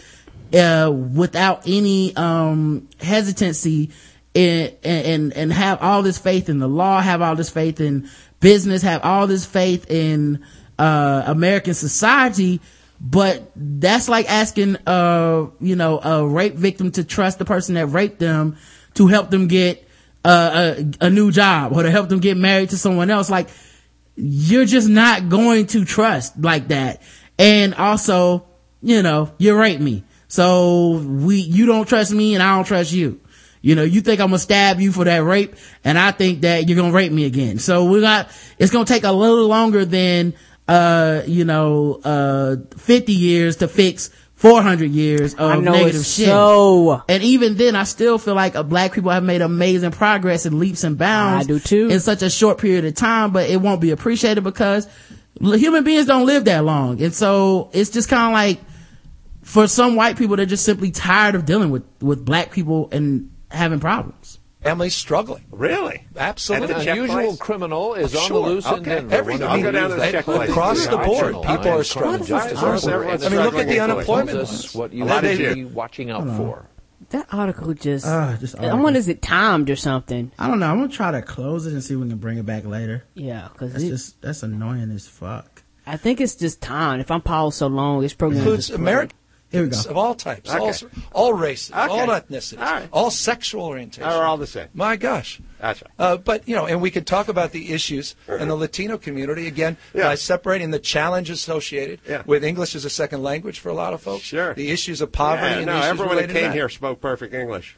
Speaker 3: uh, without any, um, hesitancy and, and, and have all this faith in the law, have all this faith in business, have all this faith in, uh, American society. But that's like asking, uh, you know, a rape victim to trust the person that raped them to help them get, a, a new job or to help them get married to someone else. Like, you're just not going to trust like that. And also, you know, you raped me. So we, you don't trust me and I don't trust you. You know, you think I'm gonna stab you for that rape and I think that you're gonna rape me again. So we're not, it's gonna take a little longer than, uh, you know, uh, 50 years to fix 400 years of negative shit.
Speaker 2: so-
Speaker 3: And even then, I still feel like black people have made amazing progress and leaps and bounds.
Speaker 2: I do too.
Speaker 3: In such a short period of time, but it won't be appreciated because human beings don't live that long. And so it's just kind of like, for some white people, they're just simply tired of dealing with, with black people and having problems.
Speaker 11: Families struggling.
Speaker 10: Really?
Speaker 11: Absolutely.
Speaker 12: And An unusual criminal is on
Speaker 11: Sure.
Speaker 12: the loose in
Speaker 11: Okay.
Speaker 12: Denver.
Speaker 11: Every- I'll go down to the
Speaker 12: news
Speaker 11: check place. Across the board,
Speaker 12: National
Speaker 11: people are
Speaker 12: and
Speaker 11: struggling.
Speaker 12: crime
Speaker 11: What is
Speaker 12: justice
Speaker 11: this?
Speaker 12: everywhere.
Speaker 11: I mean, look at the unemployment
Speaker 12: us
Speaker 11: numbers.
Speaker 12: what you
Speaker 11: A lot
Speaker 12: should
Speaker 11: of
Speaker 12: be watching out
Speaker 3: I
Speaker 12: for.
Speaker 2: That article just,
Speaker 3: Ah, just
Speaker 2: I wonder is it timed or something?
Speaker 3: I don't know. I'm gonna try to close it and see if we can bring it back later.
Speaker 2: Yeah, cause
Speaker 3: That's
Speaker 2: it-
Speaker 3: just, that's annoying as fuck.
Speaker 2: I think it's just time. If I'm paused so long, it's probably
Speaker 11: includes Americans
Speaker 3: Here we go.
Speaker 11: of all types, all,
Speaker 10: Okay.
Speaker 11: all races, all ethnicities,
Speaker 10: All right.
Speaker 11: all sexual orientations.
Speaker 10: Are all the same.
Speaker 11: My gosh.
Speaker 10: That's right.
Speaker 11: Uh, but you know, and we could talk about the issues in the Latino community again
Speaker 10: Yeah.
Speaker 11: by separating the challenge associated
Speaker 10: Yeah.
Speaker 11: with English as a second language for a lot of folks.
Speaker 10: Sure.
Speaker 11: The issues of poverty
Speaker 10: Yeah,
Speaker 11: and
Speaker 10: no,
Speaker 11: the issues
Speaker 10: everyone that came here spoke perfect English.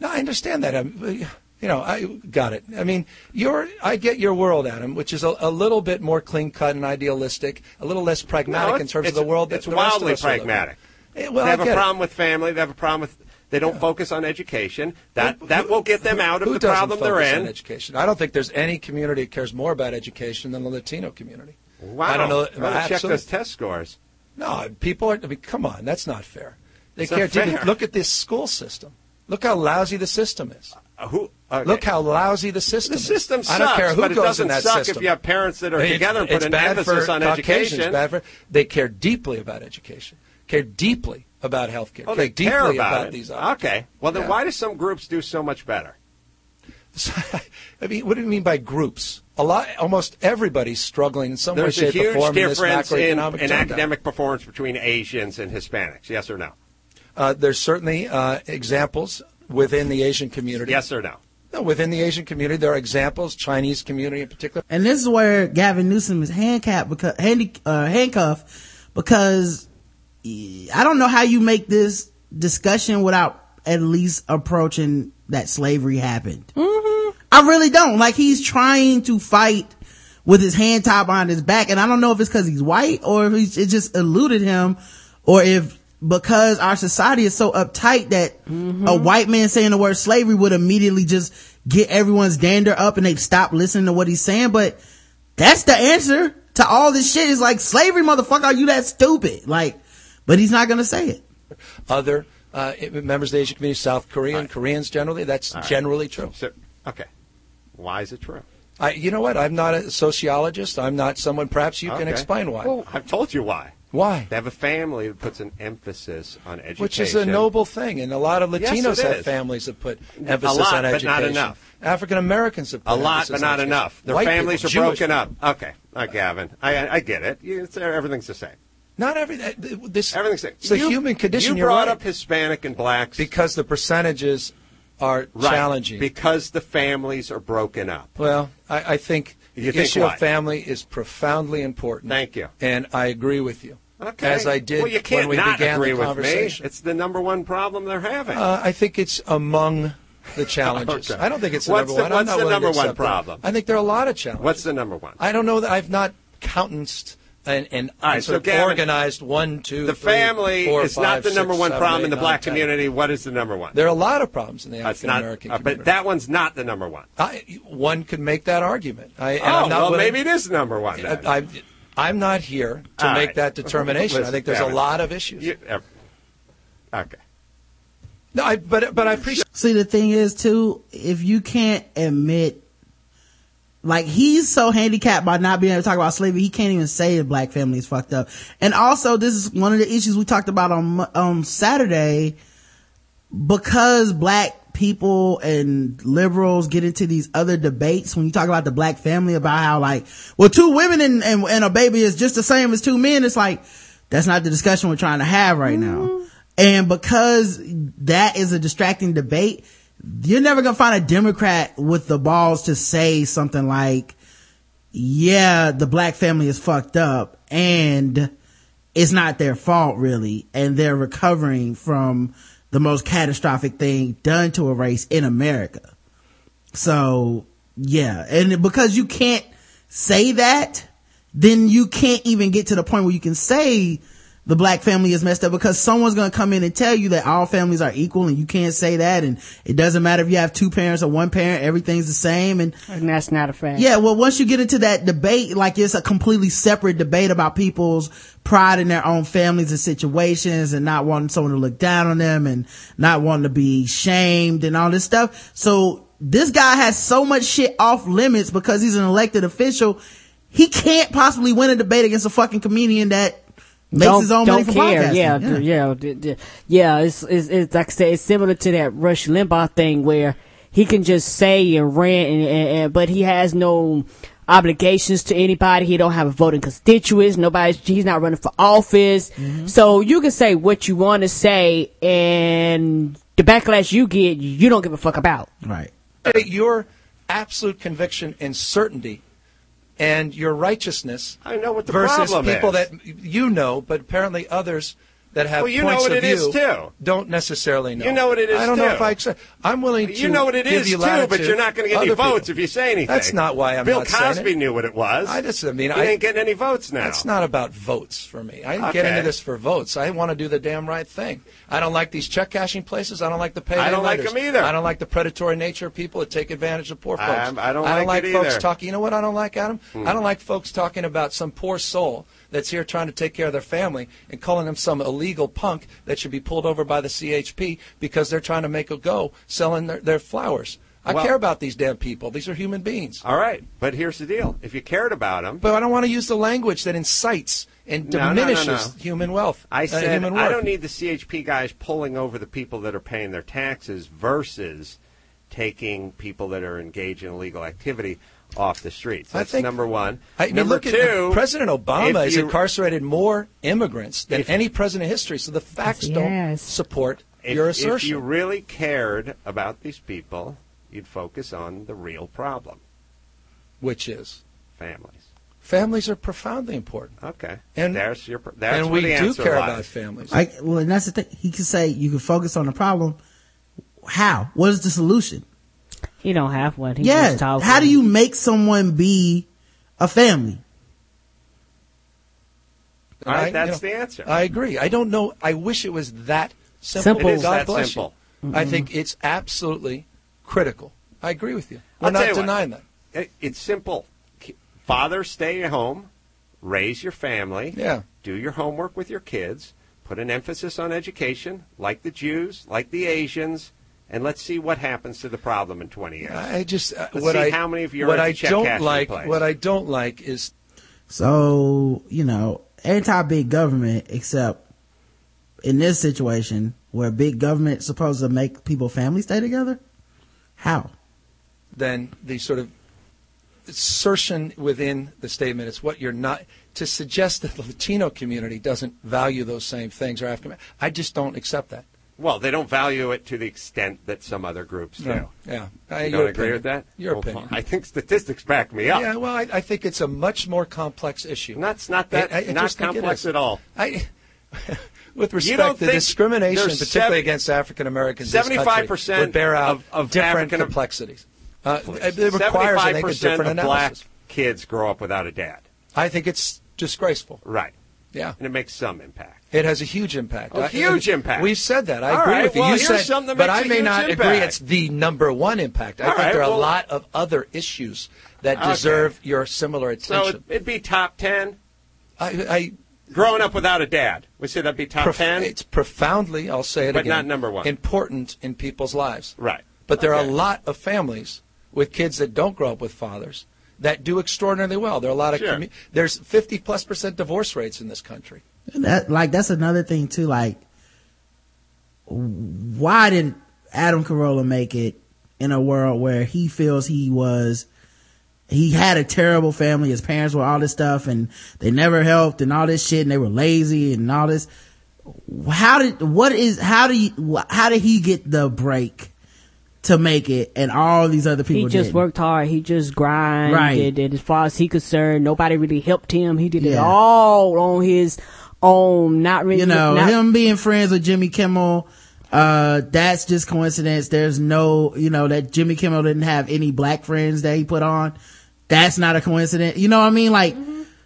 Speaker 11: No, I understand that. I'm, you know, I got it. I mean, your I get your world, Adam, which is a, a little bit more clean cut and idealistic, a little less pragmatic
Speaker 10: No,
Speaker 11: in terms of the world.
Speaker 10: It's
Speaker 11: the rest of
Speaker 10: wildly pragmatic.
Speaker 11: Eh, well,
Speaker 10: they
Speaker 11: I
Speaker 10: have a
Speaker 11: get it.
Speaker 10: problem with family. They have a problem with. They don't focus on education. That that will get them out of the problem they're in.
Speaker 11: education? I don't think there's any community that cares more about education than the Latino community.
Speaker 10: Wow.
Speaker 11: I don't know.
Speaker 10: Better check those test scores.
Speaker 11: No, people are. I mean, come on, that's not fair. They
Speaker 10: It's
Speaker 11: care.
Speaker 10: not fair.
Speaker 11: Look at this school system. Look how lousy the system is.
Speaker 10: Uh, who? okay.
Speaker 11: Look how lousy the system
Speaker 10: The
Speaker 11: is.
Speaker 10: system
Speaker 11: I don't
Speaker 10: sucks,
Speaker 11: care who
Speaker 10: but it doesn't
Speaker 11: in that
Speaker 10: suck if you have parents that are
Speaker 11: It's-
Speaker 10: together and put an
Speaker 11: bad
Speaker 10: emphasis on
Speaker 11: Caucasians,
Speaker 10: education.
Speaker 11: bad for- they care deeply about education. Care deeply about health care.
Speaker 10: Oh,
Speaker 11: care
Speaker 10: they
Speaker 11: deeply
Speaker 10: care about, it.
Speaker 11: these.
Speaker 10: Okay. Well, then
Speaker 11: Yeah.
Speaker 10: why do some groups do so much better? [laughs]
Speaker 11: I mean, what do you mean by groups? A lot, almost everybody's struggling in some
Speaker 10: There's
Speaker 11: way,
Speaker 10: a
Speaker 11: shape, or
Speaker 10: huge
Speaker 11: form
Speaker 10: difference
Speaker 11: in
Speaker 10: in, in academic performance between Asians and Hispanics. Yes or no?
Speaker 11: Uh, there's certainly uh, examples within the Asian community.
Speaker 10: Yes or no?
Speaker 11: No, within the Asian community, there are examples. Chinese community in particular.
Speaker 3: And this is where Gavin Newsom is handcuffed because handy uh, handcuffed because eh, I don't know how you make this discussion without at least approaching that slavery happened.
Speaker 2: Mm-hmm.
Speaker 3: I really don't. Like he's trying to fight with his hand tied behind his back, and I don't know if it's because he's white or if he's, it just eluded him, or if because our society is so uptight that a white man saying the word slavery would immediately just get everyone's dander up and they'd stop listening to what he's saying. But that's the answer to all this shit. Is like slavery, motherfucker. Are you that stupid? Like, but he's not gonna say it.
Speaker 11: Other uh, members of the Asian community, South Korean, Koreans generally, that's
Speaker 10: All right.
Speaker 11: generally true.
Speaker 10: So, okay. Why is it true?
Speaker 11: I, you know what? I'm not a sociologist. I'm not someone. Perhaps you can explain why.
Speaker 10: Well, I've told you why.
Speaker 11: Why?
Speaker 10: They have a family that puts an emphasis on education.
Speaker 11: Which is a noble thing, and a lot of Latinos
Speaker 10: it
Speaker 11: have
Speaker 10: is.
Speaker 11: families that put emphasis
Speaker 10: lot,
Speaker 11: on education.
Speaker 10: but not enough.
Speaker 11: African Americans have put
Speaker 10: A lot, but not enough. Their
Speaker 11: White
Speaker 10: families
Speaker 11: people,
Speaker 10: are
Speaker 11: Jewish
Speaker 10: broken
Speaker 11: people.
Speaker 10: up. Okay, uh, Gavin, I, I get it. It's, everything's the same.
Speaker 11: Not every this.
Speaker 10: Everything's the same.
Speaker 11: It's
Speaker 10: You-
Speaker 11: human condition.
Speaker 10: You brought
Speaker 11: right.
Speaker 10: up Hispanic and blacks
Speaker 11: because the percentages are
Speaker 10: Right,
Speaker 11: challenging.
Speaker 10: because the families are broken up.
Speaker 11: Well, I, I think the issue
Speaker 10: what?
Speaker 11: of family is profoundly important.
Speaker 10: Thank you.
Speaker 11: And I agree with you.
Speaker 10: Okay.
Speaker 11: As I did
Speaker 10: well, you can't
Speaker 11: when we
Speaker 10: not
Speaker 11: began
Speaker 10: agree
Speaker 11: the
Speaker 10: with
Speaker 11: conversation.
Speaker 10: me. It's the number one problem they're having.
Speaker 11: Uh, I think it's among the [laughs] challenges.
Speaker 10: Okay.
Speaker 11: I don't think it's the
Speaker 10: What's
Speaker 11: number
Speaker 10: the-
Speaker 11: one.
Speaker 10: What's the number one
Speaker 11: accept that.
Speaker 10: problem?
Speaker 11: I think there are a lot of challenges.
Speaker 10: What's the number one?
Speaker 11: I don't know that I've not countenanced and, and
Speaker 10: All right, so Gavin,
Speaker 11: organized one, two,
Speaker 10: the
Speaker 11: three,
Speaker 10: family
Speaker 11: four,
Speaker 10: is not
Speaker 11: five,
Speaker 10: the
Speaker 11: six,
Speaker 10: number one
Speaker 11: seven,
Speaker 10: problem
Speaker 11: eight,
Speaker 10: in the
Speaker 11: nine,
Speaker 10: black
Speaker 11: 10.
Speaker 10: community. What is the number one?
Speaker 11: There are a lot of problems in the
Speaker 10: That's
Speaker 11: African American
Speaker 10: uh,
Speaker 11: community.
Speaker 10: but that one's not the number one.
Speaker 11: I, one could make that argument. I, and
Speaker 10: oh,
Speaker 11: I'm not
Speaker 10: well,
Speaker 11: willing-
Speaker 10: maybe it is number one. Then.
Speaker 11: I, I'm not here to
Speaker 10: All
Speaker 11: make
Speaker 10: right.
Speaker 11: that determination. I think there's
Speaker 10: Gavin,
Speaker 11: a lot of issues.
Speaker 10: you- uh, okay.
Speaker 11: No, I, but but I appreciate.
Speaker 3: See, the thing is too, if you can't admit, like he's so handicapped by not being able to talk about slavery, he can't even say the black family is fucked up. And also, this is one of the issues we talked about on on Saturday, because black people and liberals get into these other debates when you talk about the black family about how like, well, two women and, and, and a baby is just the same as two men. It's like, that's not the discussion we're trying to have right now. Mm-hmm. And because that is a distracting debate, you're never gonna find a Democrat with the balls to say something like, yeah, the black family is fucked up and it's not their fault really. And they're recovering from the most catastrophic thing done to a race in America. So yeah. And because you can't say that, then you can't even get to the point where you can say the black family is messed up because someone's going to come in and tell you that all families are equal and you can't say that and it doesn't matter if you have two parents or one parent everything's the same and
Speaker 2: And that's not a fact.
Speaker 3: yeah, well, once you get into that debate, like it's a completely separate debate about people's pride in their own families and situations and not wanting someone to look down on them and not wanting to be shamed and all this stuff. So this guy has so much shit off limits because he's an elected official. He can't possibly win a debate against a fucking comedian that makes
Speaker 2: don't,
Speaker 3: his own
Speaker 2: don't
Speaker 3: money
Speaker 2: care.
Speaker 3: podcasting.
Speaker 2: Yeah, yeah, yeah, d- d- yeah. It's, it's it's like I said, it's similar to that Rush Limbaugh thing where he can just say and rant, and, and, and but he has no obligations to anybody. He don't have a voting constituents. Nobody's. He's not running for office.
Speaker 3: Mm-hmm.
Speaker 2: So you can say what you want to say, and the backlash you get, you don't give a fuck about.
Speaker 3: Right.
Speaker 11: Your absolute conviction and certainty and your righteousness
Speaker 10: I know what the
Speaker 11: versus
Speaker 10: problem
Speaker 11: people
Speaker 10: is.
Speaker 11: that you know, but apparently others that have
Speaker 10: Well, you know
Speaker 11: points
Speaker 10: what
Speaker 11: of
Speaker 10: it is,
Speaker 11: view
Speaker 10: too.
Speaker 11: don't necessarily know.
Speaker 10: You know what it is,
Speaker 11: I don't know if I accept. I'm willing to.
Speaker 10: You know what it is
Speaker 11: is
Speaker 10: too, but you're not going to get any
Speaker 11: Other people-
Speaker 10: votes if you say anything.
Speaker 11: That's not why I'm
Speaker 10: Bill
Speaker 11: not saying
Speaker 10: Cosby knew what it was.
Speaker 11: I just, I mean,
Speaker 10: he
Speaker 11: I
Speaker 10: ain't getting any votes now.
Speaker 11: That's not about votes for me. I didn't get into this for votes. I want to do the damn right thing. I don't like these check cashing places. I don't like the payday
Speaker 10: I don't like them either.
Speaker 11: I don't like the predatory nature of people that take advantage of poor folks.
Speaker 10: I'm- I don't
Speaker 11: I don't
Speaker 10: like
Speaker 11: like folks
Speaker 10: either.
Speaker 11: talking. You know what I don't like, Adam?
Speaker 10: Hmm.
Speaker 11: I don't like folks talking about some poor soul that's here trying to take care of their family and calling them some illegal punk that should be pulled over by the CHP because they're trying to make a go selling their, their flowers. I
Speaker 10: Well-
Speaker 11: care about these damn people. These are human beings.
Speaker 10: All right, but here's the deal: if you cared about them,
Speaker 11: But I don't want to use the language that incites and
Speaker 10: No, no, no,
Speaker 11: diminishes
Speaker 10: no.
Speaker 11: human wealth.
Speaker 10: I
Speaker 11: uh,
Speaker 10: said
Speaker 11: human
Speaker 10: I don't need the CHP guys pulling over the people that are paying their taxes versus taking people that are engaged in illegal activity off the streets. That's
Speaker 11: think-
Speaker 10: number one.
Speaker 11: I mean,
Speaker 10: number
Speaker 11: look
Speaker 10: two,
Speaker 11: at President Obama has
Speaker 10: you-
Speaker 11: incarcerated more immigrants than
Speaker 10: If-
Speaker 11: any president in history. So the facts don't support
Speaker 10: if,
Speaker 11: your assertion.
Speaker 10: if you really cared about these people, you'd focus on the real problem:
Speaker 11: which is
Speaker 10: families.
Speaker 11: families are profoundly important.
Speaker 10: Okay,
Speaker 11: And-
Speaker 10: there's your. pr- That's
Speaker 11: and we
Speaker 10: the
Speaker 11: do care
Speaker 10: lies.
Speaker 11: about families.
Speaker 3: Like, well, and that's the thing. He could say you can focus on the problem. How? What is the solution?
Speaker 2: He don't have one. He
Speaker 3: yeah.
Speaker 2: just talking.
Speaker 3: How do you make someone be a family?
Speaker 10: All right,
Speaker 11: I- you
Speaker 10: that's
Speaker 11: know,
Speaker 10: the answer.
Speaker 11: I agree. I don't know. I wish it was that simple.
Speaker 2: Simple.
Speaker 10: It is
Speaker 11: God
Speaker 10: that
Speaker 11: bless
Speaker 10: simple.
Speaker 11: you. I think it's absolutely critical. I agree with you.
Speaker 10: I'll tell
Speaker 11: not
Speaker 10: you what.
Speaker 11: denying that.
Speaker 10: It- It's simple. Father, stay at home, raise your family,
Speaker 11: Yeah.
Speaker 10: do your homework with your kids, put an emphasis on education, like the Jews, like the Asians, and let's see what happens to the problem in 20 years.
Speaker 11: I just uh,
Speaker 10: Let's
Speaker 11: what
Speaker 10: see
Speaker 11: I
Speaker 10: how many of you are
Speaker 11: what I
Speaker 10: check
Speaker 11: don't
Speaker 10: cashing
Speaker 11: like
Speaker 10: place.
Speaker 11: what I don't like is
Speaker 3: So, you know, anti big government, except in this situation where big government supposed to make people family stay together? How?
Speaker 11: then the sort of assertion within the statement is what you're not to suggest that the Latino community doesn't value those same things or African. I just don't accept that.
Speaker 10: Well, they don't value it to the extent that some other groups do.
Speaker 11: No. Yeah, Uh,
Speaker 10: You don't agree
Speaker 11: opinion.
Speaker 10: with that?
Speaker 11: Your
Speaker 10: Well,
Speaker 11: opinion.
Speaker 10: I think statistics back me up.
Speaker 11: Yeah, well, I, I think it's a much more complex issue.
Speaker 10: That's not that
Speaker 11: I- I
Speaker 10: not
Speaker 11: just think it
Speaker 10: complex at all.
Speaker 11: I, [laughs] with respect,
Speaker 10: think
Speaker 11: discrimination, particularly
Speaker 10: seven-
Speaker 11: against African Americans,
Speaker 10: 75%
Speaker 11: country, would bear out
Speaker 10: of- of
Speaker 11: different
Speaker 10: African-
Speaker 11: complexities. Uh, it requires, I think, a
Speaker 10: 75%
Speaker 11: different
Speaker 10: of black kids grow up without a dad.
Speaker 11: I think it's disgraceful.
Speaker 10: Right.
Speaker 11: Yeah.
Speaker 10: And it makes some impact.
Speaker 11: It has a huge impact.
Speaker 10: A
Speaker 11: I- uh,
Speaker 10: huge
Speaker 11: I-
Speaker 10: impact.
Speaker 11: We've said that. I
Speaker 10: All
Speaker 11: agree
Speaker 10: right,
Speaker 11: with you.
Speaker 10: well,
Speaker 11: you said,
Speaker 10: something
Speaker 11: but I may not agree it's the number one impact. I
Speaker 10: All
Speaker 11: think
Speaker 10: right,
Speaker 11: there are
Speaker 10: well-
Speaker 11: a lot of other issues that
Speaker 10: Okay.
Speaker 11: deserve your similar attention.
Speaker 10: it- it'd be top 10.
Speaker 11: I, I
Speaker 10: Growing up without a dad. We say that'd be top
Speaker 11: prof-
Speaker 10: 10.
Speaker 11: It's profoundly, I'll say it
Speaker 10: But
Speaker 11: again,
Speaker 10: not number one.
Speaker 11: important in people's lives.
Speaker 10: Right.
Speaker 11: But there are a lot of families with kids that don't grow up with fathers that do extraordinarily well. There are a lot of
Speaker 10: Sure.
Speaker 11: commu- there's 50 plus percent divorce rates in this country.
Speaker 3: That, like, that's another thing too, like, why didn't Adam Carolla make it in a world where he feels he was, he had a terrible family, his parents were all this stuff and they never helped and all this shit and they were lazy and all this. How did, what is, how do you, how did he get the break to make it and all these other people
Speaker 2: He just
Speaker 3: didn't?
Speaker 2: worked hard. He just grinded.
Speaker 3: Right.
Speaker 2: And as far as he concerned, nobody really helped him. He did it all on his own. Not really.
Speaker 3: you know
Speaker 2: not,
Speaker 3: him being friends with jimmy kimmel uh that's just coincidence there's no you know that jimmy kimmel didn't have any black friends that he put on that's not a coincidence you know what i mean like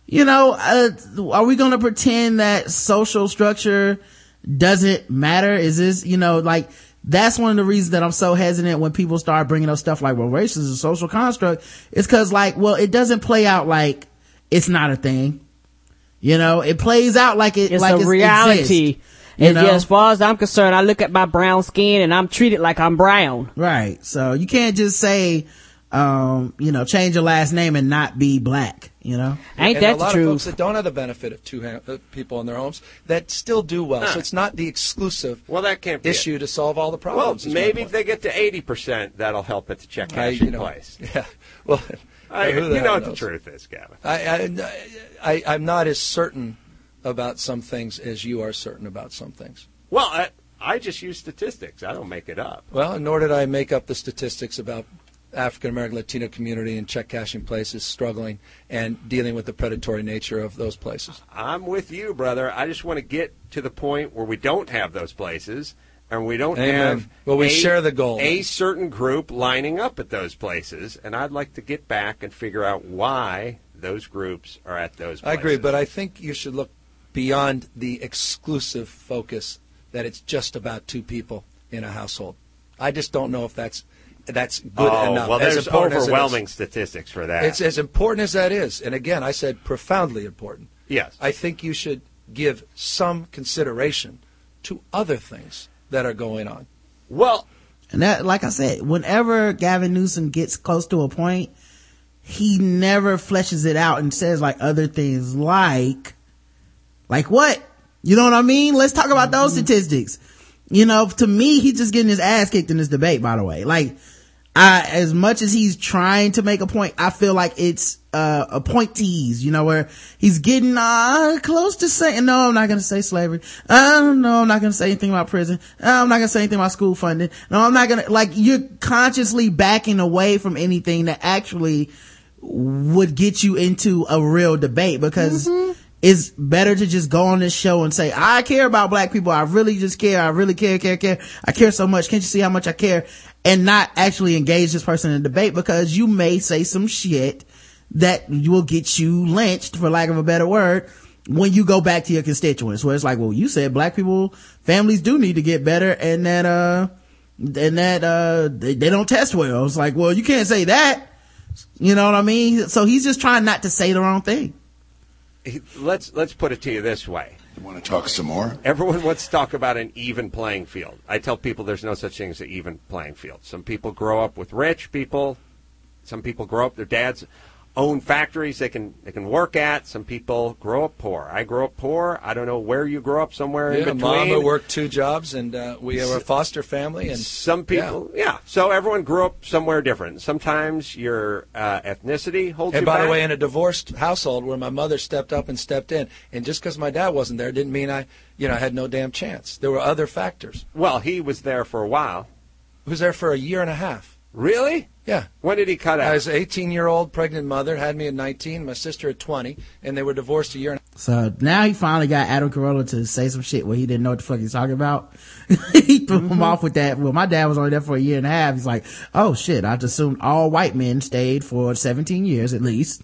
Speaker 3: you know uh, are we gonna pretend that social structure doesn't matter is this you know like that's one of the reasons that I'm so hesitant when people start bringing up stuff like, well, race is a social construct. It's cause like, well, it doesn't play out like it's not a thing. You know, it plays out like it,
Speaker 2: It's
Speaker 3: like
Speaker 2: a
Speaker 3: it's
Speaker 2: reality.
Speaker 3: Exists, you
Speaker 2: And
Speaker 3: know?
Speaker 2: yeah, as far as I'm concerned, I look at my brown skin and I'm treated like I'm brown.
Speaker 3: Right. So you can't just say, um, you know, change your last name and not be black, you know?
Speaker 2: Ain't
Speaker 11: and
Speaker 2: that
Speaker 11: a lot of folks that don't have the benefit of two ha- uh, people in their homes that still do well.
Speaker 10: Huh.
Speaker 11: So it's not the exclusive
Speaker 10: well, that can't be
Speaker 11: issue to solve all the problems. is my
Speaker 10: maybe if they get to 80%, that'll help at the check
Speaker 11: I-
Speaker 10: cashing
Speaker 11: you know,
Speaker 10: place. [laughs]
Speaker 11: Yeah. Well,
Speaker 10: I, you know
Speaker 11: hell
Speaker 10: what the truth is, Gavin.
Speaker 11: I, I, I, I'm not as certain about some things as you are certain about some things.
Speaker 10: Well, I, I just use statistics. I don't make it up.
Speaker 11: Well, nor did I make up the statistics about African American Latino community and check cashing places struggling and dealing with the predatory nature of those places.
Speaker 10: I'm with you, brother. I just want to get to the point where we don't have those places and we don't have
Speaker 11: Well, we
Speaker 10: a,
Speaker 11: share the goal.
Speaker 10: a certain group lining up at those places and I'd like to get back and figure out why those groups are at those places.
Speaker 11: I agree, but I think you should look beyond the exclusive focus that it's just about two people in a household. I just don't know if that's that's good
Speaker 10: oh,
Speaker 11: enough.
Speaker 10: Well, there's
Speaker 11: important as it is.
Speaker 10: overwhelming statistics for that.
Speaker 11: It's as important as that is, and again, I said profoundly important.
Speaker 10: Yes.
Speaker 11: I think you should give some consideration to other things that are going on.
Speaker 10: Well,
Speaker 3: and that, like I said, whenever Gavin Newsom gets close to a point, he never fleshes it out and says like other things like, like what? You know what I mean? Let's talk about those mm-hmm. statistics. You know, to me, he's just getting his ass kicked in this debate, by the way. Like, I, as much as he's trying to make a point, I feel like it's, uh, a point tease, you know, where he's getting, uh, close to saying, no, I'm not going to say slavery. Uh, no, I'm not going to say anything about prison. Uh, I'm not going to say anything about school funding. No, I'm not going to, like, you're consciously backing away from anything that actually would get you into a real debate because it's better to just go on this show and say, I care about black people. I really just care. I really care, care, care. I care so much. Can't you see how much I care? And not actually engage this person in a debate because you may say some shit that will get you lynched for lack of a better word when you go back to your constituents where it's like, well, you said black people, families do need to get better and that, uh, and that, uh, they, they don't test well. It's like, well, you can't say that. You know what I mean? So he's just trying not to say the wrong thing.
Speaker 10: Let's let's put it to you this way.
Speaker 14: Want to talk some more?
Speaker 10: Everyone wants to talk about an even playing field. I tell people there's no such thing as an even playing field. Some people grow up with rich people. Some people grow up their dads own factories they can they can work at. Some people grow up poor. I grew up poor. I don't know where you grew up. Somewhere in
Speaker 11: Yeah,
Speaker 10: between.
Speaker 11: Mama worked two jobs, and uh, we were a foster family, and
Speaker 10: Some people, yeah. So everyone grew up somewhere different. Sometimes your uh, ethnicity holds
Speaker 11: And by
Speaker 10: back.
Speaker 11: the way, in a divorced household where my mother stepped up and stepped in, and just because my dad wasn't there didn't mean I, you know, had no damn chance. There were other factors.
Speaker 10: well, he was there for a while.
Speaker 11: He was there for a year and a half.
Speaker 10: Really?
Speaker 11: Yeah.
Speaker 10: When did he cut out?
Speaker 11: I was an 18 year old pregnant mother, had me at 19, my sister at 20, and they were divorced a year and
Speaker 3: So now he finally got Adam Carolla to say some shit where he didn't know what the fuck he's talking about. [laughs] he threw him mm-hmm. off with that. Well, my dad was only there for a year and a half. He's like, oh shit, I just assumed all white men stayed for 17 years at least.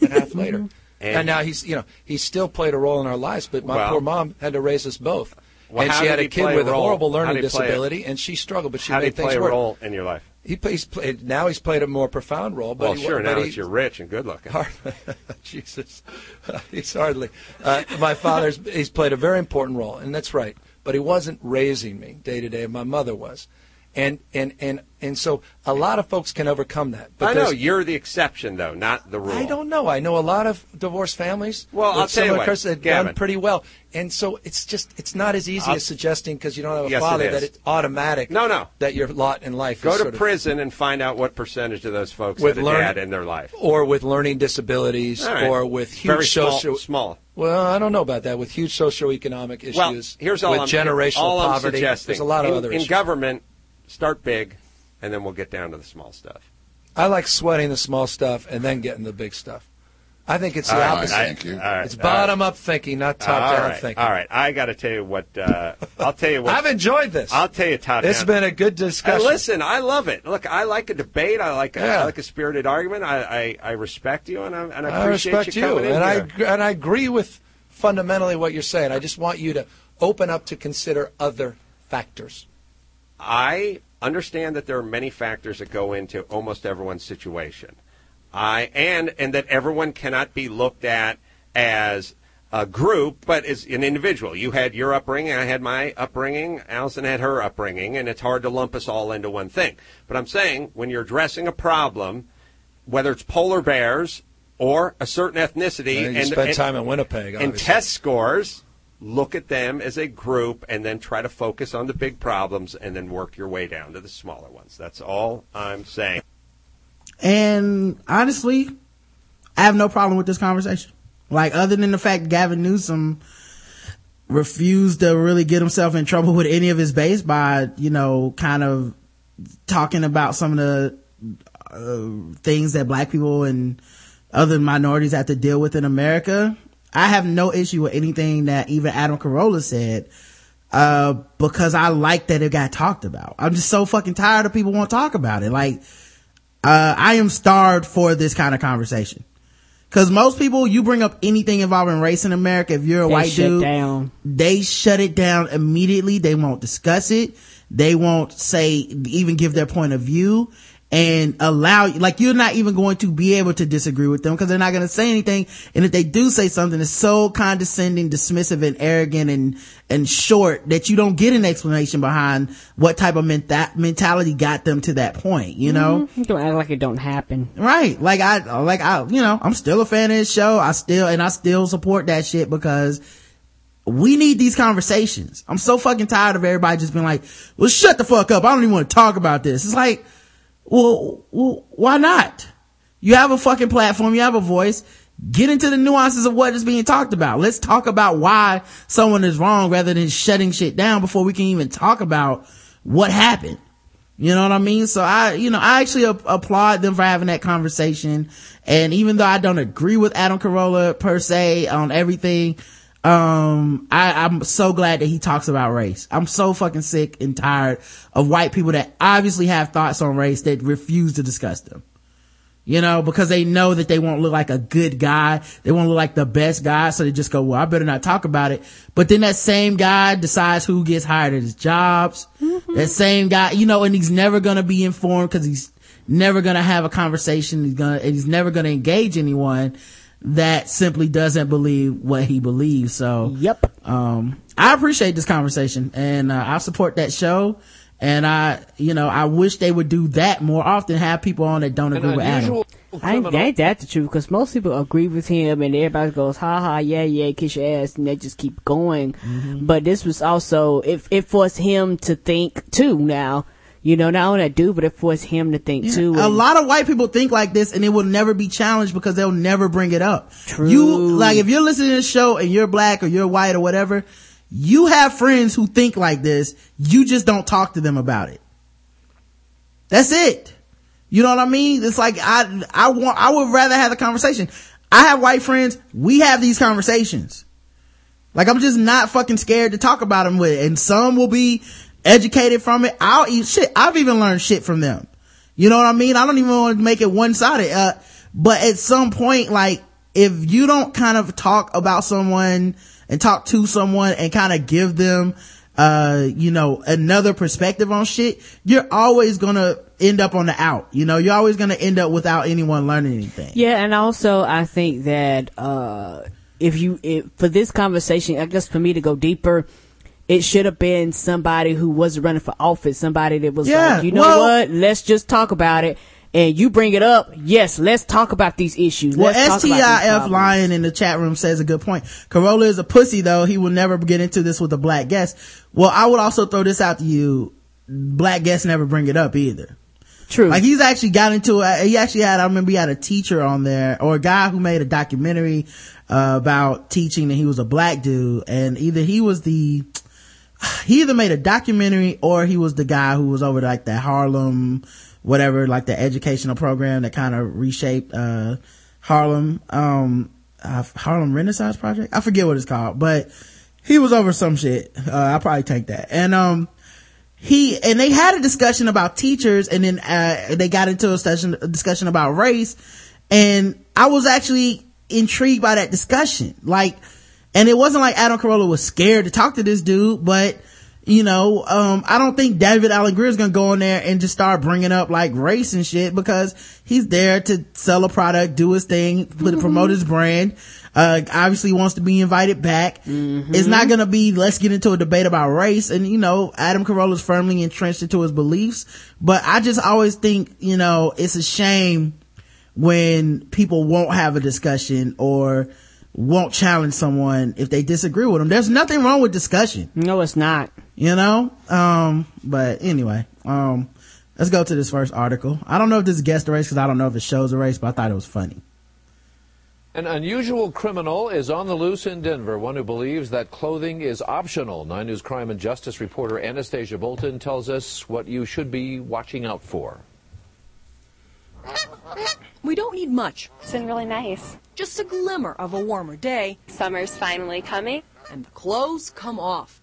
Speaker 11: and a half later. [laughs]
Speaker 10: And-
Speaker 11: And, now he's, you know, he still played a role in our lives, but my
Speaker 10: Well-
Speaker 11: poor mom had to raise us both.
Speaker 10: Well,
Speaker 11: and she had a kid
Speaker 10: play a
Speaker 11: with a horrible learning
Speaker 10: did he a-
Speaker 11: disability, and she struggled, but she
Speaker 10: How did
Speaker 11: made
Speaker 10: he play a
Speaker 11: work.
Speaker 10: role in your life?
Speaker 11: He plays played now. He's played a more profound role. But
Speaker 10: Well,
Speaker 11: he,
Speaker 10: sure.
Speaker 11: but
Speaker 10: Now
Speaker 11: he,
Speaker 10: that you're rich and good looking. [laughs]
Speaker 11: Jesus, [laughs] he's hardly. Uh, my father's. He's played a very important role, and that's right. But he wasn't raising me day to day. My mother was, and and and and so a lot of folks can overcome that. But
Speaker 10: I know you're the exception, though, not the rule.
Speaker 11: I don't know. I know a lot of divorced families.
Speaker 10: Well, I'll tell you what,
Speaker 11: curses that
Speaker 10: Gavin.
Speaker 11: done pretty well, and so it's just it's not as easy
Speaker 10: I'll-
Speaker 11: as suggesting because you don't have a
Speaker 10: Yes,
Speaker 11: father
Speaker 10: is.
Speaker 11: that it's automatic.
Speaker 10: No, no.
Speaker 11: That your lot in life
Speaker 10: Go
Speaker 11: is
Speaker 10: to
Speaker 11: sort of-
Speaker 10: prison and find out what percentage of those folks
Speaker 11: With
Speaker 10: had a
Speaker 11: learn-
Speaker 10: dad in their life.
Speaker 11: or with learning disabilities,
Speaker 10: right.
Speaker 11: or with huge
Speaker 10: Very small-
Speaker 11: social
Speaker 10: small.
Speaker 11: Well, I don't know about that. With huge socioeconomic issues,
Speaker 10: Well, here's all
Speaker 11: with
Speaker 10: I'm,
Speaker 11: generational
Speaker 10: all I'm
Speaker 11: poverty,
Speaker 10: suggesting.
Speaker 11: there's a lot of
Speaker 10: in,
Speaker 11: other
Speaker 10: in government. Start big, and then we'll get down to the small stuff.
Speaker 11: I like sweating the small stuff and then getting the big stuff. I think it's the
Speaker 10: All right,
Speaker 11: opposite.
Speaker 10: thank you. All right,
Speaker 11: it's
Speaker 10: all
Speaker 11: bottom up thinking, not top
Speaker 10: all
Speaker 11: down
Speaker 10: right,
Speaker 11: thinking.
Speaker 10: All right, I got to tell you what. Uh, I'll tell you what.
Speaker 11: I've enjoyed this.
Speaker 10: I'll tell you, Todd.
Speaker 11: This has been a good discussion.
Speaker 10: Hey, listen, I love it. Look, I like a debate. I like a,
Speaker 11: Yeah.
Speaker 10: I like a spirited argument. I, I, I respect you, and I, and I
Speaker 11: I respect
Speaker 10: you
Speaker 11: you,
Speaker 10: in
Speaker 11: and I
Speaker 10: here.
Speaker 11: gr- and I agree with fundamentally what you're saying. I just want you to open up to consider other factors.
Speaker 10: I understand that there are many factors that go into almost everyone's situation. I and and that everyone cannot be looked at as a group, but as an individual. You had your upbringing, I had my upbringing, Allison had her upbringing, and it's hard to lump us all into one thing. But I'm saying when you're addressing a problem, whether it's polar bears or a certain ethnicity, and, and-
Speaker 11: time in Winnipeg,
Speaker 10: and test scores, look at them as a group and then try to focus on the big problems and then work your way down to the smaller ones. That's all I'm saying.
Speaker 3: And honestly, I have no problem with this conversation. Like, other than the fact Gavin Newsom refused to really get himself in trouble with any of his base by, you know, kind of talking about some of the uh, things that black people and other minorities have to deal with in America, I have no issue with anything that even Adam Carolla said, uh, because I like that it got talked about. I'm just so fucking tired of people won't talk about it. Like, uh, I am starved for this kind of conversation. Cause most people, you bring up anything involving race in America, if you're a
Speaker 2: They
Speaker 3: white
Speaker 2: shut
Speaker 3: dude,
Speaker 2: down.
Speaker 3: they shut it down immediately. They won't discuss it. They won't say, even give their point of view and allow, like you're not even going to be able to disagree with them because they're not going to say anything. And if they do say something, it's so condescending, dismissive and arrogant and, and short that you don't get an explanation behind what type of menta- mentality got them to that point, you know?
Speaker 2: Mhm. Don't act like it don't happen.
Speaker 3: Right. Like I, like I, you know, I'm still a fan of this show. I still, and I still support that shit because we need these conversations. I'm so fucking tired of everybody just being like, well, shut the fuck up. I don't even want to talk about this. It's like, well, why not? You have a fucking platform. You have a voice. Get into the nuances of what is being talked about. Let's talk about why someone is wrong rather than shutting shit down before we can even talk about what happened. You know what I mean? So I, you know, I actually a- applaud them for having that conversation. And even though I don't agree with Adam Carolla per se on everything, um, I, I'm so glad that he talks about race. I'm so fucking sick and tired of white people that obviously have thoughts on race that refuse to discuss them. You know, because they know that they won't look like a good guy. They won't look like the best guy. So they just go, well, I better not talk about it. But then that same guy decides who gets hired at his jobs. That same guy, you know, and he's never going to be informed because he's never going to have a conversation. He's to, and he's never going to engage anyone that simply doesn't believe what he believes. So,
Speaker 2: yep.
Speaker 3: Um, I appreciate this conversation and uh, I support that show. And I, you know, I wish they would do that more often, have people on that don't agree with Adam.
Speaker 2: I ain't, ain't that the truth because most people agree with him and everybody goes ha ha yeah yeah kiss your ass and they just keep going.
Speaker 3: Mm-hmm.
Speaker 2: But this was also it it forced him to think too. Now you know not only that dude but it forced him to think too.
Speaker 3: A lot of white people think like this and it will never be challenged because they'll never bring it up.
Speaker 2: True.
Speaker 3: You, like if you're listening to this show and you're black or you're white or whatever, you have friends who think like this. You just don't talk to them about it. That's it. You know what I mean? It's like I, I want, I would rather have the conversation. I have white friends. We have these conversations. Like I'm just not fucking scared to talk about them with, and some will be educated from it. I'll eat shit. I've even learned shit from them. You know what I mean? I don't even want to make it one sided. Uh, but at some point, like if you don't kind of talk about someone and talk to someone and kind of give them, uh, you know, another perspective on shit, you're always gonna end up on the out. You know, you're always gonna end up without anyone learning anything.
Speaker 2: Yeah, and also I think that uh if you if, for this conversation, I guess for me to go deeper, it should have been somebody who wasn't running for office, somebody that was
Speaker 3: Yeah,
Speaker 2: like, you know
Speaker 3: well-
Speaker 2: what, let's just talk about it. And you bring it up, yes, let's talk about these issues.
Speaker 3: Well,
Speaker 2: Let's these
Speaker 3: STIF. Lion in the chat room says a good point. Carolla is a pussy though. He will never get into this with a black guest. Well, I would also throw this out to you. Black guests never bring it up either.
Speaker 2: True.
Speaker 3: Like he's actually got into it. He actually had, I remember he had a teacher on there or a guy who made a documentary uh, about teaching and he was a black dude and either he was the, [sighs] he either made a documentary or he was the guy who was over like the Harlem, whatever, like the educational program that kind of reshaped, uh, Harlem, um, uh, Harlem Renaissance Project. I forget what it's called, but he was over some shit. Uh, I'll probably take that. And, um, he, and they had a discussion about teachers and then, uh, they got into a discussion, a discussion about race. And I was actually intrigued by that discussion. Like, and it wasn't like Adam Carolla was scared to talk to this dude, but, you know, um, I don't think David Alan Grier is gonna go in there and just start bringing up like race and shit because he's there to sell a product, do his thing, put, promote his brand. Uh, obviously wants to be invited back. It's not gonna be, let's get into a debate about race. And, you know, Adam Carolla's firmly entrenched into his beliefs. But I just always think, you know, it's a shame when people won't have a discussion or won't challenge someone if they disagree with them. There's nothing wrong with discussion.
Speaker 2: No, it's not.
Speaker 3: You know? Um, but anyway, um, let's go to this first article. I don't know if this is guest race because I don't know if it shows a race, but I thought it was funny.
Speaker 12: An unusual criminal is on the loose in Denver, one who believes that clothing is optional. Nine News crime and justice reporter Anastasiya Bolton tells us what you should be watching out for.
Speaker 14: We don't need much.
Speaker 15: It's been really nice.
Speaker 14: Just a glimmer of a warmer day.
Speaker 15: Summer's finally coming.
Speaker 14: And the clothes come off.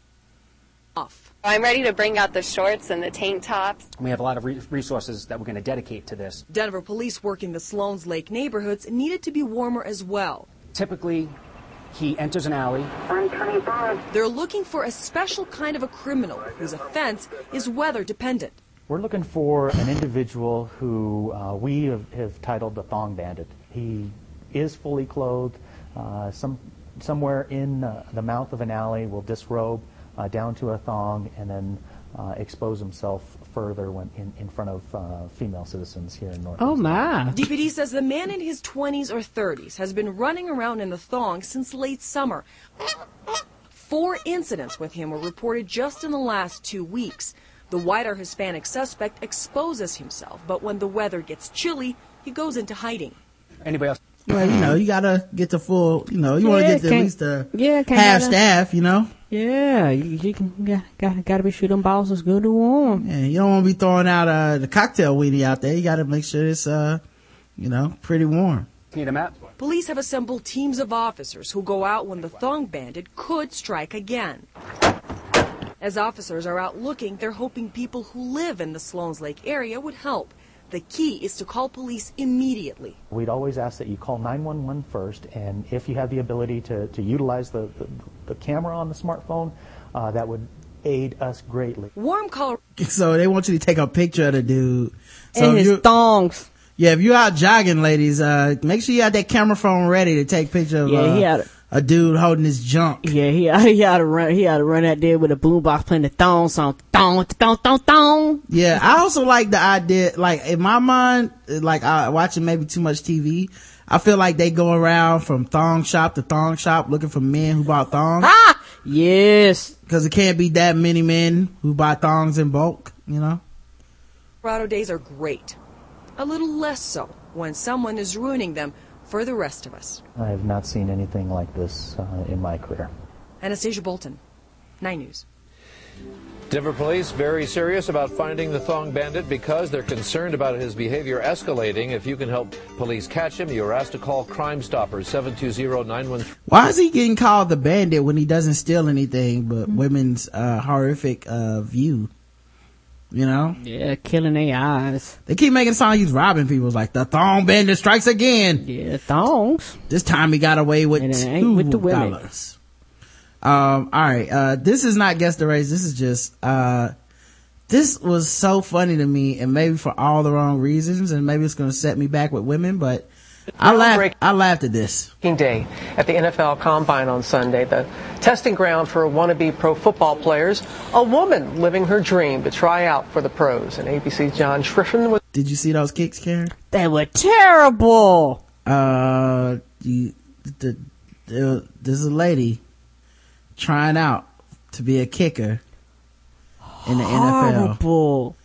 Speaker 14: Off.
Speaker 15: I'm ready to bring out the shorts and the tank tops.
Speaker 16: We have a lot of re- resources that we're going to dedicate to this.
Speaker 14: Denver police working the Sloan's Lake neighborhoods needed to be warmer as well.
Speaker 16: Typically, he enters an alley.
Speaker 14: They're looking for a special kind of a criminal whose offense is weather dependent.
Speaker 17: We're looking for an individual who uh, we have, have titled the Thong Bandit. He is fully clothed. Uh, some, somewhere in uh, the mouth of an alley will disrobe uh, down to a thong and then uh, expose himself further when in, in front of uh, female citizens here in North.
Speaker 2: Oh my.
Speaker 14: DPD says the man in his 20s or 30s has been running around in the thong since late summer. Four incidents with him were reported just in the last two weeks. The whiter Hispanic suspect exposes himself, but when the weather gets chilly, he goes into hiding.
Speaker 16: Anybody else?
Speaker 3: Well, you know, you gotta get the full, you know, you want to get the, at
Speaker 2: can't-
Speaker 3: least the
Speaker 2: yeah, can't
Speaker 3: half staff, you know?
Speaker 2: Yeah, you, you can, yeah, gotta, gotta be sure them balls is good and warm.
Speaker 3: Yeah, you don't want to be throwing out, uh, the cocktail weenie out there. You gotta make sure it's, uh, you know, pretty warm.
Speaker 16: Need a map?
Speaker 14: Police have assembled teams of officers who go out when the thong bandit could strike again. As officers are out looking, they're hoping people who live in the Sloan's Lake area would help. The key is to call police immediately.
Speaker 17: We'd always ask that you call 911 first, and if you have the ability to, to utilize the, the, the camera on the smartphone, uh, that would aid us greatly.
Speaker 14: Warm call.
Speaker 3: So they want you to take a picture of the dude. So
Speaker 2: And
Speaker 3: if
Speaker 2: his thongs.
Speaker 3: Yeah, if you're out jogging, ladies, uh, make sure you have that camera phone ready to take picture of
Speaker 2: Yeah,
Speaker 3: uh,
Speaker 2: he had a-
Speaker 3: a dude holding his junk.
Speaker 2: Yeah, he, [laughs] he ought to run, he ought to run out there with a boombox playing the thong song. Thong, thong, thong, thong.
Speaker 3: Yeah, I also like the idea, like in my mind, like I watching maybe too much TV. I feel like they go around from thong shop to thong shop looking for men who bought thongs.
Speaker 2: Ah! Yes.
Speaker 3: Cause it can't be that many men who buy thongs in bulk, you know?
Speaker 14: days are great. A little less so when someone is ruining them for the rest of us.
Speaker 17: I have not seen anything like this uh, in my career.
Speaker 14: Anastasiya Bolton, 9 News.
Speaker 12: Denver police very serious about finding the thong bandit because they're concerned about his behavior escalating. If you can help police catch him, you are asked to call Crime Stoppers 720-913.
Speaker 3: Why is he getting called the bandit when he doesn't steal anything but women's, uh, horrific, uh, view? You know?
Speaker 2: Yeah, killing their eyes.
Speaker 3: They keep making sound he's robbing people. It's like the thong bandit strikes again.
Speaker 2: Yeah, thongs.
Speaker 3: This time he got away with
Speaker 2: it
Speaker 3: two
Speaker 2: with the women.
Speaker 3: dollars. Um, all right. Uh, this is not guess the race. This is just, uh, this was so funny to me and maybe for all the wrong reasons and maybe it's going to set me back with women, but I laughed, I laughed at this.
Speaker 18: Day at the NFL Combine on Sunday, the testing ground for wannabe pro football players. A woman living her dream to try out for the pros. And ABC's John Schriffen was.
Speaker 3: Did you see those kicks, Karen?
Speaker 2: They were terrible.
Speaker 3: Uh, you, the, the, there's a lady trying out to be a kicker in the NFL.
Speaker 2: Horrible.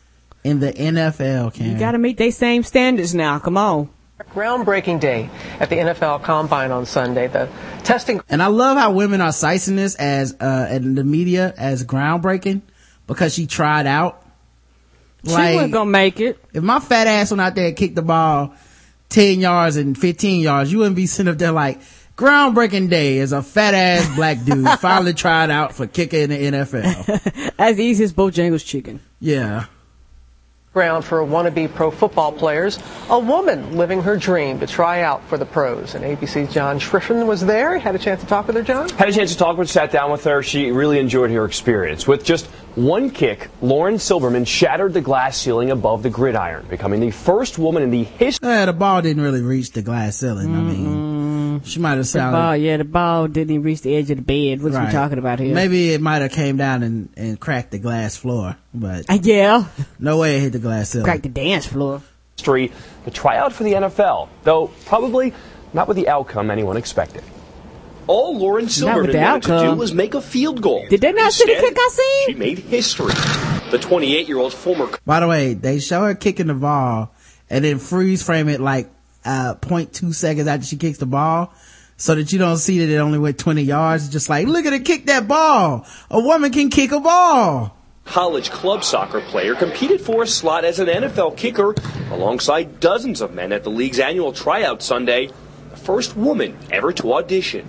Speaker 3: In the NFL, Karen.
Speaker 2: You gotta meet they same standards now. Come on.
Speaker 18: Groundbreaking day at the NFL Combine on Sunday. The testing.
Speaker 3: And I love how women are sizing this as, uh, in the media as groundbreaking because she tried out.
Speaker 2: She wasn't gonna make it.
Speaker 3: If my fat ass went out there and kicked the ball 10 yards and 15 yards, you wouldn't be sitting up there like, groundbreaking day as a fat ass black dude [laughs] finally tried out for kicking in the NFL. [laughs]
Speaker 2: As easy as Bojangles chicken.
Speaker 3: Yeah.
Speaker 18: Ground for wannabe pro football players. A woman living her dream to try out for the pros. And ABC's John Schriffen was there. Had a chance to talk with her, John?
Speaker 19: Had a chance to talk with, sat down with her. She really enjoyed her experience. With just one kick, Lauren Silberman shattered the glass ceiling above the gridiron, becoming the first woman in the history.
Speaker 3: Yeah, uh, the ball didn't really reach the glass ceiling. I mean, mm-hmm. She might have
Speaker 2: The
Speaker 3: sounded.
Speaker 2: ball, yeah, the ball didn't even reach the edge of the bed. What are we talking about here?
Speaker 3: Maybe it might have came down and, and cracked the glass floor, but
Speaker 2: Uh, yeah,
Speaker 3: no way it hit the glass ceiling.
Speaker 2: crack the dance floor.
Speaker 19: history to try out for the NFL, though probably not with the outcome anyone expected.
Speaker 20: All Lauren
Speaker 2: with
Speaker 20: Silberman
Speaker 2: the
Speaker 20: wanted to do was make a field goal.
Speaker 2: Did they not see the kick I seen?
Speaker 20: She made history. The 28 year old former
Speaker 3: By the way, they show her kicking the ball and then freeze frame it like, uh, 0.2 seconds after she kicks the ball. So that you don't see that it only went 20 yards. It's just like, look at her kick that ball. A woman can kick a ball.
Speaker 20: college club soccer player, competed for a slot as an NFL kicker alongside dozens of men at the league's annual tryout Sunday, the first woman ever to audition.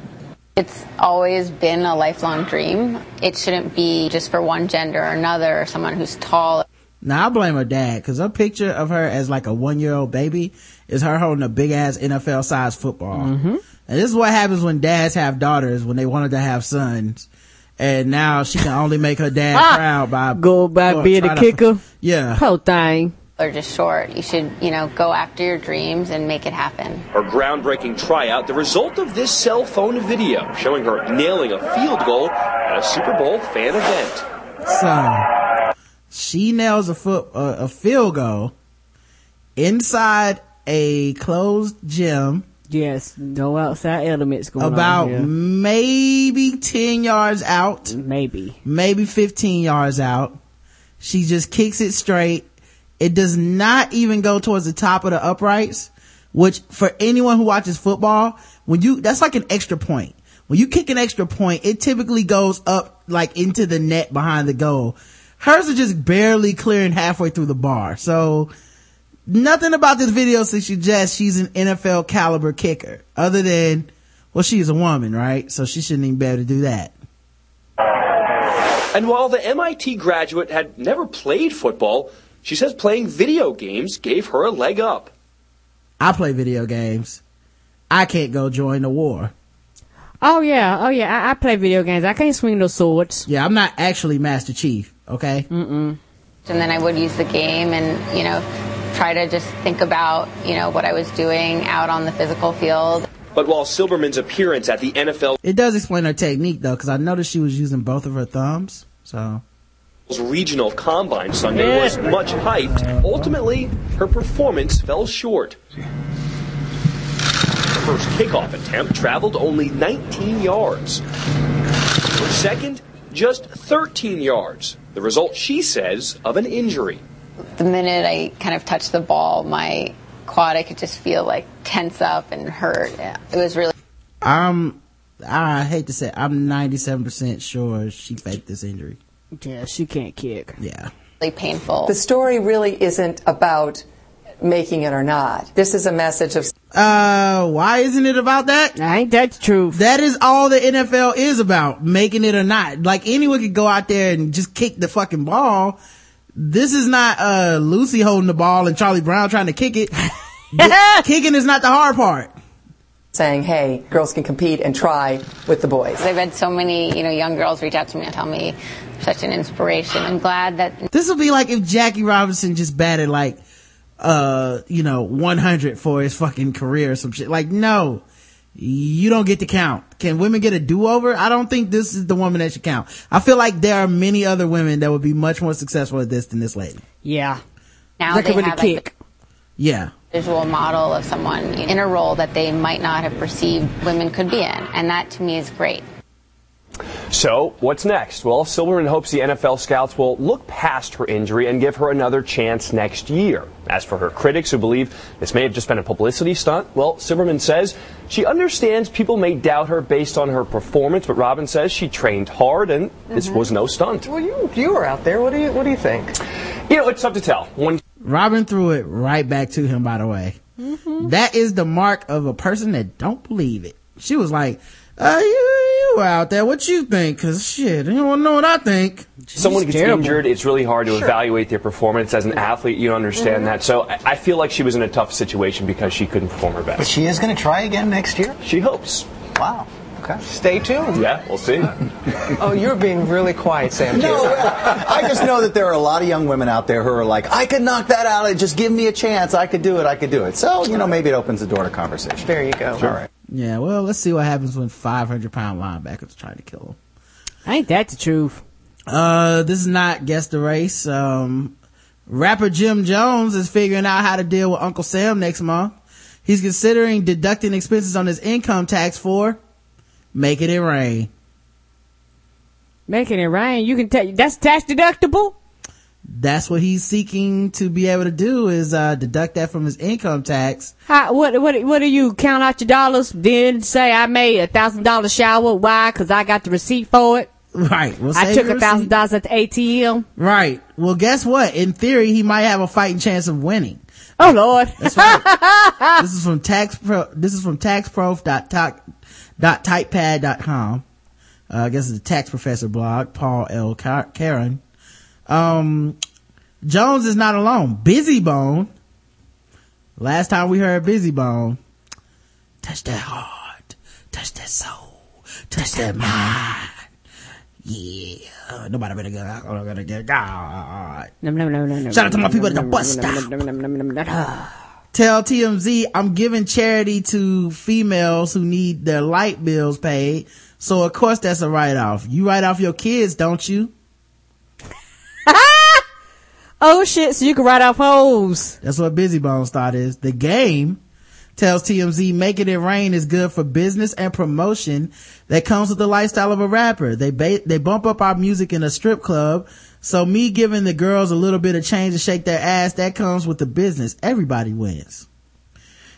Speaker 21: It's always been a lifelong dream. It shouldn't be just for one gender or another, or someone who's tall.
Speaker 3: Now I blame her dad because her picture of her as like a one year old baby is her holding a big ass NFL sized football.
Speaker 2: Mm-hmm.
Speaker 3: And this is what happens when dads have daughters when they wanted to have sons. And now she can only make her dad [laughs]
Speaker 21: Ah!
Speaker 3: proud by
Speaker 2: go by
Speaker 3: Well,
Speaker 2: being
Speaker 3: try
Speaker 2: a
Speaker 3: to-
Speaker 2: kicker.
Speaker 3: Yeah.
Speaker 21: Whole thing. They're just short. You should, you know, go after your dreams and make it happen.
Speaker 20: Her groundbreaking tryout, the result of this cell phone video showing her nailing a field goal at a Super Bowl fan event.
Speaker 3: So she nails a foot uh, a field goal inside a closed gym.
Speaker 2: Yes, no outside elements going
Speaker 3: about maybe 10 yards out.
Speaker 2: Maybe.
Speaker 3: Maybe 15 yards out. She just kicks it straight. It does not even go towards the top of the uprights, which for anyone who watches football, when you, that's like an extra point. When you kick an extra point, it typically goes up like into the net behind the goal. Hers are just barely clearing halfway through the bar. So nothing about this video suggests she's an NFL caliber kicker other than, well, she's a woman, right? So she shouldn't even be able to do that.
Speaker 20: And while the MIT graduate had never played football, she says playing video games gave her a leg up.
Speaker 3: I play video games. I can't go join the war.
Speaker 2: Oh yeah, oh yeah. I, I play video games. I can't swing no swords.
Speaker 3: Yeah, I'm not actually Master Chief. Okay.
Speaker 21: Mm-mm. And then I would use the game and, you know, try to just think about, you know, what I was doing out on the physical field.
Speaker 20: But while Silberman's appearance at the NFL
Speaker 3: It does explain her technique though, because I noticed she was using both of her thumbs. So
Speaker 20: regional combine Sunday was much hyped, ultimately her performance fell short. Her first kickoff attempt traveled only 19 yards. Her second, just 13 yards. The result, she says, of an injury.
Speaker 21: The minute I kind of touched the ball, my quad, I could just feel like tense up and hurt. It was really
Speaker 3: I'm, I hate to say, it, I'm 97% sure she faked this injury.
Speaker 2: Yeah, she can't kick.
Speaker 3: Yeah.
Speaker 21: really painful.
Speaker 22: The story really isn't about making it or not. This is a message of
Speaker 3: Uh, why isn't it about that?
Speaker 2: Ain't that the truth?
Speaker 3: That is all the NFL is about, making it or not. Like anyone could go out there and just kick the fucking ball. This is not, uh, Lucy holding the ball and Charlie Brown trying to kick it. [laughs] The- kicking is not the hard part.
Speaker 22: saying, hey, girls can compete and try with the boys.
Speaker 21: I've had so many, you know, young girls reach out to me and tell me such an inspiration. I'm glad that
Speaker 3: This will be like if Jackie Robinson just batted like, uh, you know, 100 for his fucking career or some shit. Like, no, you don't get to count. Can women get a do-over? I don't think this is the woman that should count. I feel like there are many other women that would be much more successful at this than this lady.
Speaker 2: Yeah.
Speaker 21: now
Speaker 2: Look
Speaker 21: they
Speaker 2: at with the
Speaker 21: like,
Speaker 2: kick.
Speaker 3: Yeah.
Speaker 21: visual model of someone in a role that they might not have perceived women could be in. And that to me is great.
Speaker 19: So, what's next? Well, Silberman hopes the NFL scouts will look past her injury and give her another chance next year. As for her critics who believe this may have just been a publicity stunt, well, Silberman says she understands people may doubt her based on her performance, but Robin says she trained hard and this was no stunt.
Speaker 22: Well, you you were out there. What do you what do you think?
Speaker 19: You know, it's tough to tell. One
Speaker 3: Robin threw it right back to him, by the way. That is the mark of a person that don't believe it. She was like, uh, you, you out there. What you think? Cause shit, you don't know what I think.
Speaker 19: someone gets
Speaker 3: terrible.
Speaker 19: injured, it's really hard to
Speaker 3: Sure.
Speaker 19: evaluate their performance. As an athlete, you understand mm-hmm. that. So I I feel like she was in a tough situation because she couldn't perform her best.
Speaker 23: But she is going to try again next year?
Speaker 19: She hopes.
Speaker 23: Wow. Okay.
Speaker 22: Stay tuned.
Speaker 19: Yeah, we'll see. [laughs]
Speaker 22: Oh, you're being really quiet, Sam.
Speaker 23: No, I just know that there are a lot of young women out there who are like, I could knock that out. Just give me a chance. I could do it. I could do it. So, you know, maybe it opens the door to conversation.
Speaker 22: There you go.
Speaker 23: All right.
Speaker 3: Yeah, well, let's see what happens when 500 pound linebackers try to kill him.
Speaker 2: Ain't that the truth?
Speaker 3: Uh, this is not guess the race. Um, rapper Jim Jones is figuring out how to deal with Uncle Sam next month. He's considering deducting expenses on his income tax for making it rain.
Speaker 2: Making it rain. You can take that's tax deductible.
Speaker 3: That's what he's seeking to be able to do is, uh, deduct that from his income tax.
Speaker 2: How, what what what do you count out your dollars? Then say I made a thousand dollar shower. Why? Because I got the receipt for it.
Speaker 3: Right. Well,
Speaker 2: I took a thousand dollars at the ATM.
Speaker 3: Right. Well, guess what? In theory, he might have a fighting chance of winning.
Speaker 2: Oh Lord.
Speaker 3: That's right. [laughs] this is from tax pro, this is from taxprof.typepad.com. Uh, I guess it's a tax professor blog, Paul L. Car- Karen. Um, Jones is not alone. Bizzy Bone. Last time we heard Bizzy Bone. Touch that heart. Touch that soul. Touch that mind. Yeah. Nobody better get out. I'm gonna get
Speaker 2: no.
Speaker 3: Shout out to my people at the bus stop. Tell TMZ I'm giving charity to females who need their light bills paid. So of course that's a write off. You write off your kids, don't you?
Speaker 2: Oh shit, so you can write off hoes.
Speaker 3: That's what Bizzy Bones thought is. The game tells TMZ making it rain is good for business and promotion that comes with the lifestyle of a rapper. They ba- they bump up our music in a strip club. So me giving the girls a little bit of change to shake their ass, that comes with the business. Everybody wins.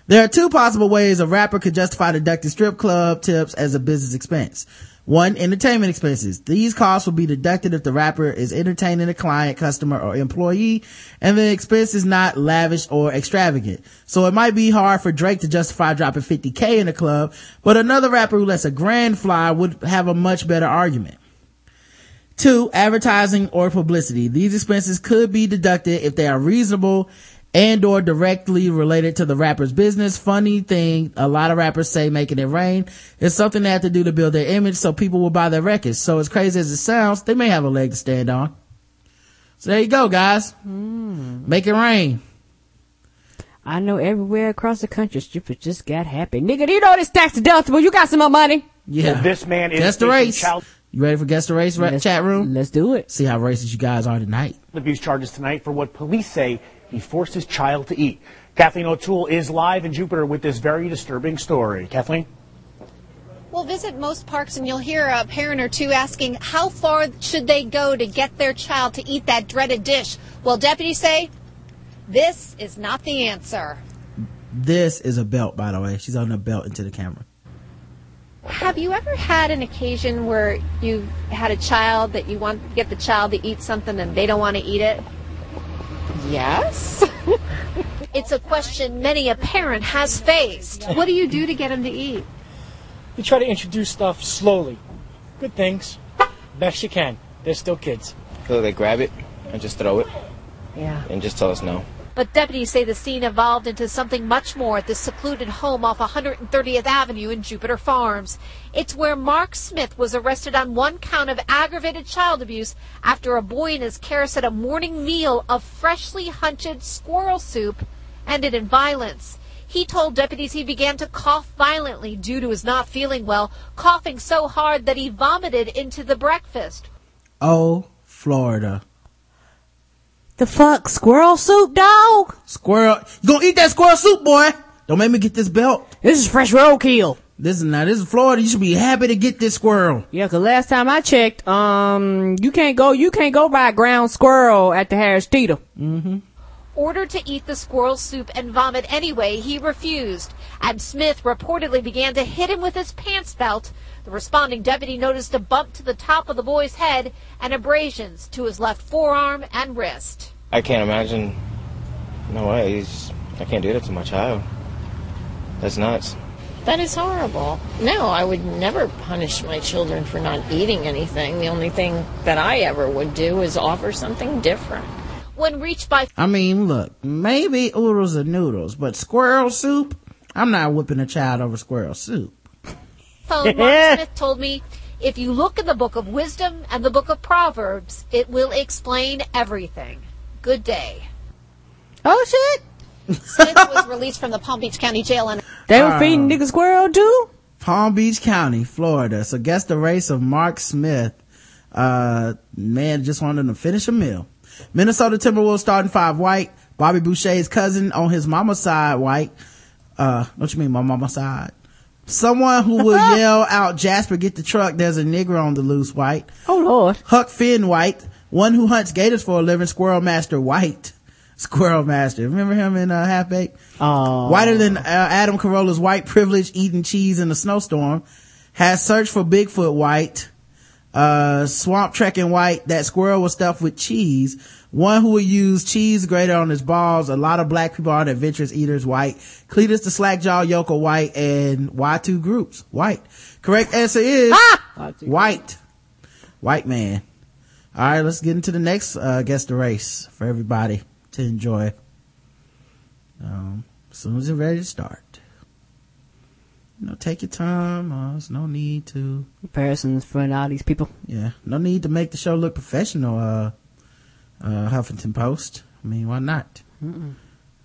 Speaker 3: There are two possible ways a rapper could justify deducting strip club tips as a business expense. One, entertainment expenses. These costs will be deducted if the rapper is entertaining a client, customer, or employee, and the expense is not lavish or extravagant. So it might be hard for Drake to justify dropping 50k in a club, but another rapper who lets a grand fly would have a much better argument. Two, advertising or publicity. These expenses could be deducted if they are reasonable and or directly related to the rapper's business. Funny thing, a lot of rappers say making it rain is something they have to do to build their image so people will buy their records. So as crazy as it sounds, they may have a leg to stand on. So there you go, guys. Hmm. Make it rain.
Speaker 2: I know everywhere across the country, strippers just got happy. Nigga, do you know this tax deductible. You got some more money.
Speaker 3: Yeah.
Speaker 16: This man is
Speaker 3: Guess the race.
Speaker 16: child
Speaker 3: You ready for guess the race
Speaker 2: Let's-
Speaker 3: chat room?
Speaker 2: Let's do it.
Speaker 3: See how racist you guys are tonight.
Speaker 16: abuse charges tonight for what police say he forced his child to eat. Kathleen O'Toole is live in Jupiter with this very disturbing story. Kathleen?
Speaker 24: We'll visit most parks and you'll hear a parent or two asking how far should they go to get their child to eat that dreaded dish. Well, deputies say this is not the answer.
Speaker 3: This is a belt, by the way. She's on a belt into the camera.
Speaker 24: Have you ever had an occasion where you had a child that you want to get the child to eat something and they don't want to eat it? Yes. [laughs] it's a question many a parent has faced. What do you do to get them to eat?
Speaker 25: You try to introduce stuff slowly. Good things. Best you can. They're still kids.
Speaker 26: So they grab it and just throw it
Speaker 24: Yeah.
Speaker 26: and just tell us no.
Speaker 24: But deputies say the scene evolved into something much more at this secluded home off 130th Avenue in Jupiter Farms. It's where Mark Smith was arrested on one count of aggravated child abuse after a boy in his care said a morning meal of freshly hunted squirrel soup ended in violence. He told deputies he began to cough violently due to his not feeling well, coughing so hard that he vomited into the breakfast.
Speaker 3: Oh, Florida.
Speaker 2: The fuck? Squirrel soup, dog?
Speaker 3: Squirrel. You gonna eat that squirrel soup, boy? Don't make me get this belt.
Speaker 2: This is fresh roadkill.
Speaker 3: This is not, this is Florida. You should be happy to get this squirrel.
Speaker 2: Yeah, 'cause last time I checked, um, you can't go, you can't go buy ground squirrel at the Harris Teeter.
Speaker 3: Mm-hmm.
Speaker 24: Ordered to eat the squirrel soup and vomit anyway, he refused, and Smith reportedly began to hit him with his pants belt. The responding deputy noticed a bump to the top of the boy's head and abrasions to his left forearm and wrist.
Speaker 26: I can't imagine. No way. He's, I can't do that to my child. That's nuts.
Speaker 27: That is horrible. No, I would never punish my children for not eating anything. The only thing that I ever would do is offer something different.
Speaker 24: When reached by
Speaker 3: I mean, look, maybe oodles and noodles, but squirrel soup? I'm not whipping a child over squirrel soup.
Speaker 24: Phone, [laughs] Mark Smith told me, if you look in the book of wisdom and the book of Proverbs, it will explain everything. Good day.
Speaker 2: Oh shit!
Speaker 24: Smith was released from the Palm Beach County Jail and [laughs]
Speaker 2: They were feeding niggas squirrel too?
Speaker 3: Palm Beach County, Florida. So guess the race of Mark Smith. Uh, man just wanted to finish a meal. Minnesota Timberwolves starting five white. Bobby Boucher's cousin on his mama's side white. Uh, what you mean my mama's side? Someone who will [laughs] yell out Jasper get the truck. There's a nigger on the loose white.
Speaker 2: Oh lord.
Speaker 3: Huck Finn white. One who hunts gators for a living. Squirrel Master white. [laughs] Squirrel Master. Remember him in uh, Half Baked?
Speaker 2: Oh.
Speaker 3: Whiter than uh, Adam Carolla's white privilege eating cheese in a snowstorm. Has searched for Bigfoot white. Uh, swamp trekking white, that squirrel was stuffed with cheese. One who would use cheese grated on his balls. A lot of black people aren't adventurous eaters, white. Cletus the slackjaw yokel, white. And Y2 groups, white. Correct answer is white. White man. All right, let's get into the next, uh, guess the race for everybody to enjoy. Um, as soon as you're ready to start. You know, take your time. Uh, there's no need to.
Speaker 2: Comparisons for all these people.
Speaker 3: Yeah, no need to make the show look professional. Uh, uh, Huffington Post. I mean, why not?
Speaker 2: Mm-mm.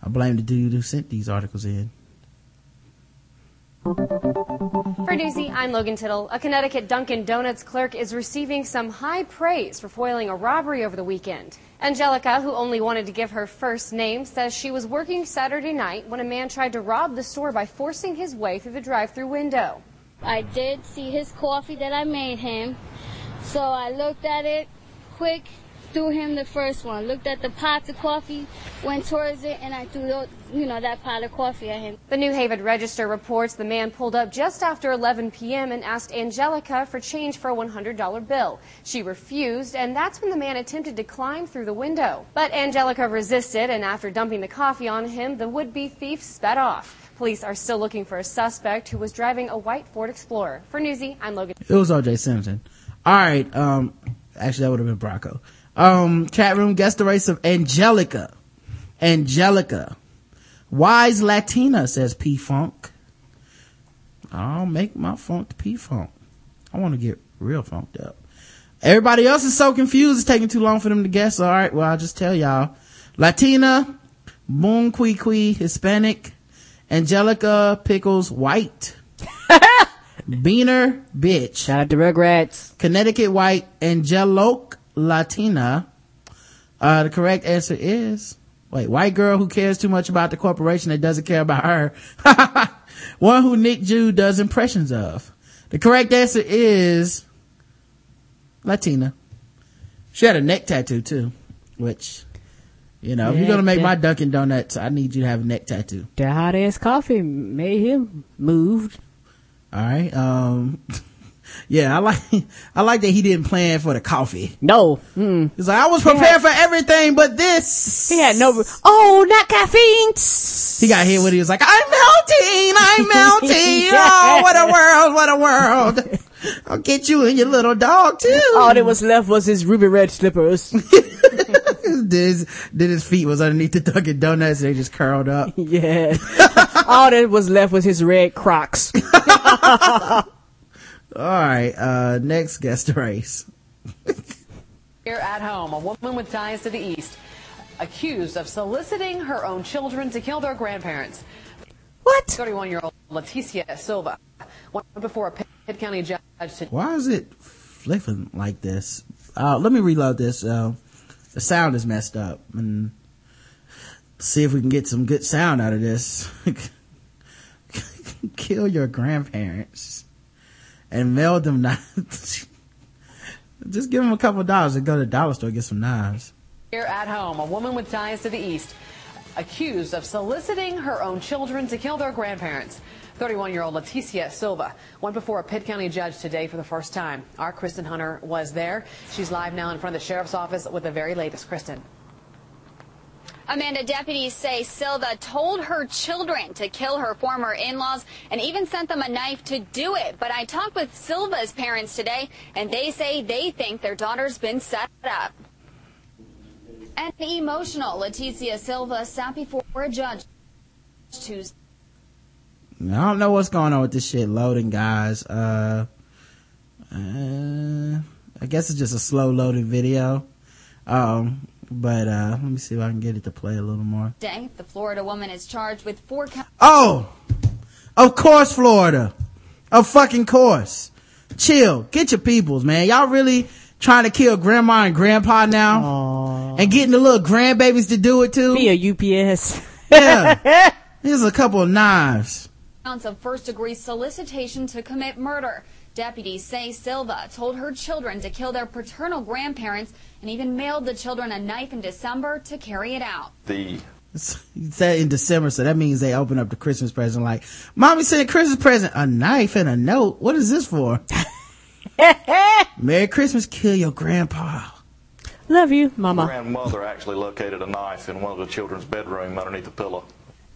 Speaker 3: I blame the dude who sent these articles in.
Speaker 28: For Newsy, I'm Logan Tittle. A Connecticut Dunkin' Donuts clerk is receiving some high praise for foiling a robbery over the weekend. Angelica, who only wanted to give her first name, says she was working Saturday night when a man tried to rob the store by forcing his way through the drive-through window.
Speaker 29: I did see his coffee that I made him, so I looked at it quick, threw him the first one. Looked at the pot of coffee, went towards it, and I threw, you know, that pot of coffee at him.
Speaker 28: The New Haven Register reports the man pulled up just after 11 p.m. and asked Angelica for change for a $100 bill. She refused, and that's when the man attempted to climb through the window. But Angelica resisted, and after dumping the coffee on him, the would-be thief sped off. Police are still looking for a suspect who was driving a white Ford Explorer. For Newsy, I'm Logan.
Speaker 3: It was OJ Simpson. All right. Um, actually, that would have been Bracco. Um, chat room guess the race of Angelica. Angelica. Wise Latina, says P Funk. I'll make my funk to P Funk. I want to get real funked up. Everybody else is so confused. It's taking too long for them to guess. All right. Well, I'll just tell y'all. Latina, Boom Qui Qui, Hispanic, Angelica, Pickles, White. [laughs] Beaner, bitch.
Speaker 2: Shout out to Rugrats.
Speaker 3: Connecticut White, Angeloke, Latina. Uh, the correct answer is, wait, white girl who cares too much about the corporation that doesn't care about her. [laughs] One who Nick Jude does impressions of. The correct answer is Latina. She had a neck tattoo too, which, you know, if you're gonna make
Speaker 2: yeah.
Speaker 3: my Dunkin' Donuts, I need you to have a neck tattoo.
Speaker 2: That hot ass coffee made him moved.
Speaker 3: All right. Um, [laughs] yeah, I like, [laughs] I like that he didn't plan for the coffee.
Speaker 2: No. Mm.
Speaker 3: He's like, I was prepared for everything but this.
Speaker 2: He had no, oh, not caffeine.
Speaker 3: He got hit when he was like, I'm melting, I'm [laughs] melting. Oh, what a world, what a world. I'll get you and your little dog too.
Speaker 2: All that was left was his ruby red slippers.
Speaker 3: Then [laughs] his, then his feet was underneath the Dunkin' Donuts and they just curled up.
Speaker 2: yeah. All that was left was his red crocs.
Speaker 3: All right, uh, next guest [laughs] race.
Speaker 30: Here at home, a woman with ties to the East accused of soliciting her own children to kill their grandparents.
Speaker 2: What?
Speaker 30: 31-year-old Leticia Silva went before a Pitt County judge to
Speaker 3: Why is it flipping like this? Uh, let me reload this. Uh, the sound is messed up and see if we can get some good sound out of this. [laughs] Kill your grandparents and mail them [laughs] knives. Just give them a couple dollars and go to the dollar store get some knives.
Speaker 30: Here at home, a woman with ties to the East accused of soliciting her own children to kill their grandparents. 31-year-old Leticia Silva went before a Pitt County judge today for the first time. Our Kristen Hunter was there. She's live now in front of the sheriff's office with the very latest. Kristen.
Speaker 31: Amanda, deputies say Silva told her children to kill her former in-laws and even sent them a knife to do it. But I talked with Silva's parents today, and they say they think their daughter's been set up. And emotional, Leticia Silva sat before a judge Tuesday.
Speaker 3: I don't know what's going on with this shit loading, guys. Uh, uh, I guess it's just a slow loading video. Um, but, uh, let me see if I can get it to play a little more.
Speaker 31: Day, the Florida woman is charged with four counts.
Speaker 3: Oh! Of course, Florida. Of fucking course. Chill. Get your peoples, man. Y'all really trying to kill grandma and grandpa now? And getting the little grandbabies to do it too?
Speaker 2: Be a UPS.
Speaker 3: Yeah. [laughs] Here's a couple of knives.
Speaker 31: counts of first degree solicitation to commit murder. Deputies say Silva told her children to kill their paternal grandparents and even mailed the children a knife in December to carry it out.
Speaker 23: The
Speaker 3: said in December, so that means they open up the Christmas present like, mommy sent a Christmas present, a knife and a note. What is this for? [laughs] Merry Christmas, kill your grandpa.
Speaker 2: Love you, mama.
Speaker 32: grandmother actually located a knife in one of the children's bedroom underneath the pillow.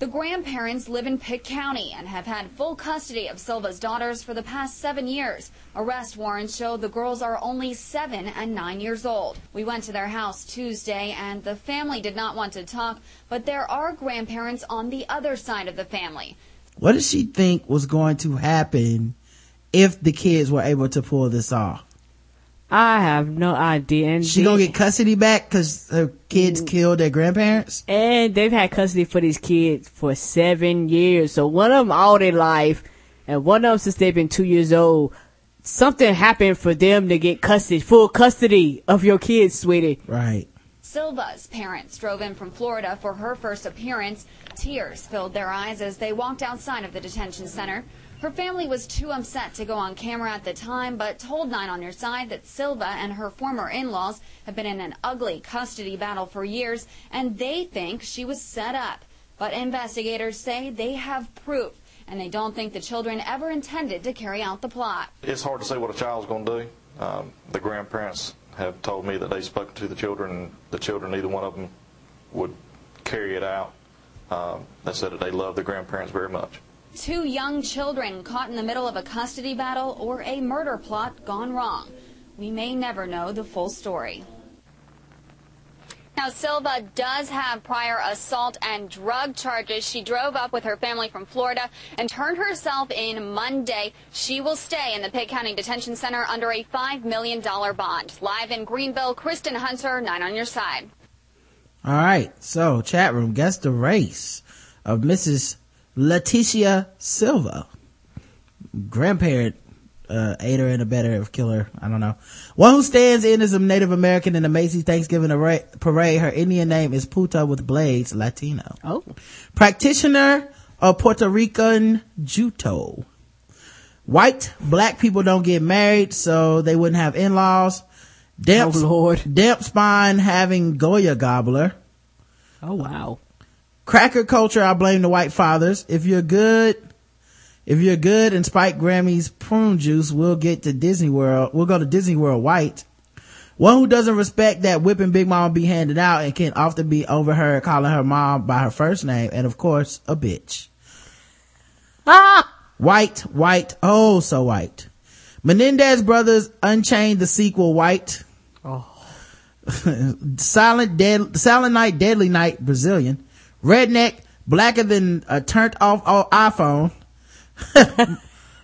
Speaker 31: The grandparents live in Pitt County and have had full custody of Silva's daughters for the past seven years. Arrest warrants show the girls are only seven and nine years old. We went to their house Tuesday and the family did not want to talk, but there are grandparents on the other side of the family.
Speaker 3: What did she think was going to happen if the kids were able to pull this off?
Speaker 2: I have no idea. And
Speaker 3: She gonna get custody back because her kids mm. killed their grandparents?
Speaker 2: And they've had custody for these kids for seven years. So one of them all their life, and one of them since they've been two years old. Something happened for them to get custody, full custody of your kids, sweetie.
Speaker 3: Right.
Speaker 31: Silva's parents drove in from Florida for her first appearance. Tears filled their eyes as they walked outside of the detention center. Her family was too upset to go on camera at the time, but told Nine on Your Side that Silva and her former in-laws have been in an ugly custody battle for years, and they think she was set up. But investigators say they have proof, and they don't think the children ever intended to carry out the plot.
Speaker 32: It's hard to say what a child's going to do. Um, the grandparents have told me that they've spoken to the children, and the children, neither one of them would carry it out. Um, they said that they love their grandparents very much.
Speaker 31: Two young children caught in the middle of a custody battle or a murder plot gone wrong. We may never know the full story. Now, Silva does have prior assault and drug charges. She drove up with her family from Florida and turned herself in Monday. She will stay in the Pitt County Detention Center under a $5 million bond. Live in Greenville, Kristen Hunter, 9 on your side.
Speaker 3: All right. So chat room, guess the race of Mrs. Leticia Silva. Grandparent, uh, aider and abetter of killer. I don't know. One who stands in as a Native American in the Macy's Thanksgiving parade. Her Indian name is Puta with Blades Latino.
Speaker 2: Oh.
Speaker 3: Practitioner of Puerto Rican Juto. White black people don't get married, so they wouldn't have in-laws. Damp,
Speaker 2: Lord.
Speaker 3: damp spine having Goya gobbler.
Speaker 2: Oh wow.
Speaker 3: Cracker culture, I blame the white fathers. If you're good, if you're good and Spike Grammy's prune juice, we'll get to Disney World. We'll go to Disney World white. One who doesn't respect that whipping Big Mama be handed out and can often be overheard calling her mom by her first name and of course a bitch.
Speaker 2: Ah!
Speaker 3: White, white, oh so white. Menendez Brothers Unchained the sequel white.
Speaker 2: Oh. [laughs]
Speaker 3: Silent Dead, Silent Night, Deadly Night Brazilian. Redneck, blacker than a turned off iPhone. [laughs]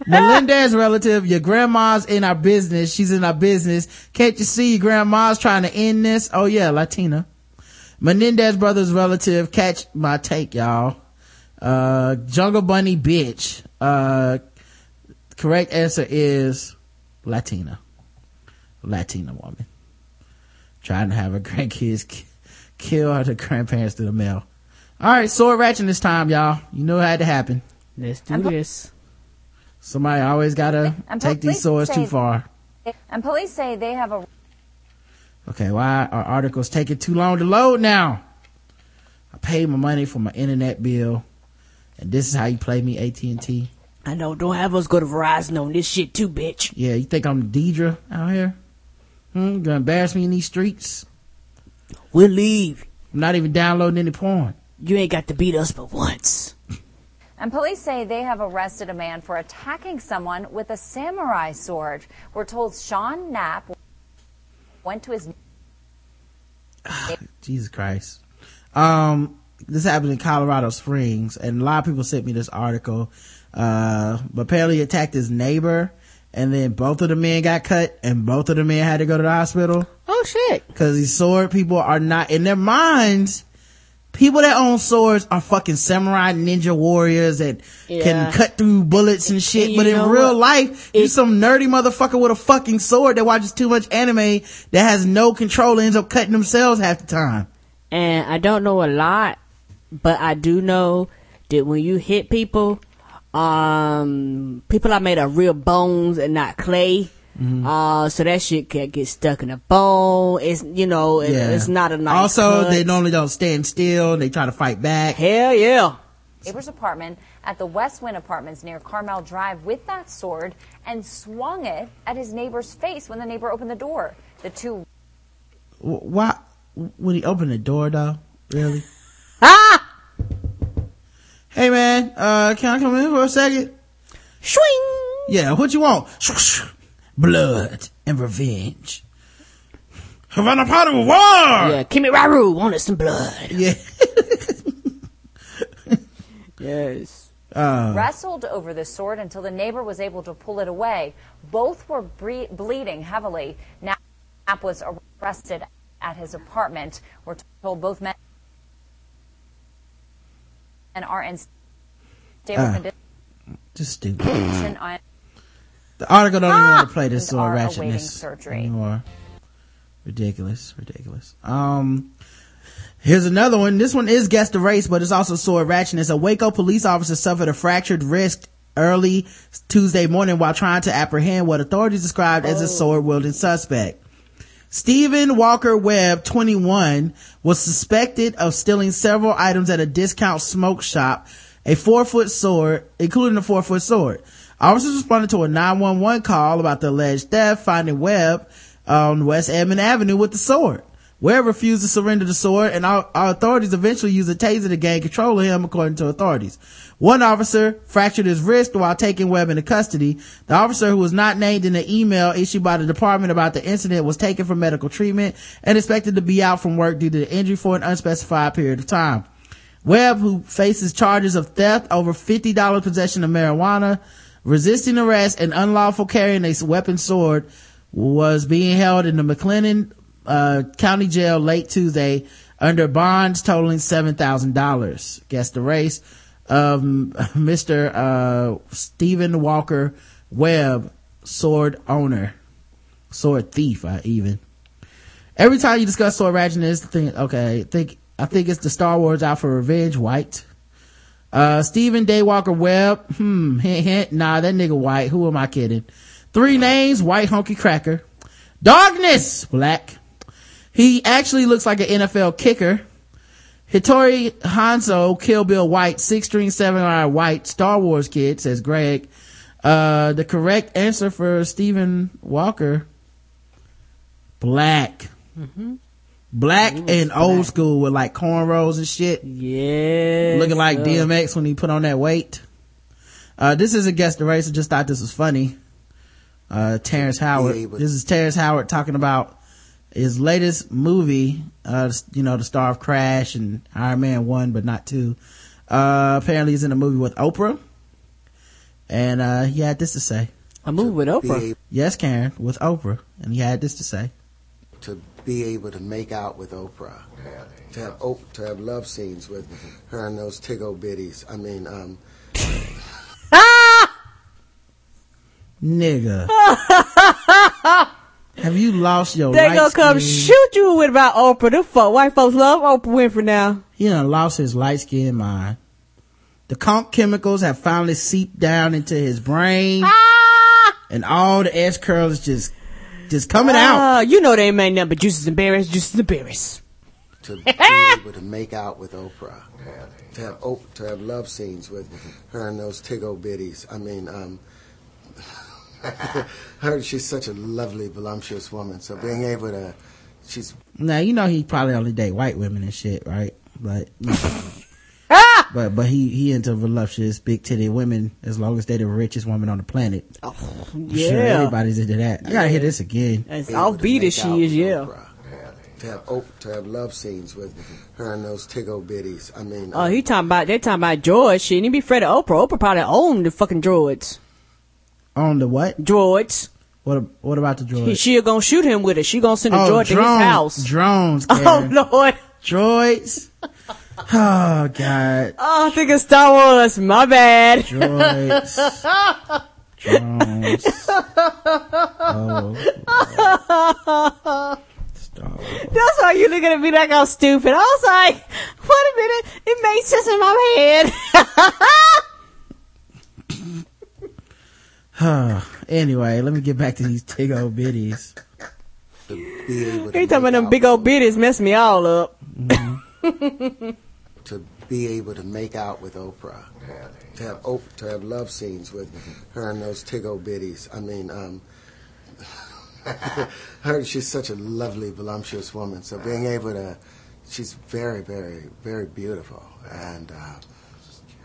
Speaker 3: Melendez relative, your grandma's in our business. She's in our business. Can't you see your grandma's trying to end this? Oh yeah, Latina. Menendez brothers relative, catch my take, y'all. Uh, Jungle Bunny bitch. Uh, correct answer is Latina. Latina woman. Trying to have her grandkids k- kill her grandparents to the mail. All right, sword ratchet this time, y'all. You know it had to happen.
Speaker 2: Let's do this.
Speaker 3: Somebody always gotta
Speaker 33: And
Speaker 3: take these swords
Speaker 33: say-
Speaker 3: too far.
Speaker 33: And police say they have a
Speaker 3: Okay, why are articles taking too long to load now? I paid my money for my internet bill, and this is how you play me AT&T.
Speaker 2: I know. Don't have us go to Verizon on this shit too, bitch.
Speaker 3: Yeah, you think I'm Deidre out here? Hmm, you gonna embarrass me in these streets?
Speaker 2: We'll leave.
Speaker 3: I'm not even downloading any porn.
Speaker 2: You ain't got to beat us but once.
Speaker 33: And police say they have arrested a man for attacking someone with a samurai sword. We're told Sean Knapp went to his
Speaker 3: Jesus Christ. Um, this happened in Colorado Springs, and a lot of people sent me this article. Uh, but apparently he attacked his neighbor, and then both of the men got cut, and both of the men had to go to the hospital.
Speaker 2: Oh shit.
Speaker 3: Cause these sword people are not, in their minds, people that own swords are fucking samurai ninja warriors that
Speaker 2: Yeah.
Speaker 3: can cut through bullets and shit.
Speaker 2: You
Speaker 3: but in real
Speaker 2: what?
Speaker 3: life, you're some nerdy motherfucker with a fucking sword that watches too much anime that has no control and ends up cutting themselves half the time.
Speaker 2: And I don't know a lot, but I do know that when you hit people, um, people are made of real bones and not clay.
Speaker 3: Mm-hmm.
Speaker 2: Uh, so that shit can get stuck in a bone. It's, you know, it- it's not a nice
Speaker 3: Also,
Speaker 2: cut.
Speaker 3: they normally don't stand still. They try to fight back.
Speaker 2: Hell yeah.
Speaker 33: neighbor's apartment at the West Wind Apartments near Carmel Drive with that sword and swung it at his neighbor's face when the neighbor opened the door. The two
Speaker 3: Why, when he opened the door though? Really? ah! [laughs] [laughs] Hey man, uh, can I come in for a second? Swing! Yeah, what you want? Blood and revenge. Havana party with war!
Speaker 2: Yeah, Kimmy Raru wanted some blood.
Speaker 3: Yeah. [laughs]
Speaker 2: yes.
Speaker 3: Uh,
Speaker 33: wrestled over the sword until the neighbor was able to pull it away. Both were bre- bleeding heavily. Knapp was arrested at his apartment. We're told both men are in stable
Speaker 3: Uh,
Speaker 33: condition.
Speaker 3: just stupid. The article don't even want to play this sword
Speaker 33: are awaiting
Speaker 3: ratchetness
Speaker 33: surgery.
Speaker 3: anymore. Ridiculous, ridiculous. Um, here's another one. This one is guess the race, but it's also sword ratchetness. A Waco police officer suffered a fractured wrist early Tuesday morning while trying to apprehend what authorities described as a sword wielding suspect. Stephen Walker Webb, 21, was suspected of stealing several items at a discount smoke shop, a four foot sword, including a four foot sword. Officers responded to a 911 call about the alleged theft, finding Webb on West Edmond Avenue with the sword. Webb refused to surrender the sword and our, our authorities eventually used a taser to gain control of him according to authorities. One officer fractured his wrist while taking Webb into custody. The officer who was not named in the email issued by the department about the incident was taken for medical treatment and expected to be out from work due to the injury for an unspecified period of time. Webb, who faces charges of theft over $50 possession of marijuana, resisting arrest, and unlawful carrying a weapon sword, was being held in the McLennan uh, County Jail late Tuesday under bonds totaling $7,000. Guess the race [laughs] of Mr. Uh, Stephen Walker Webb, sword owner, sword thief, I even. Every time you discuss sword ratchetness, think, okay, think, I think it's the Star Wars out for revenge, white. Uh, Stephen Daywalker Webb, hmm, hint, hint, nah, that nigga white, who am I kidding? Three names, white honky cracker. Darkness, black. He actually looks like an NFL kicker. Hattori Hanzo, Kill Bill White, six string seven eye white, Star Wars kid, says Greg. Uh, the correct answer for Stephen Walker, black.
Speaker 2: Mm-hmm.
Speaker 3: Black and old school with like cornrows and shit.
Speaker 2: Yeah.
Speaker 3: Looking like
Speaker 2: uh,
Speaker 3: DMX when he put on that weight. Uh, this is a guest the race. I just thought this was funny. Uh, Terrence Howard. This is Terrence Howard talking about his latest movie, uh, you know, the star of Crash and Iron Man 1, but not 2. Uh, apparently he's in a movie with Oprah. And, uh, he had this to say.
Speaker 2: A movie with Oprah?
Speaker 3: Yes, Karen, with Oprah. And he had this to say.
Speaker 34: to be able to make out with Oprah, to have o- to have love scenes with her and those tiggo bitties. I mean, um,
Speaker 3: Nigga. [laughs] Have you lost your
Speaker 2: They gonna come
Speaker 3: skin?
Speaker 2: shoot you with about Oprah. The fuck white folks love Oprah Winfrey now.
Speaker 3: He done lost his light skin mind. The conk chemicals have finally seeped down into his brain. And all the S curls just, just coming out.
Speaker 2: Ah, you know they ain't made nothing but juices and berries, juices and berries.
Speaker 34: to be able to make out with Oprah, to have o- to have love scenes with her and those tiggo bitties. I mean, um, [laughs] her she's such a lovely, voluptuous woman. So being able to, she's
Speaker 3: Now, you know he probably only date white women and shit, right? But, [laughs] but, but he, he into voluptuous, big titty women as long as they're the richest woman on the planet. Oh, I'm sure
Speaker 2: yeah.
Speaker 3: everybody's into that. I gotta hear this again.
Speaker 2: As
Speaker 34: Be
Speaker 2: offbeat as she is, yeah.
Speaker 34: Oprah. to have o- to have love scenes with her and those tiggo bitties. I mean,
Speaker 2: Oh, he talking about, they talking about George She And he be afraid of Oprah. Oprah probably owned the fucking droids.
Speaker 3: On the what?
Speaker 2: Droids.
Speaker 3: What, what about the droids?
Speaker 2: He, she gonna shoot him with it. She gonna send a
Speaker 3: Oh,
Speaker 2: droid to his house.
Speaker 3: Drones, [laughs]
Speaker 2: Oh,
Speaker 3: Karen.
Speaker 2: Lord.
Speaker 3: Droids. Oh, God.
Speaker 2: Oh, I think it's Star Wars. My bad.
Speaker 3: Droids. Drones. Oh, [laughs]
Speaker 2: That's why you looking at me like I'm stupid. I was like, wait a minute, it makes sense in my head. [laughs]
Speaker 3: anyway, let me get back to these tiggo bitties.
Speaker 34: to be able
Speaker 2: talking about them big old bitties mess me all up.
Speaker 34: to mm-hmm. [laughs] be able to make out with Oprah, to have Op- to have love scenes with her and those tiggo bitties. I mean, um, [laughs] her she's such a lovely, voluptuous woman. So being able to, she's very, very, very beautiful, and uh,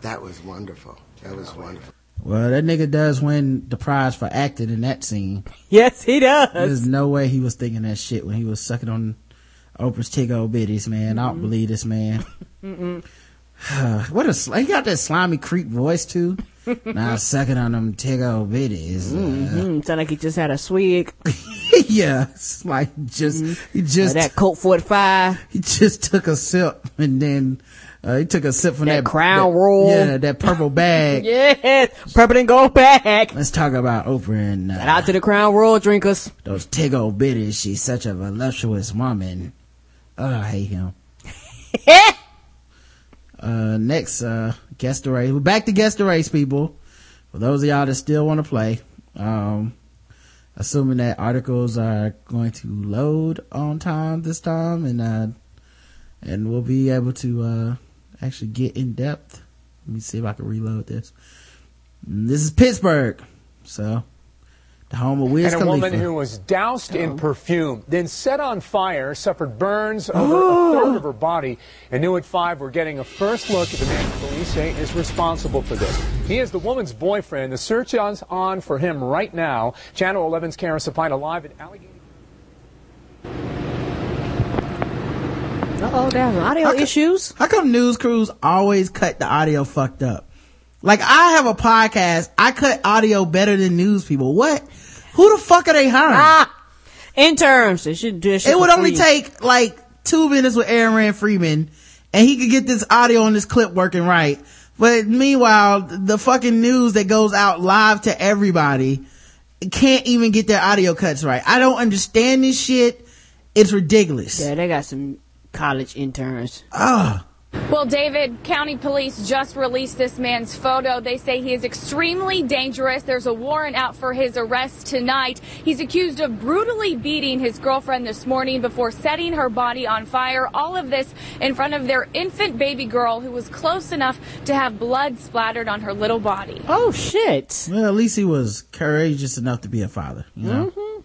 Speaker 34: that was wonderful. That was wonderful.
Speaker 3: Well, that nigga does win the prize for acting in that scene.
Speaker 2: Yes, he does.
Speaker 3: There's no way he was thinking that shit when he was sucking on Oprah's tiggo bitties, man. I don't believe this man. [sighs] What a sl- he got that slimy creep voice too. [laughs] now sucking on them tiggo bitties.
Speaker 2: Mm-hmm. Sound like he just had a swig. [laughs]
Speaker 3: yeah, it's like just he just
Speaker 2: Uh, that Colt 45.
Speaker 3: He just took a sip and then uh, he took a sip from that,
Speaker 2: Crown
Speaker 3: that-
Speaker 2: Royal.
Speaker 3: Yeah, that purple bag. [laughs]
Speaker 2: yes, purple and gold bag.
Speaker 3: Let's talk about Oprah and uh,
Speaker 2: Shout out to the Crown Royal drinkers.
Speaker 3: those tiggo bitties. She's such a voluptuous woman. Oh, I hate him. Uh, next, uh, the race. We're back to guess the race, people. For those of y'all that still want to play, um, assuming that articles are going to load on time this time and, uh, and we'll be able to, uh, actually get in depth. Let me see if I can reload this. This is Pittsburgh. So, the home of Wiz
Speaker 35: and a
Speaker 3: Khalifa.
Speaker 35: woman who was doused in oh. perfume, then set on fire, suffered burns over
Speaker 3: Oh.
Speaker 35: a [gasps] third of her body. And New at 5, we're getting a first look at the man police say is responsible for this. He is the woman's boyfriend. The search is on for him right now. Channel 11's Karen Sapina live at Allegheny.
Speaker 2: Uh-oh, there's audio issues.
Speaker 3: How come news crews always cut the audio fucked up? Like I have a podcast, I cut audio better than news people. What? Who the fuck are they hiring?
Speaker 2: Ah, interns. They should do
Speaker 3: it would only take like two minutes with Aaron Rand Freeman and he could get this audio on this clip working right. But meanwhile, the fucking news that goes out live to everybody can't even get their audio cuts right. I don't understand this shit. It's ridiculous.
Speaker 2: Yeah, they got some college interns.
Speaker 3: Ah.
Speaker 36: Well, David, county police just released this man's photo. They say he is extremely dangerous. There's a warrant out for his arrest tonight. He's accused of brutally beating his girlfriend this morning before setting her body on fire. All of this in front of their infant baby girl who was close enough to have blood splattered on her little body.
Speaker 2: Oh, shit.
Speaker 3: Well, at least he was courageous enough to be a father, you know? Mm-hmm.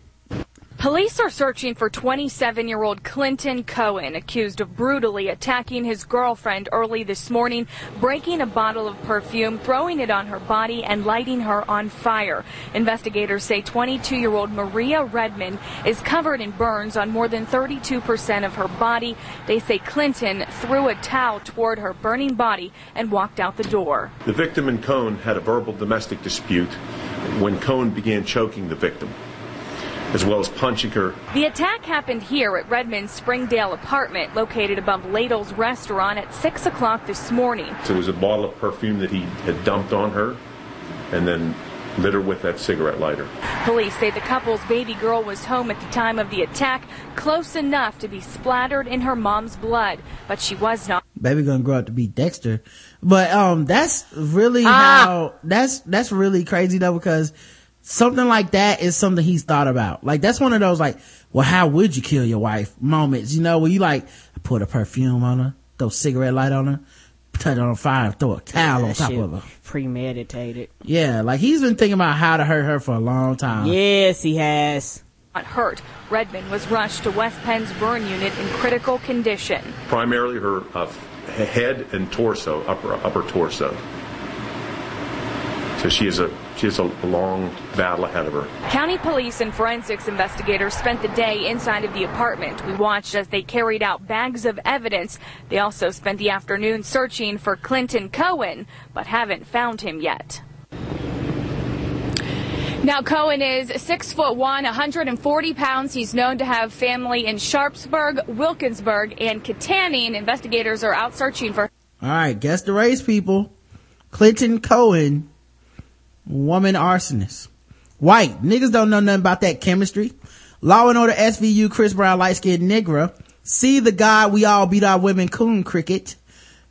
Speaker 36: Police are searching for 27 year old Clinton Cohen, accused of brutally attacking his girlfriend early this morning, breaking a bottle of perfume, throwing it on her body, and lighting her on fire. Investigators say 22 year old Maria Redmond is covered in burns on more than 32% of her body. They say Clinton threw a towel toward her burning body and walked out the door.
Speaker 37: The victim and Cohen had a verbal domestic dispute when Cohen began choking the victim, as well as punching her.
Speaker 36: The attack happened here at Redmond's Springdale apartment, located above Ladle's restaurant at 6 o'clock this morning.
Speaker 37: It was a bottle of perfume that he had dumped on her, and then lit her with that cigarette lighter.
Speaker 36: Police say the couple's baby girl was home at the time of the attack, close enough to be splattered in her mom's blood, but she was not.
Speaker 3: baby gonna grow up to be Dexter. But, um, that's really
Speaker 36: Ah.
Speaker 3: how, that's, that's really crazy though because something like that is something he's thought about. Like that's one of those like, well, how would you kill your wife moments, you know, where you like, put a perfume on her, throw cigarette light on her, touch her on fire, throw a towel on top of her.
Speaker 2: Premeditated.
Speaker 3: Yeah, like he's been thinking about how to hurt her for a long time.
Speaker 2: Yes, he has.
Speaker 36: Not hurt. Redmond was rushed to West Penn's burn unit in critical condition.
Speaker 37: Primarily her uh, head and torso, upper upper torso. So she has a she has a long battle ahead of her.
Speaker 36: County police and forensics investigators spent the day inside of the apartment. We watched as they carried out bags of evidence. They also spent the afternoon searching for Clinton Cohen, but haven't found him yet. Now Cohen is six foot one, 140 pounds. He's known to have family in Sharpsburg, Wilkinsburg, and Kittanning. Investigators are out searching for.
Speaker 3: All right, guess the race, people. Clinton Cohen, woman arsonist. White. Niggas don't know nothing about that chemistry. Law and Order SVU, Chris Brown, light skinned Negra. See the guy we all beat our women coon cricket.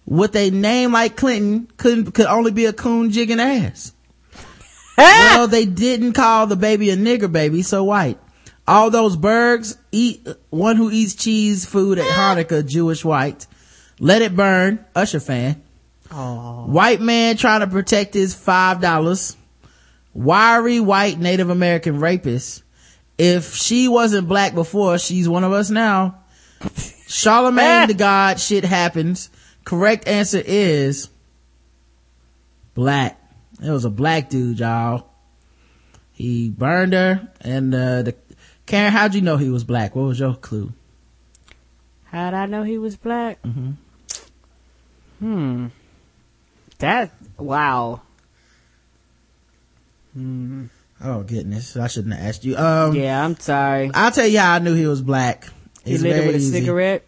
Speaker 3: With a name like Clinton, could could only be a coon jigging ass. [laughs] well, they didn't call the baby a nigger baby, so white. All those Bergs eat, one who eats cheese food at Hanukkah, Jewish white. Let It Burn, Usher fan. White man trying to protect his five dollars. Wiry white Native American rapist. If she wasn't black before, she's one of us now. Charlemagne the [laughs] God, shit happens. Correct answer is black. It was a black dude, y'all. He burned her and, uh, the, Karen, how'd you know he was black? What was your clue?
Speaker 2: How'd I know he was black?
Speaker 3: Mm-hmm.
Speaker 2: Hmm. That, wow. Hmm.
Speaker 3: Oh goodness, I shouldn't have asked you. Um,
Speaker 2: yeah, I'm sorry.
Speaker 3: I'll tell you how I knew he was black.
Speaker 2: He
Speaker 3: It's
Speaker 2: lit it with a cigarette?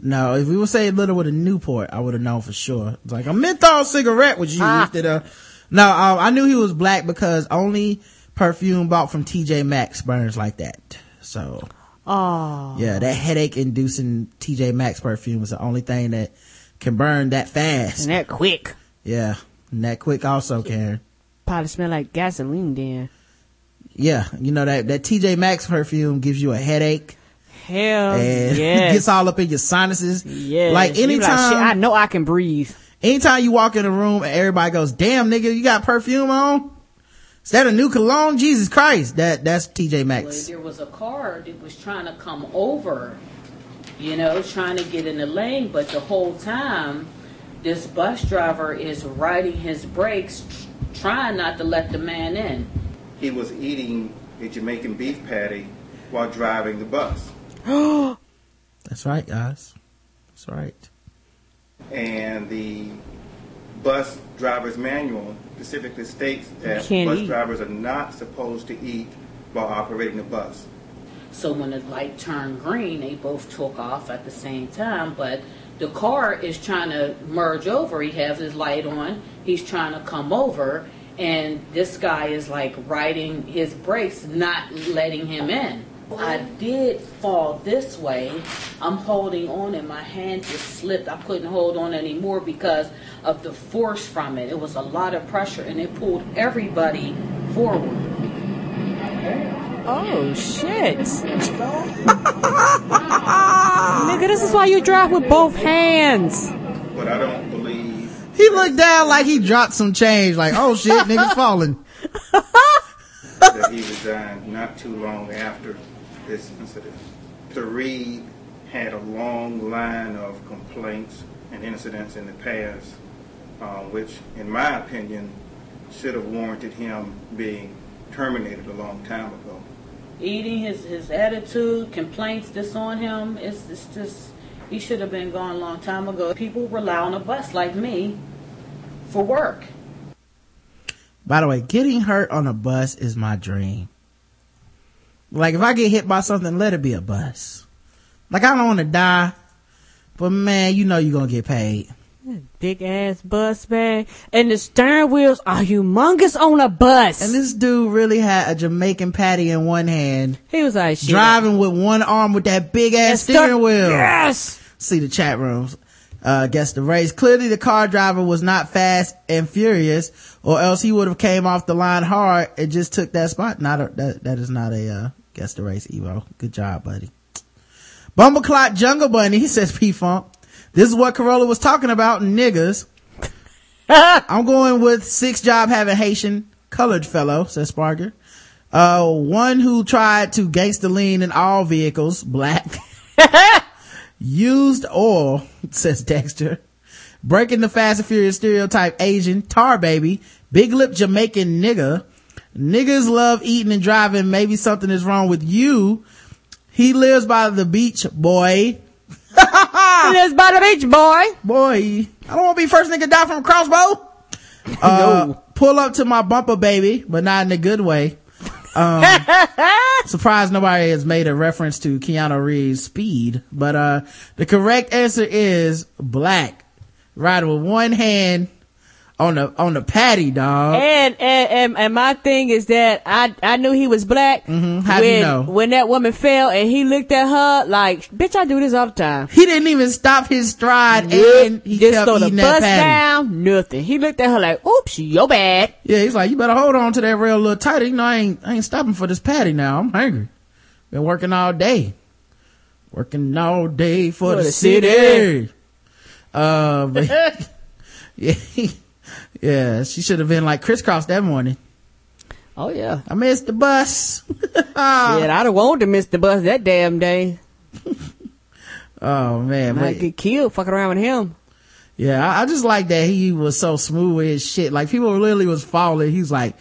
Speaker 3: No, if we would say lit it with a Newport, I would have known for sure. It's like a menthol cigarette was used.
Speaker 2: Ah.
Speaker 3: That, uh, no, um, I knew he was black because only perfume bought from TJ Maxx burns like that. So,
Speaker 2: Oh.
Speaker 3: yeah, that headache inducing TJ Maxx perfume is the only thing that can burn that fast.
Speaker 2: And that quick.
Speaker 3: Yeah. And that quick also, Karen.
Speaker 2: Probably smell like gasoline then.
Speaker 3: Yeah. You know, that, that TJ Maxx perfume gives you a headache.
Speaker 2: Hell
Speaker 3: and [laughs]
Speaker 2: yes.
Speaker 3: gets all up in your sinuses.
Speaker 2: Yeah,
Speaker 3: Like anytime.
Speaker 2: shit, I know I can breathe.
Speaker 3: Anytime you walk in a room and everybody goes, damn nigga, you got perfume on? Is that a new cologne? Jesus Christ. That, that's TJ
Speaker 38: Well,
Speaker 3: Maxx.
Speaker 38: there was a car that was trying to come over, you know, trying to get in the lane, but the whole time, this bus driver is riding his brakes, tr- trying not to let the man in.
Speaker 39: He was eating a Jamaican beef patty while driving the bus. [gasps]
Speaker 3: That's right, guys. That's right.
Speaker 39: And the bus driver's manual specifically states that bus
Speaker 38: eat.
Speaker 39: drivers are not supposed to eat while operating the bus.
Speaker 38: So when the light turned green, they both took off at the same time, but the car is trying to merge over. He has his light on. He's trying to come over, and this guy is like riding his brakes, not letting him in. I did fall this way. I'm holding on, and my hand just slipped. I couldn't hold on anymore because of the force from it. It was a lot of pressure, and it pulled everybody forward.
Speaker 2: Oh shit. [laughs] Nigga, this is why you drive with both hands.
Speaker 39: But I don't believe
Speaker 3: He looked down like he dropped some change, like, oh shit, niggas falling. [laughs]
Speaker 39: that he resigned not too long after this incident. The Reed had a long line of complaints and incidents in the past, uh, which, in my opinion, should have warranted him being terminated a long time ago.
Speaker 38: Eating his his attitude complaints this on him it's, it's just he should have been gone a long time ago people rely on a bus like me for work
Speaker 3: By the way, getting hurt on a bus is my dream. Like if I get hit by something, let it be a bus. Like I don't want to die, but man, you know you're gonna get paid.
Speaker 2: Big ass bus, man. And the stern wheels are humongous on a bus.
Speaker 3: And this dude really had a Jamaican patty in one hand.
Speaker 2: He was like, shit.
Speaker 3: driving with one arm with that big ass steering wheel.
Speaker 2: Yes.
Speaker 3: See the chat rooms. Uh, guess the race. Clearly the car driver was not fast and furious or else he would have came off the line hard and just took that spot. Not a, that, that is not a, uh, guess the race, Evo. Good job, buddy. Bumbleclot Jungle Bunny, he says P-Funk. This is what Carolla was talking about, niggas. [laughs] I'm going with six job having Haitian colored fellow, says Sparger. Uh, one who tried to gangster lean in all vehicles, black. [laughs] Used oil, [laughs] says Dexter. Breaking the Fast and Furious stereotype Asian, tar baby, big lip Jamaican nigga. Niggas love eating and driving. Maybe something is wrong with you. He lives by the beach, boy.
Speaker 2: Lives by the beach, boy.
Speaker 3: Boy, I don't want to be first nigga die from a crossbow. [laughs] Uh, pull up to my bumper, baby, but not in a good way. Um, [laughs] surprised nobody has made a reference to Keanu Reeves' speed, but, uh, the correct answer is black. Riding with one hand on the, on the patty, dog.
Speaker 2: And, and and and my thing is that I I knew he was black
Speaker 3: Mm-hmm. How'd
Speaker 2: when
Speaker 3: you know?
Speaker 2: when that woman fell and he looked at her like, bitch, I do this all the time.
Speaker 3: He didn't even stop his stride and he
Speaker 2: just throw the bus down, nothing. He looked at her like, oops, your bad.
Speaker 3: Yeah, he's like, you better hold on to that rail a little tighter. You know, I ain't, I ain't stopping for this patty now. I'm hungry. Been working all day. Working all day for,
Speaker 2: For
Speaker 3: the,
Speaker 2: the
Speaker 3: city.
Speaker 2: city.
Speaker 3: Uh, but [laughs] yeah, yeah, she should have been like crisscross that morning.
Speaker 2: Oh yeah,
Speaker 3: I missed the bus. [laughs]
Speaker 2: yeah, I'd have wanted to miss the bus that damn day. [laughs]
Speaker 3: Oh man,
Speaker 2: Might
Speaker 3: but-
Speaker 2: get killed fucking around with him.
Speaker 3: Yeah, I, I just like that he was so smooth with his shit. Like people literally was falling. He's like,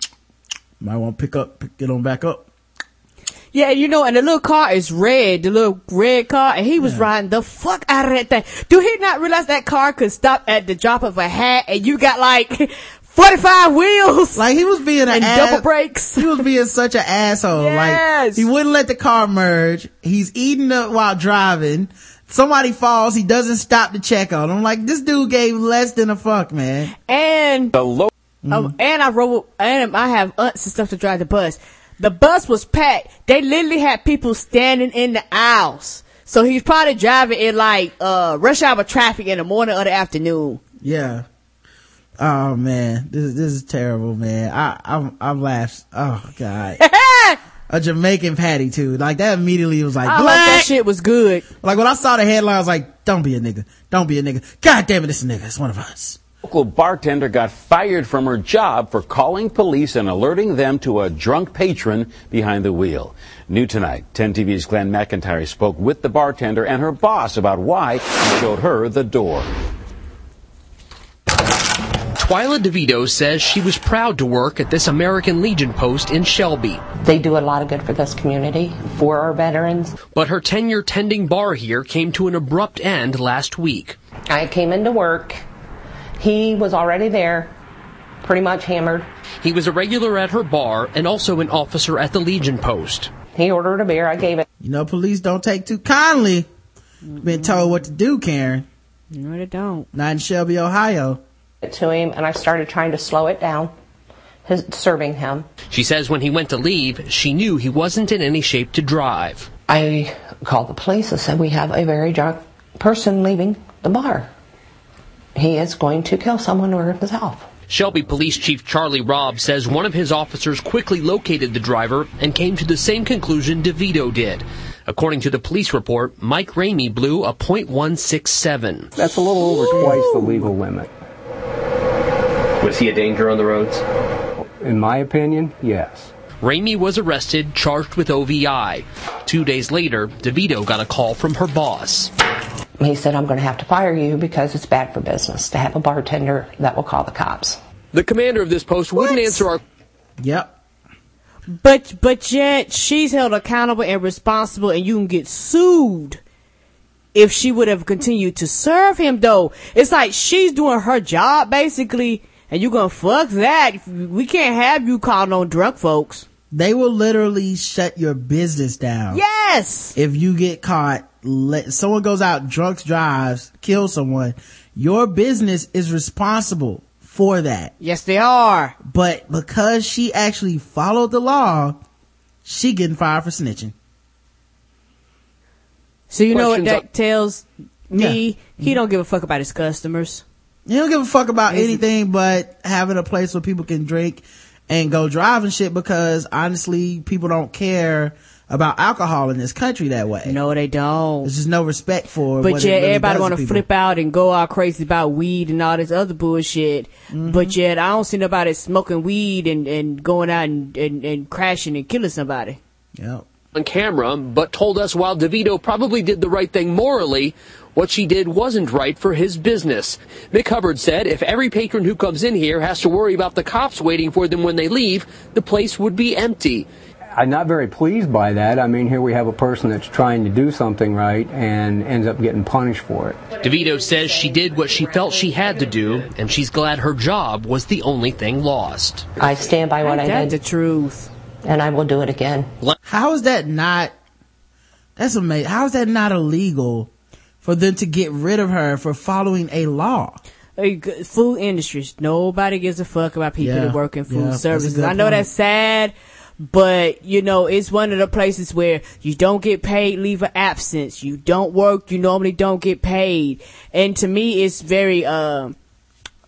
Speaker 3: [tsk] might want to pick up, pick, get on back up.
Speaker 2: Yeah, you know, and the little car is red, the little red car, and he was riding the fuck out of that thing. Do he not realize that car could stop at the drop of a hat and you got like [laughs] 45 wheels?
Speaker 3: Like he was being an ass-
Speaker 2: double brakes.
Speaker 3: He was being such an asshole.
Speaker 2: Yes.
Speaker 3: Like he wouldn't let the car merge. He's eating up while driving. Somebody falls. He doesn't stop to check on him. Like this dude gave less than a fuck, man.
Speaker 2: And
Speaker 40: The low.
Speaker 2: Um, and I rode, and I have aunts and stuff to drive the bus. The bus was packed. They literally had people standing in the aisles. So he's probably driving in like, uh, rush hour traffic in the morning or the afternoon.
Speaker 3: Yeah. Oh man, this this is terrible, man. I I'm I'm laughed. Oh god. [laughs] a Jamaican patty too. Like that immediately was like
Speaker 2: I
Speaker 3: black.
Speaker 2: like that shit was good.
Speaker 3: Like when I saw the headline, I was like, "Don't be a nigga. Don't be a nigga. God damn it, this nigga. It's one of us."
Speaker 40: Local bartender got fired from her job for calling police and alerting them to a drunk patron behind the wheel. New tonight, 10 TV's Glenn McIntyre spoke with the bartender and her boss about why he showed her the door.
Speaker 41: Twyla DeVito says she was proud to work at this American Legion post in Shelby.
Speaker 42: They do a lot of good for this community, for our veterans.
Speaker 41: But her tenure tending bar here came to an abrupt end last week.
Speaker 42: I came into work. He was already there, pretty much hammered.
Speaker 41: He was a regular at her bar and also an officer at the Legion post.
Speaker 42: He ordered a beer. I gave it.
Speaker 3: You know, police don't take too kindly. Been mm-hmm. told what to do, Karen.
Speaker 2: No, they don't.
Speaker 3: Not in Shelby, Ohio.
Speaker 42: to him, and I started trying to slow it down, his, serving him.
Speaker 41: She says when he went to leave, she knew he wasn't in any shape to drive.
Speaker 42: I called the police and said, We have a very drunk person leaving the bar. He is going to kill someone or himself.
Speaker 41: Shelby Police Chief Charlie Robb says one of his officers quickly located the driver and came to the same conclusion DeVito did. According to the police report, Mike Ramey blew a .167.
Speaker 43: That's a little over twice the legal limit.
Speaker 41: Was he a danger on the roads?
Speaker 43: In my opinion, yes.
Speaker 41: Ramey was arrested, charged with OVI. Two days later, DeVito got a call from her boss.
Speaker 42: He said, I'm going to have to fire you because it's bad for business to have a bartender that will call the cops.
Speaker 41: The commander of this post wouldn't answer our
Speaker 3: Yep.
Speaker 2: But, but yet she's held accountable and responsible and you can get sued if she would have continued to serve him though. It's like she's doing her job basically and you're gonna fuck that. We can't have you calling on drunk folks.
Speaker 3: They will literally shut your business down.
Speaker 2: Yes.
Speaker 3: If you get caught, let, someone goes out, drunk drives, kills someone, your business is responsible for that.
Speaker 2: Yes, they are.
Speaker 3: But because she actually followed the law, she getting fired for snitching.
Speaker 2: So you know what that
Speaker 3: up-
Speaker 2: tells me?
Speaker 3: Yeah.
Speaker 2: He don't give a fuck about his customers.
Speaker 3: You don't give a fuck about
Speaker 2: Is it-
Speaker 3: anything but having a place where people can drink and go drive and shit because honestly, people don't care about alcohol in this country that way.
Speaker 2: No, they don't.
Speaker 3: There's just no respect for
Speaker 2: But
Speaker 3: what
Speaker 2: yet
Speaker 3: it really
Speaker 2: everybody want to flip out and go all crazy about weed and all this other bullshit.
Speaker 3: Mm-hmm.
Speaker 2: But yet I don't see nobody smoking weed and, and going out and, and, and crashing and killing somebody.
Speaker 3: Yep.
Speaker 41: on camera, but told us while DeVito probably did the right thing morally, what she did wasn't right for his business. Mick Hubbard said if every patron who comes in here has to worry about the cops waiting for them when they leave, the place would be empty.
Speaker 43: I'm not very pleased by that. I mean, here we have a person that's trying to do something right and ends up getting punished for it.
Speaker 41: DeVito says she did what she felt she had to do, and she's glad her job was the only thing lost.
Speaker 42: I stand by what I
Speaker 2: Ain't that
Speaker 42: did.
Speaker 2: the truth.
Speaker 42: And I will do it again.
Speaker 3: How is that not, that's amazing. How is that not illegal for them to get rid of her for following a law?
Speaker 2: Food industries. Nobody gives a fuck about people
Speaker 3: Yeah,
Speaker 2: that work in food
Speaker 3: that's a
Speaker 2: services. I know
Speaker 3: point.
Speaker 2: that's sad, but you know, it's one of the places where you don't get paid leave of absence. You don't work, you normally don't get paid. And to me, it's very, um,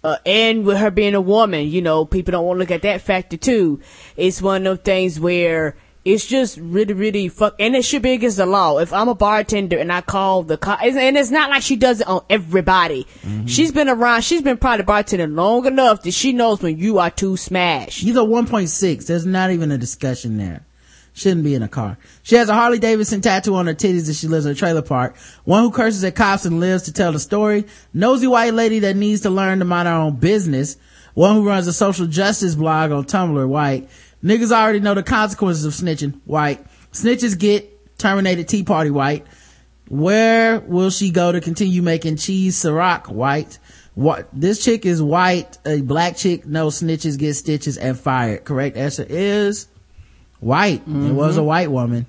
Speaker 2: uh, and with her being a woman, you know, people don't want to look at that factor too. It's one of those things where It's just really, really fuck, and it should be against the law. If I'm a bartender and I call the co- and it's not like she does it on everybody.
Speaker 3: Mm-hmm.
Speaker 2: She's been around, she's been probably bartending long enough that she knows when you are too smashed.
Speaker 3: She's a 1.6. There's not even a discussion there. Shouldn't be in a car. She has a Harley Davidson tattoo on her titties and she lives in a trailer park. One who curses at cops and lives to tell the story. Nosy white lady that needs to learn to mind her own business. One who runs a social justice blog on Tumblr, white. Niggas already know the consequences of snitching, white. Snitches get terminated Tea Party, white. Where will she go to continue making cheese Ciroc, white? What, this chick is white, a black chick, no snitches get stitches and fired. Correct answer is white. It mm-hmm. was a white woman.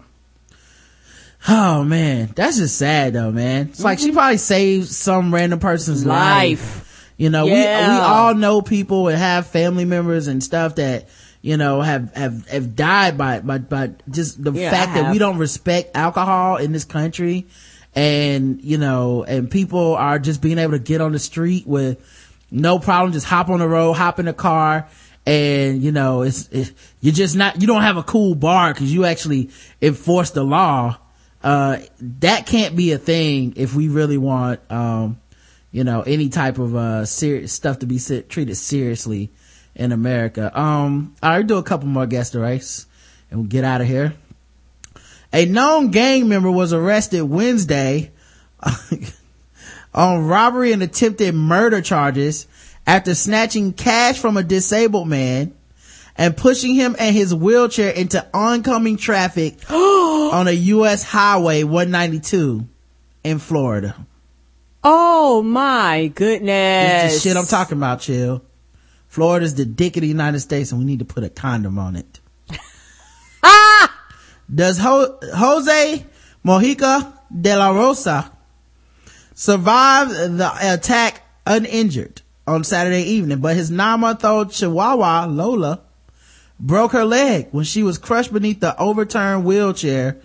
Speaker 3: Oh man, that's just sad though, man. It's like she mm-hmm. probably saved some random person's life.
Speaker 2: Life.
Speaker 3: You know, we we all know people and have family members and stuff that you know have have have died by by by just the
Speaker 2: Yeah,
Speaker 3: fact that we don't respect alcohol in this country, and you know, and people are just being able to get on the street with no problem, just hop on the road, hop in the car. And you know, it's, it, you're just not, you don't have a cool bar because you actually enforce the law. Uh, that can't be a thing if we really want, um, you know, any type of, uh, serious stuff to be se- treated seriously in America. Um, I'll do a couple more guest race and we'll get out of here. A known gang member was arrested Wednesday [laughs] on robbery and attempted murder charges after snatching cash from a disabled man and pushing him and his wheelchair into oncoming traffic [gasps] on a U.S. highway 192 in Florida.
Speaker 2: Oh my goodness.
Speaker 3: This is the shit I'm talking about, chill. Florida's the dick of the United States and we need to put a condom on it. [laughs] Does Ho- Jose Mojica de la Rosa survive the attack uninjured on Saturday evening, but his nine month old Chihuahua, Lola, broke her leg when she was crushed beneath the overturned wheelchair,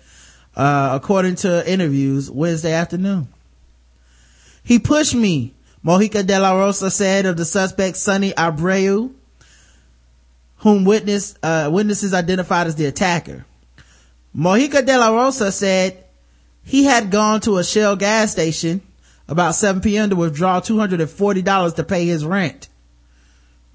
Speaker 3: uh, according to interviews Wednesday afternoon. He pushed me, Mojica de la Rosa said of the suspect Sonny Abreu, whom witness, uh, witnesses identified as the attacker. Mojica de la Rosa said he had gone to a Shell gas station about 7 p.m. to withdraw $240 to pay his rent.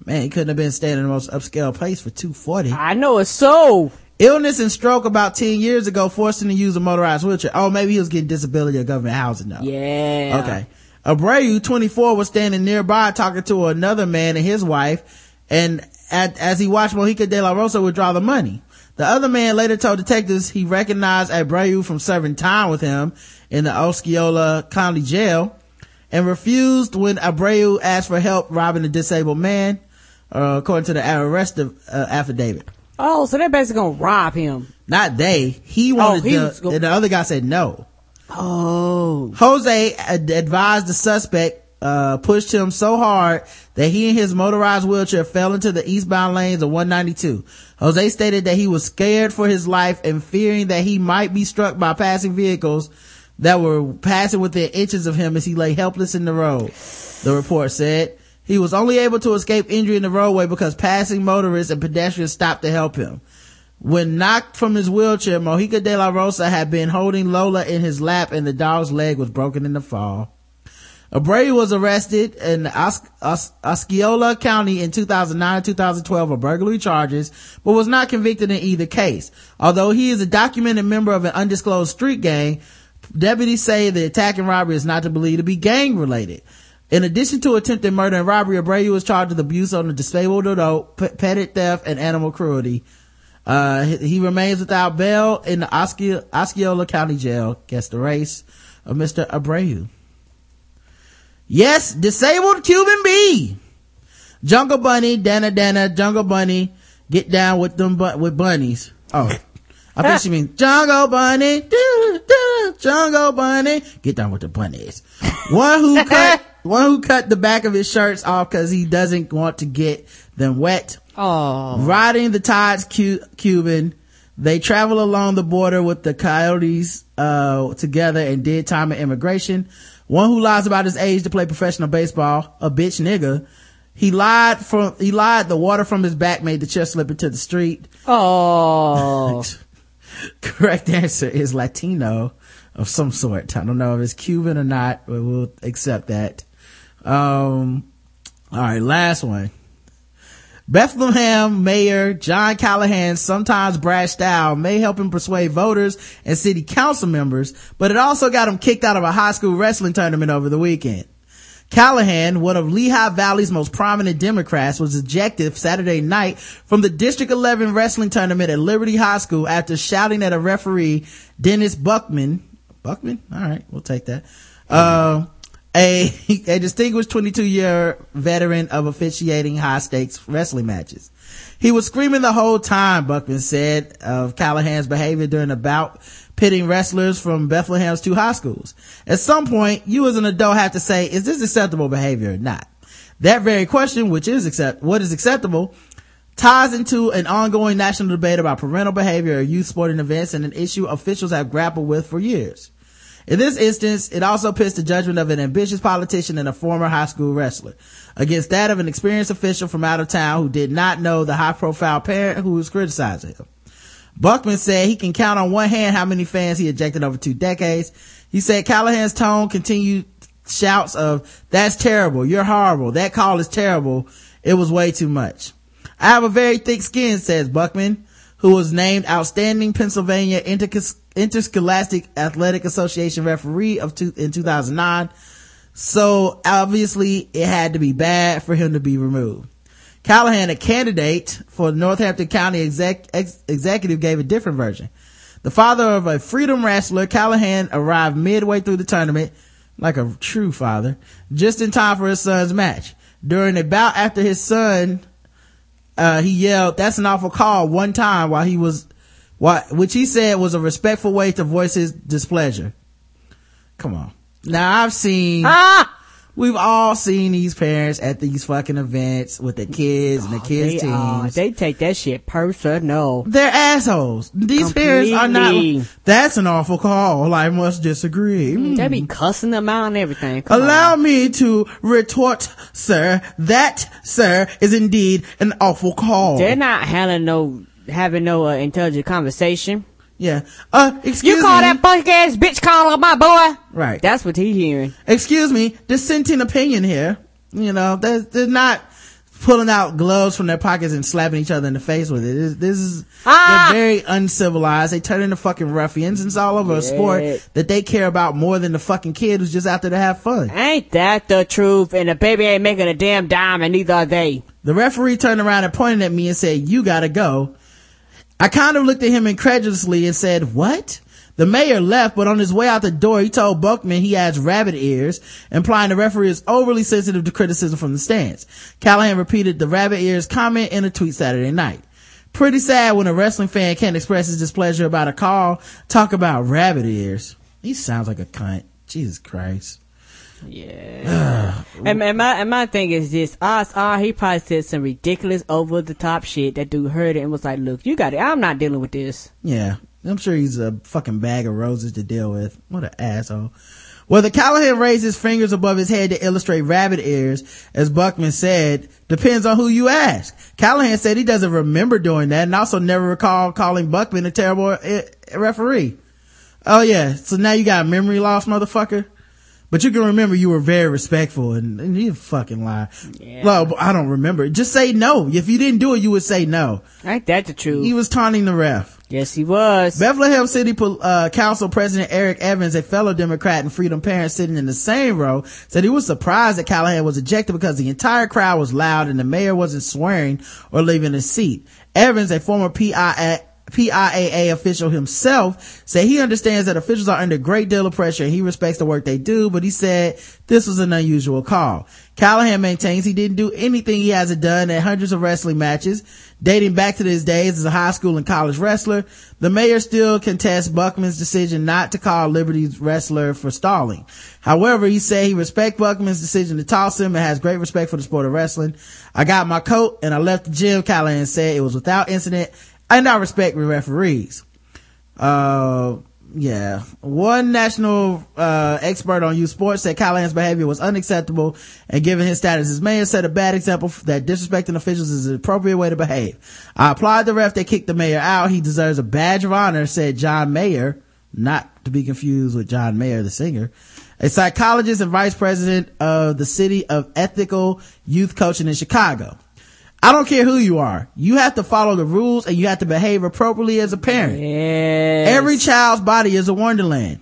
Speaker 3: Man, he couldn't have been staying in the most upscale place for 240.
Speaker 2: I know it's so.
Speaker 3: Illness and stroke about 10 years ago forced him to use a motorized wheelchair. Oh, maybe he was getting disability or government housing though.
Speaker 2: Yeah.
Speaker 3: Okay. Abreu, 24, was standing nearby talking to another man and his wife, and at, as he watched Mojica de la Rosa withdraw the money. The other man later told detectives he recognized Abreu from serving time with him in the Osceola County Jail and refused when Abreu asked for help robbing a disabled man, uh, according to the arrest uh, affidavit.
Speaker 2: Oh, so they're basically gonna rob him.
Speaker 3: Not they. He wanted
Speaker 2: he
Speaker 3: to,
Speaker 2: go-
Speaker 3: and the other guy said no.
Speaker 2: Oh.
Speaker 3: Jose ad- advised the suspect, uh, pushed him so hard that he and his motorized wheelchair fell into the eastbound lanes of 192. Jose stated that he was scared for his life and fearing that he might be struck by passing vehicles that were passing within inches of him as he lay helpless in the road. The report said he was only able to escape injury in the roadway because passing motorists and pedestrians stopped to help him. When knocked from his wheelchair, Mojica de la Rosa had been holding Lola in his lap and the dog's leg was broken in the fall. Abreu was arrested in Os- Os- Osceola County in 2009-2012 of burglary charges, but was not convicted in either case. Although he is a documented member of an undisclosed street gang, deputies say the attack and robbery is not to believe to be gang related. In addition to attempted murder and robbery, Abreu was charged with abuse on a disabled adult, pe- petted theft, and animal cruelty. Uh, he, remains without bail in the Osce- Osceola County Jail. Guess the race of Mr. Abreu. Yes, disabled Cuban bee. Jungle Bunny, Dana Dana, Jungle Bunny, get down with them bu- with bunnies. Oh, I think she means [laughs] Jungle Bunny, doo, doo, Jungle Bunny, get down with the bunnies. One who [laughs] cut, one who cut the back of his shirts off because he doesn't want to get them wet.
Speaker 2: Oh.
Speaker 3: Riding the tides, Cu- Cuban. They travel along the border with the coyotes, uh, together and did time in immigration. One who lies about his age to play professional baseball, a bitch nigga. He lied from, he lied the water from his back made the chair slip into the street.
Speaker 2: Oh. [laughs]
Speaker 3: Correct answer is Latino of some sort. I don't know if it's Cuban or not, but we'll accept that. Um, all right, last one. Bethlehem Mayor John Callahan's sometimes brash style may help him persuade voters and city council members, but it also got him kicked out of a high school wrestling tournament over the weekend. Callahan, one of Lehigh Valley's most prominent Democrats, was ejected Saturday night from the District 11 wrestling tournament at Liberty High School after shouting at a referee, Dennis Buckman. Buckman? All right, we'll take that. Uh, a, [laughs] a distinguished 22 year veteran of officiating high stakes wrestling matches. He was screaming the whole time, Buckman said, of Callahan's behavior during a bout pitting wrestlers from Bethlehem's two high schools. At some point, you as an adult have to say, is this acceptable behavior or not? That very question, which is accept, what is acceptable, ties into an ongoing national debate about parental behavior at youth sporting events and an issue officials have grappled with for years. In this instance, it also pits the judgment of an ambitious politician and a former high school wrestler against that of an experienced official from out of town who did not know the high profile parent who was criticizing him. Buckman said he can count on one hand how many fans he ejected over two decades. He said Callahan's tone continued shouts of, that's terrible. You're horrible. That call is terrible. It was way too much. I have a very thick skin, says Buckman, who was named outstanding Pennsylvania Interscholastic Athletic Association referee of two, in 2009. So obviously it had to be bad for him to be removed. Callahan, a candidate for Northampton County exec, ex, executive, gave a different version. The father of a freedom wrestler, Callahan arrived midway through the tournament, like a true father, just in time for his son's match. During a bout after his son, uh, he yelled, that's an awful call one time while he was, which he said was a respectful way to voice his displeasure. Come on. Now I've seen, ah! we've all seen these parents at these fucking events with the kids and the kids
Speaker 2: they,
Speaker 3: teams.
Speaker 2: they take that shit personal. No.
Speaker 3: They're assholes. These parents are not. That's an awful call. I must disagree.
Speaker 2: Mm, They be
Speaker 3: Mm.
Speaker 2: cussing them out and everything. Come
Speaker 3: Allow me to retort, sir. That, sir, is indeed an awful call.
Speaker 2: They're not having no having no uh, intelligent conversation.
Speaker 3: Yeah. Uh, excuse
Speaker 2: you call
Speaker 3: me.
Speaker 2: that punk ass bitch caller my boy?
Speaker 3: Right.
Speaker 2: That's what he hearing.
Speaker 3: Excuse me, dissenting opinion here. You know, they're, they're not pulling out gloves from their pockets and slapping each other in the face with it. This, this is,
Speaker 2: Ah!
Speaker 3: they're very uncivilized. They turn into fucking ruffians. And it's all over a sport that they care about more than the fucking kid who's just out there to have fun.
Speaker 2: Ain't that the truth? And the baby ain't making a damn dime, and neither are they.
Speaker 3: The referee turned around and pointed at me and said, you gotta go. I kind of looked at him incredulously and said, what? The mayor left, but on his way out the door, he told Buckman he has rabbit ears, implying the referee is overly sensitive to criticism from the stands. Callahan repeated the rabbit ears comment in a tweet Saturday night. Pretty sad when a wrestling fan can't express his displeasure about a call. Talk about rabbit ears. He sounds like a cunt. Jesus Christ.
Speaker 2: Yeah. [sighs] and, and my and my thing is this: odds are he probably said some ridiculous, over the top shit. That dude heard it and was like, "Look, you got it. I'm not dealing with this."
Speaker 3: Yeah. I'm sure he's a fucking bag of roses to deal with. What an asshole. Whether Callahan raised his fingers above his head to illustrate rabbit ears, as Buckman said, depends on who you ask. Callahan said he doesn't remember doing that and also never recalled calling Buckman a terrible uh, referee. Oh yeah, so now you got memory loss, motherfucker? But you can remember you were very respectful and, and you fucking lie.
Speaker 2: Yeah.
Speaker 3: Well, I don't remember. Just say no. If you didn't do it, you would say no.
Speaker 2: Ain't that the truth?
Speaker 3: He was taunting the ref.
Speaker 2: Yes, he was.
Speaker 3: Bethlehem City uh, Council President Eric Evans, a fellow Democrat and Freedom parent sitting in the same row, said he was surprised that Callahan was ejected because the entire crowd was loud and the mayor wasn't swearing or leaving his seat. Evans, a former PIA, PIAA official himself said he understands that officials are under a great deal of pressure and he respects the work they do, but he said this was an unusual call. Callahan maintains he didn't do anything he hasn't done at hundreds of wrestling matches. Dating back to his days as a high school and college wrestler, the mayor still contests Buckman's decision not to call Liberty's wrestler for stalling. However, he said he respects Buckman's decision to toss him and has great respect for the sport of wrestling. I got my coat and I left the gym, Callahan said. It was without incident and I respect referees. Uh, yeah. One national uh, expert on youth sports said Callahan's behavior was unacceptable and given his status as mayor set a bad example that disrespecting officials is the appropriate way to behave. I applaud the ref that kicked the mayor out. He deserves a badge of honor, said John Mayer, not to be confused with John Mayer, the singer. A psychologist and vice president of the city of ethical youth coaching in Chicago. I don't care who you are. You have to follow the rules and you have to behave appropriately as a parent. Every child's body is a wonderland.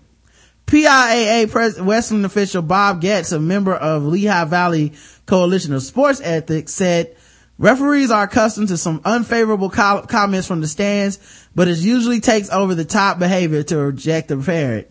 Speaker 3: PIAA pres- Western official Bob Getz, a member of Lehigh Valley Coalition of Sports Ethics, said referees are accustomed to some unfavorable co- comments from the stands, but it usually takes over the top behavior to reject a parent.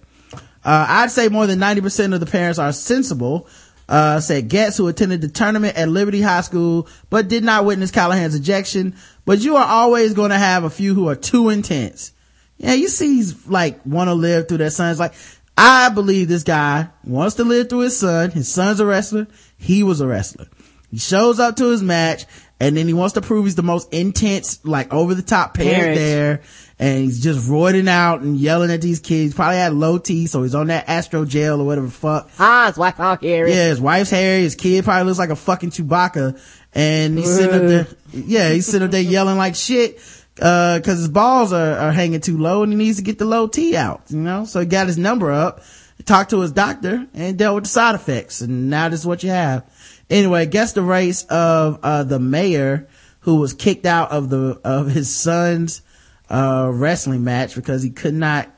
Speaker 3: Uh, I'd say more than 90% of the parents are sensible, uh, said Getz, who attended the tournament at Liberty High School, but did not witness Callahan's ejection. But you are always going to have a few who are too intense. Yeah, you see he's like want to live through their sons. Like, I believe this guy wants to live through his son. His son's a wrestler. He was a wrestler. He shows up to his match and then he wants to prove he's the most intense, like over the top parent
Speaker 2: Parent.
Speaker 3: there. And he's just roiding out and yelling at these kids. Probably had low T, so he's on that Androgel or whatever the fuck.
Speaker 2: Ah, his wife out here.
Speaker 3: Yeah, his wife's hairy. His kid probably looks like a fucking Chewbacca. And he's sitting up there, yeah, he's sitting up there yelling like shit, uh, cause his balls are, are hanging too low and he needs to get the low T out, you know? So he got his number up, talked to his doctor and dealt with the side effects. And now this is what you have. Anyway, guess the race of, uh, the mayor who was kicked out of the, of his son's, uh, wrestling match because he could not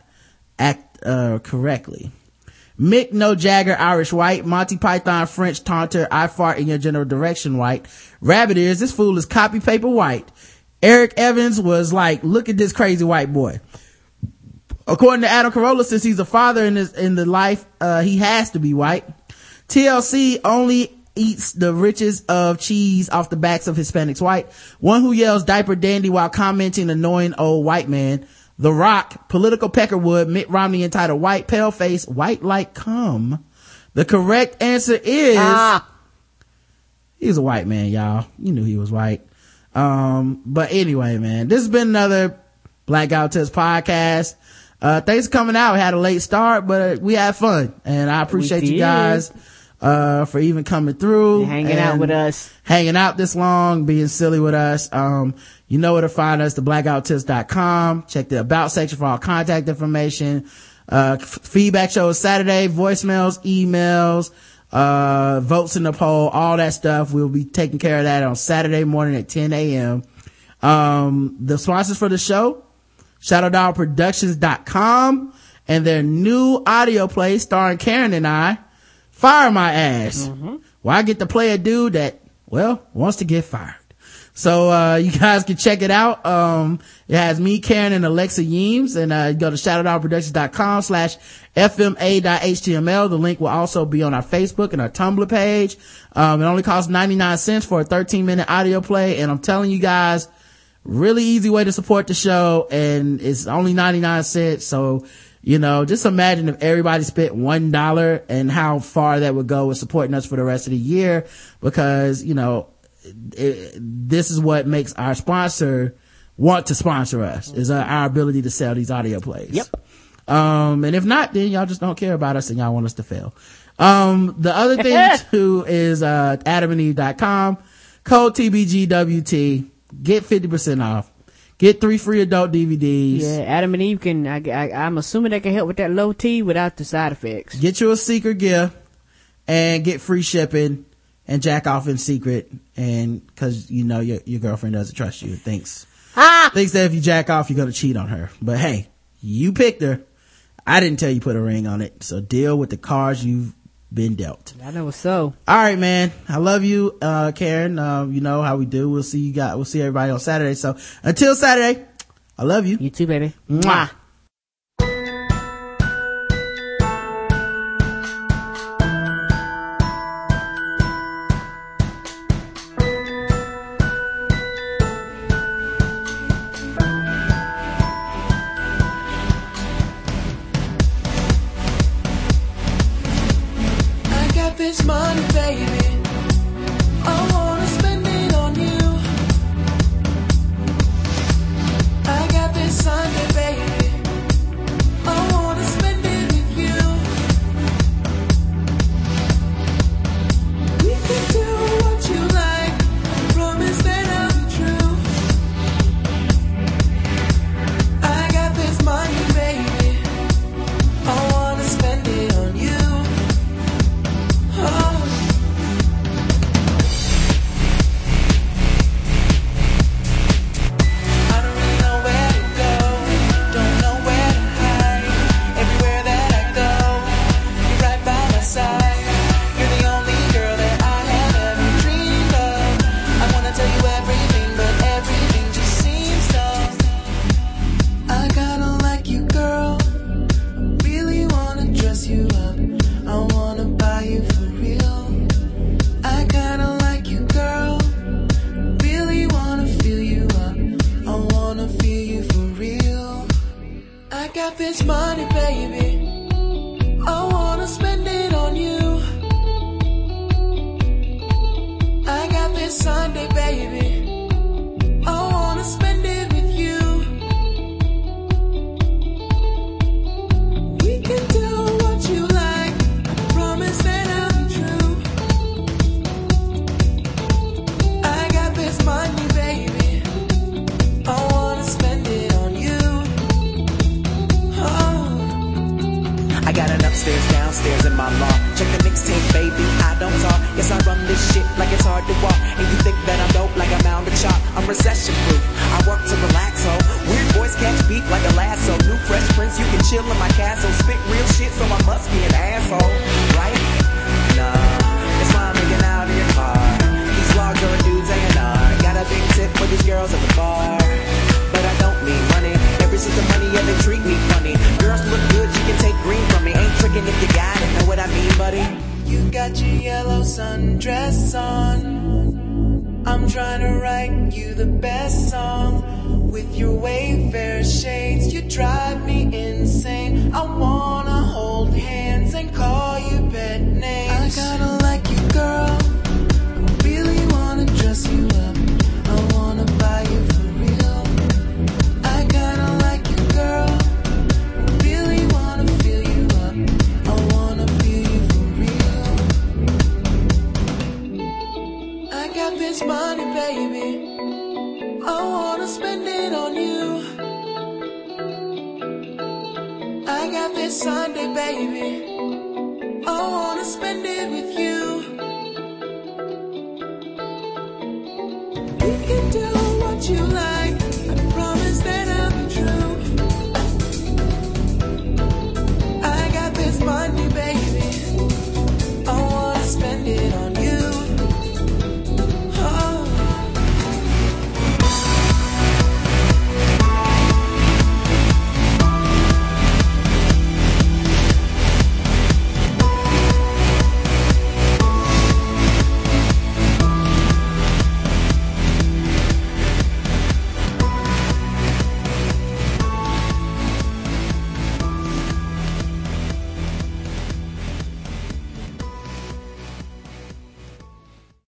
Speaker 3: act, uh, correctly. Mick No Jagger Irish White, Monty Python French Taunter, I Fart in Your General Direction White, Rabbit Ears, this fool is copy paper white. Eric Evans was like, look at this crazy white boy. According to Adam Carolla, since he's a father in his, in the life, uh, he has to be white. TLC only eats the riches of cheese off the backs of Hispanics white. One who yells diaper dandy while commenting annoying old white man. The Rock, political peckerwood, Mitt Romney entitled white pale face, white like cum. The correct answer is, he's a white man, y'all. You knew he was white. Um, but anyway, man, this has been another Black Guy Who Tips podcast. Uh, thanks for coming out. We had a late start, but we had fun and I appreciate you guys, uh, for even coming through.
Speaker 2: Hanging out with us.
Speaker 3: Hanging out this long, being silly with us. Um, you know where to find us, theblackguywhotips.com. Check the about section for all contact information. Uh, f- feedback show is Saturday, voicemails, emails, uh, votes in the poll, all that stuff. We'll be taking care of that on Saturday morning at 10 a.m. Um, the sponsors for the show, ShadowDogProductions.com and their new audio play starring Karen and I, Fire My Ass. Well, I get to play a dude that, well, wants to get fired. So, uh, [laughs] you guys can check it out. Um, it has me, Karen, and Alexa Yeames, and, uh, go to shadowdogproductions.com slash fma.html. The link will also be on our Facebook and our Tumblr page. Um, it only costs 99 cents for a 13 minute audio play, and I'm telling you guys, really easy way to support the show, and it's only 99 cents, so, you know, just imagine if everybody spent one dollar and how far that would go with supporting us for the rest of the year, because, you know, it, this is what makes our sponsor want to sponsor us is uh, our ability to sell these audio plays. Yep. Um, and if not, then y'all just don't care about us and y'all want us to fail. Um, the other [laughs] thing too is, uh, adamandeve.com, code TBGWT, get 50% off. Get three free adult DVDs.
Speaker 2: Yeah, Adam and Eve can, I, I, I'm assuming they can help with that low T without the side effects.
Speaker 3: Get you a secret gift and get free shipping and jack off in secret and cause you know your, your girlfriend doesn't trust you. Thinks, ah! thinks that if you jack off, you're going to cheat on her. But hey, you picked her. I didn't tell you put a ring on it. So deal with the cards you've been dealt.
Speaker 2: I know so.
Speaker 3: All right, man. I love you, uh, Karen. Uh, you know how we do. We'll see you guys. We'll see everybody on Saturday. So until Saturday, I love you.
Speaker 2: You too, baby.
Speaker 3: Mwah.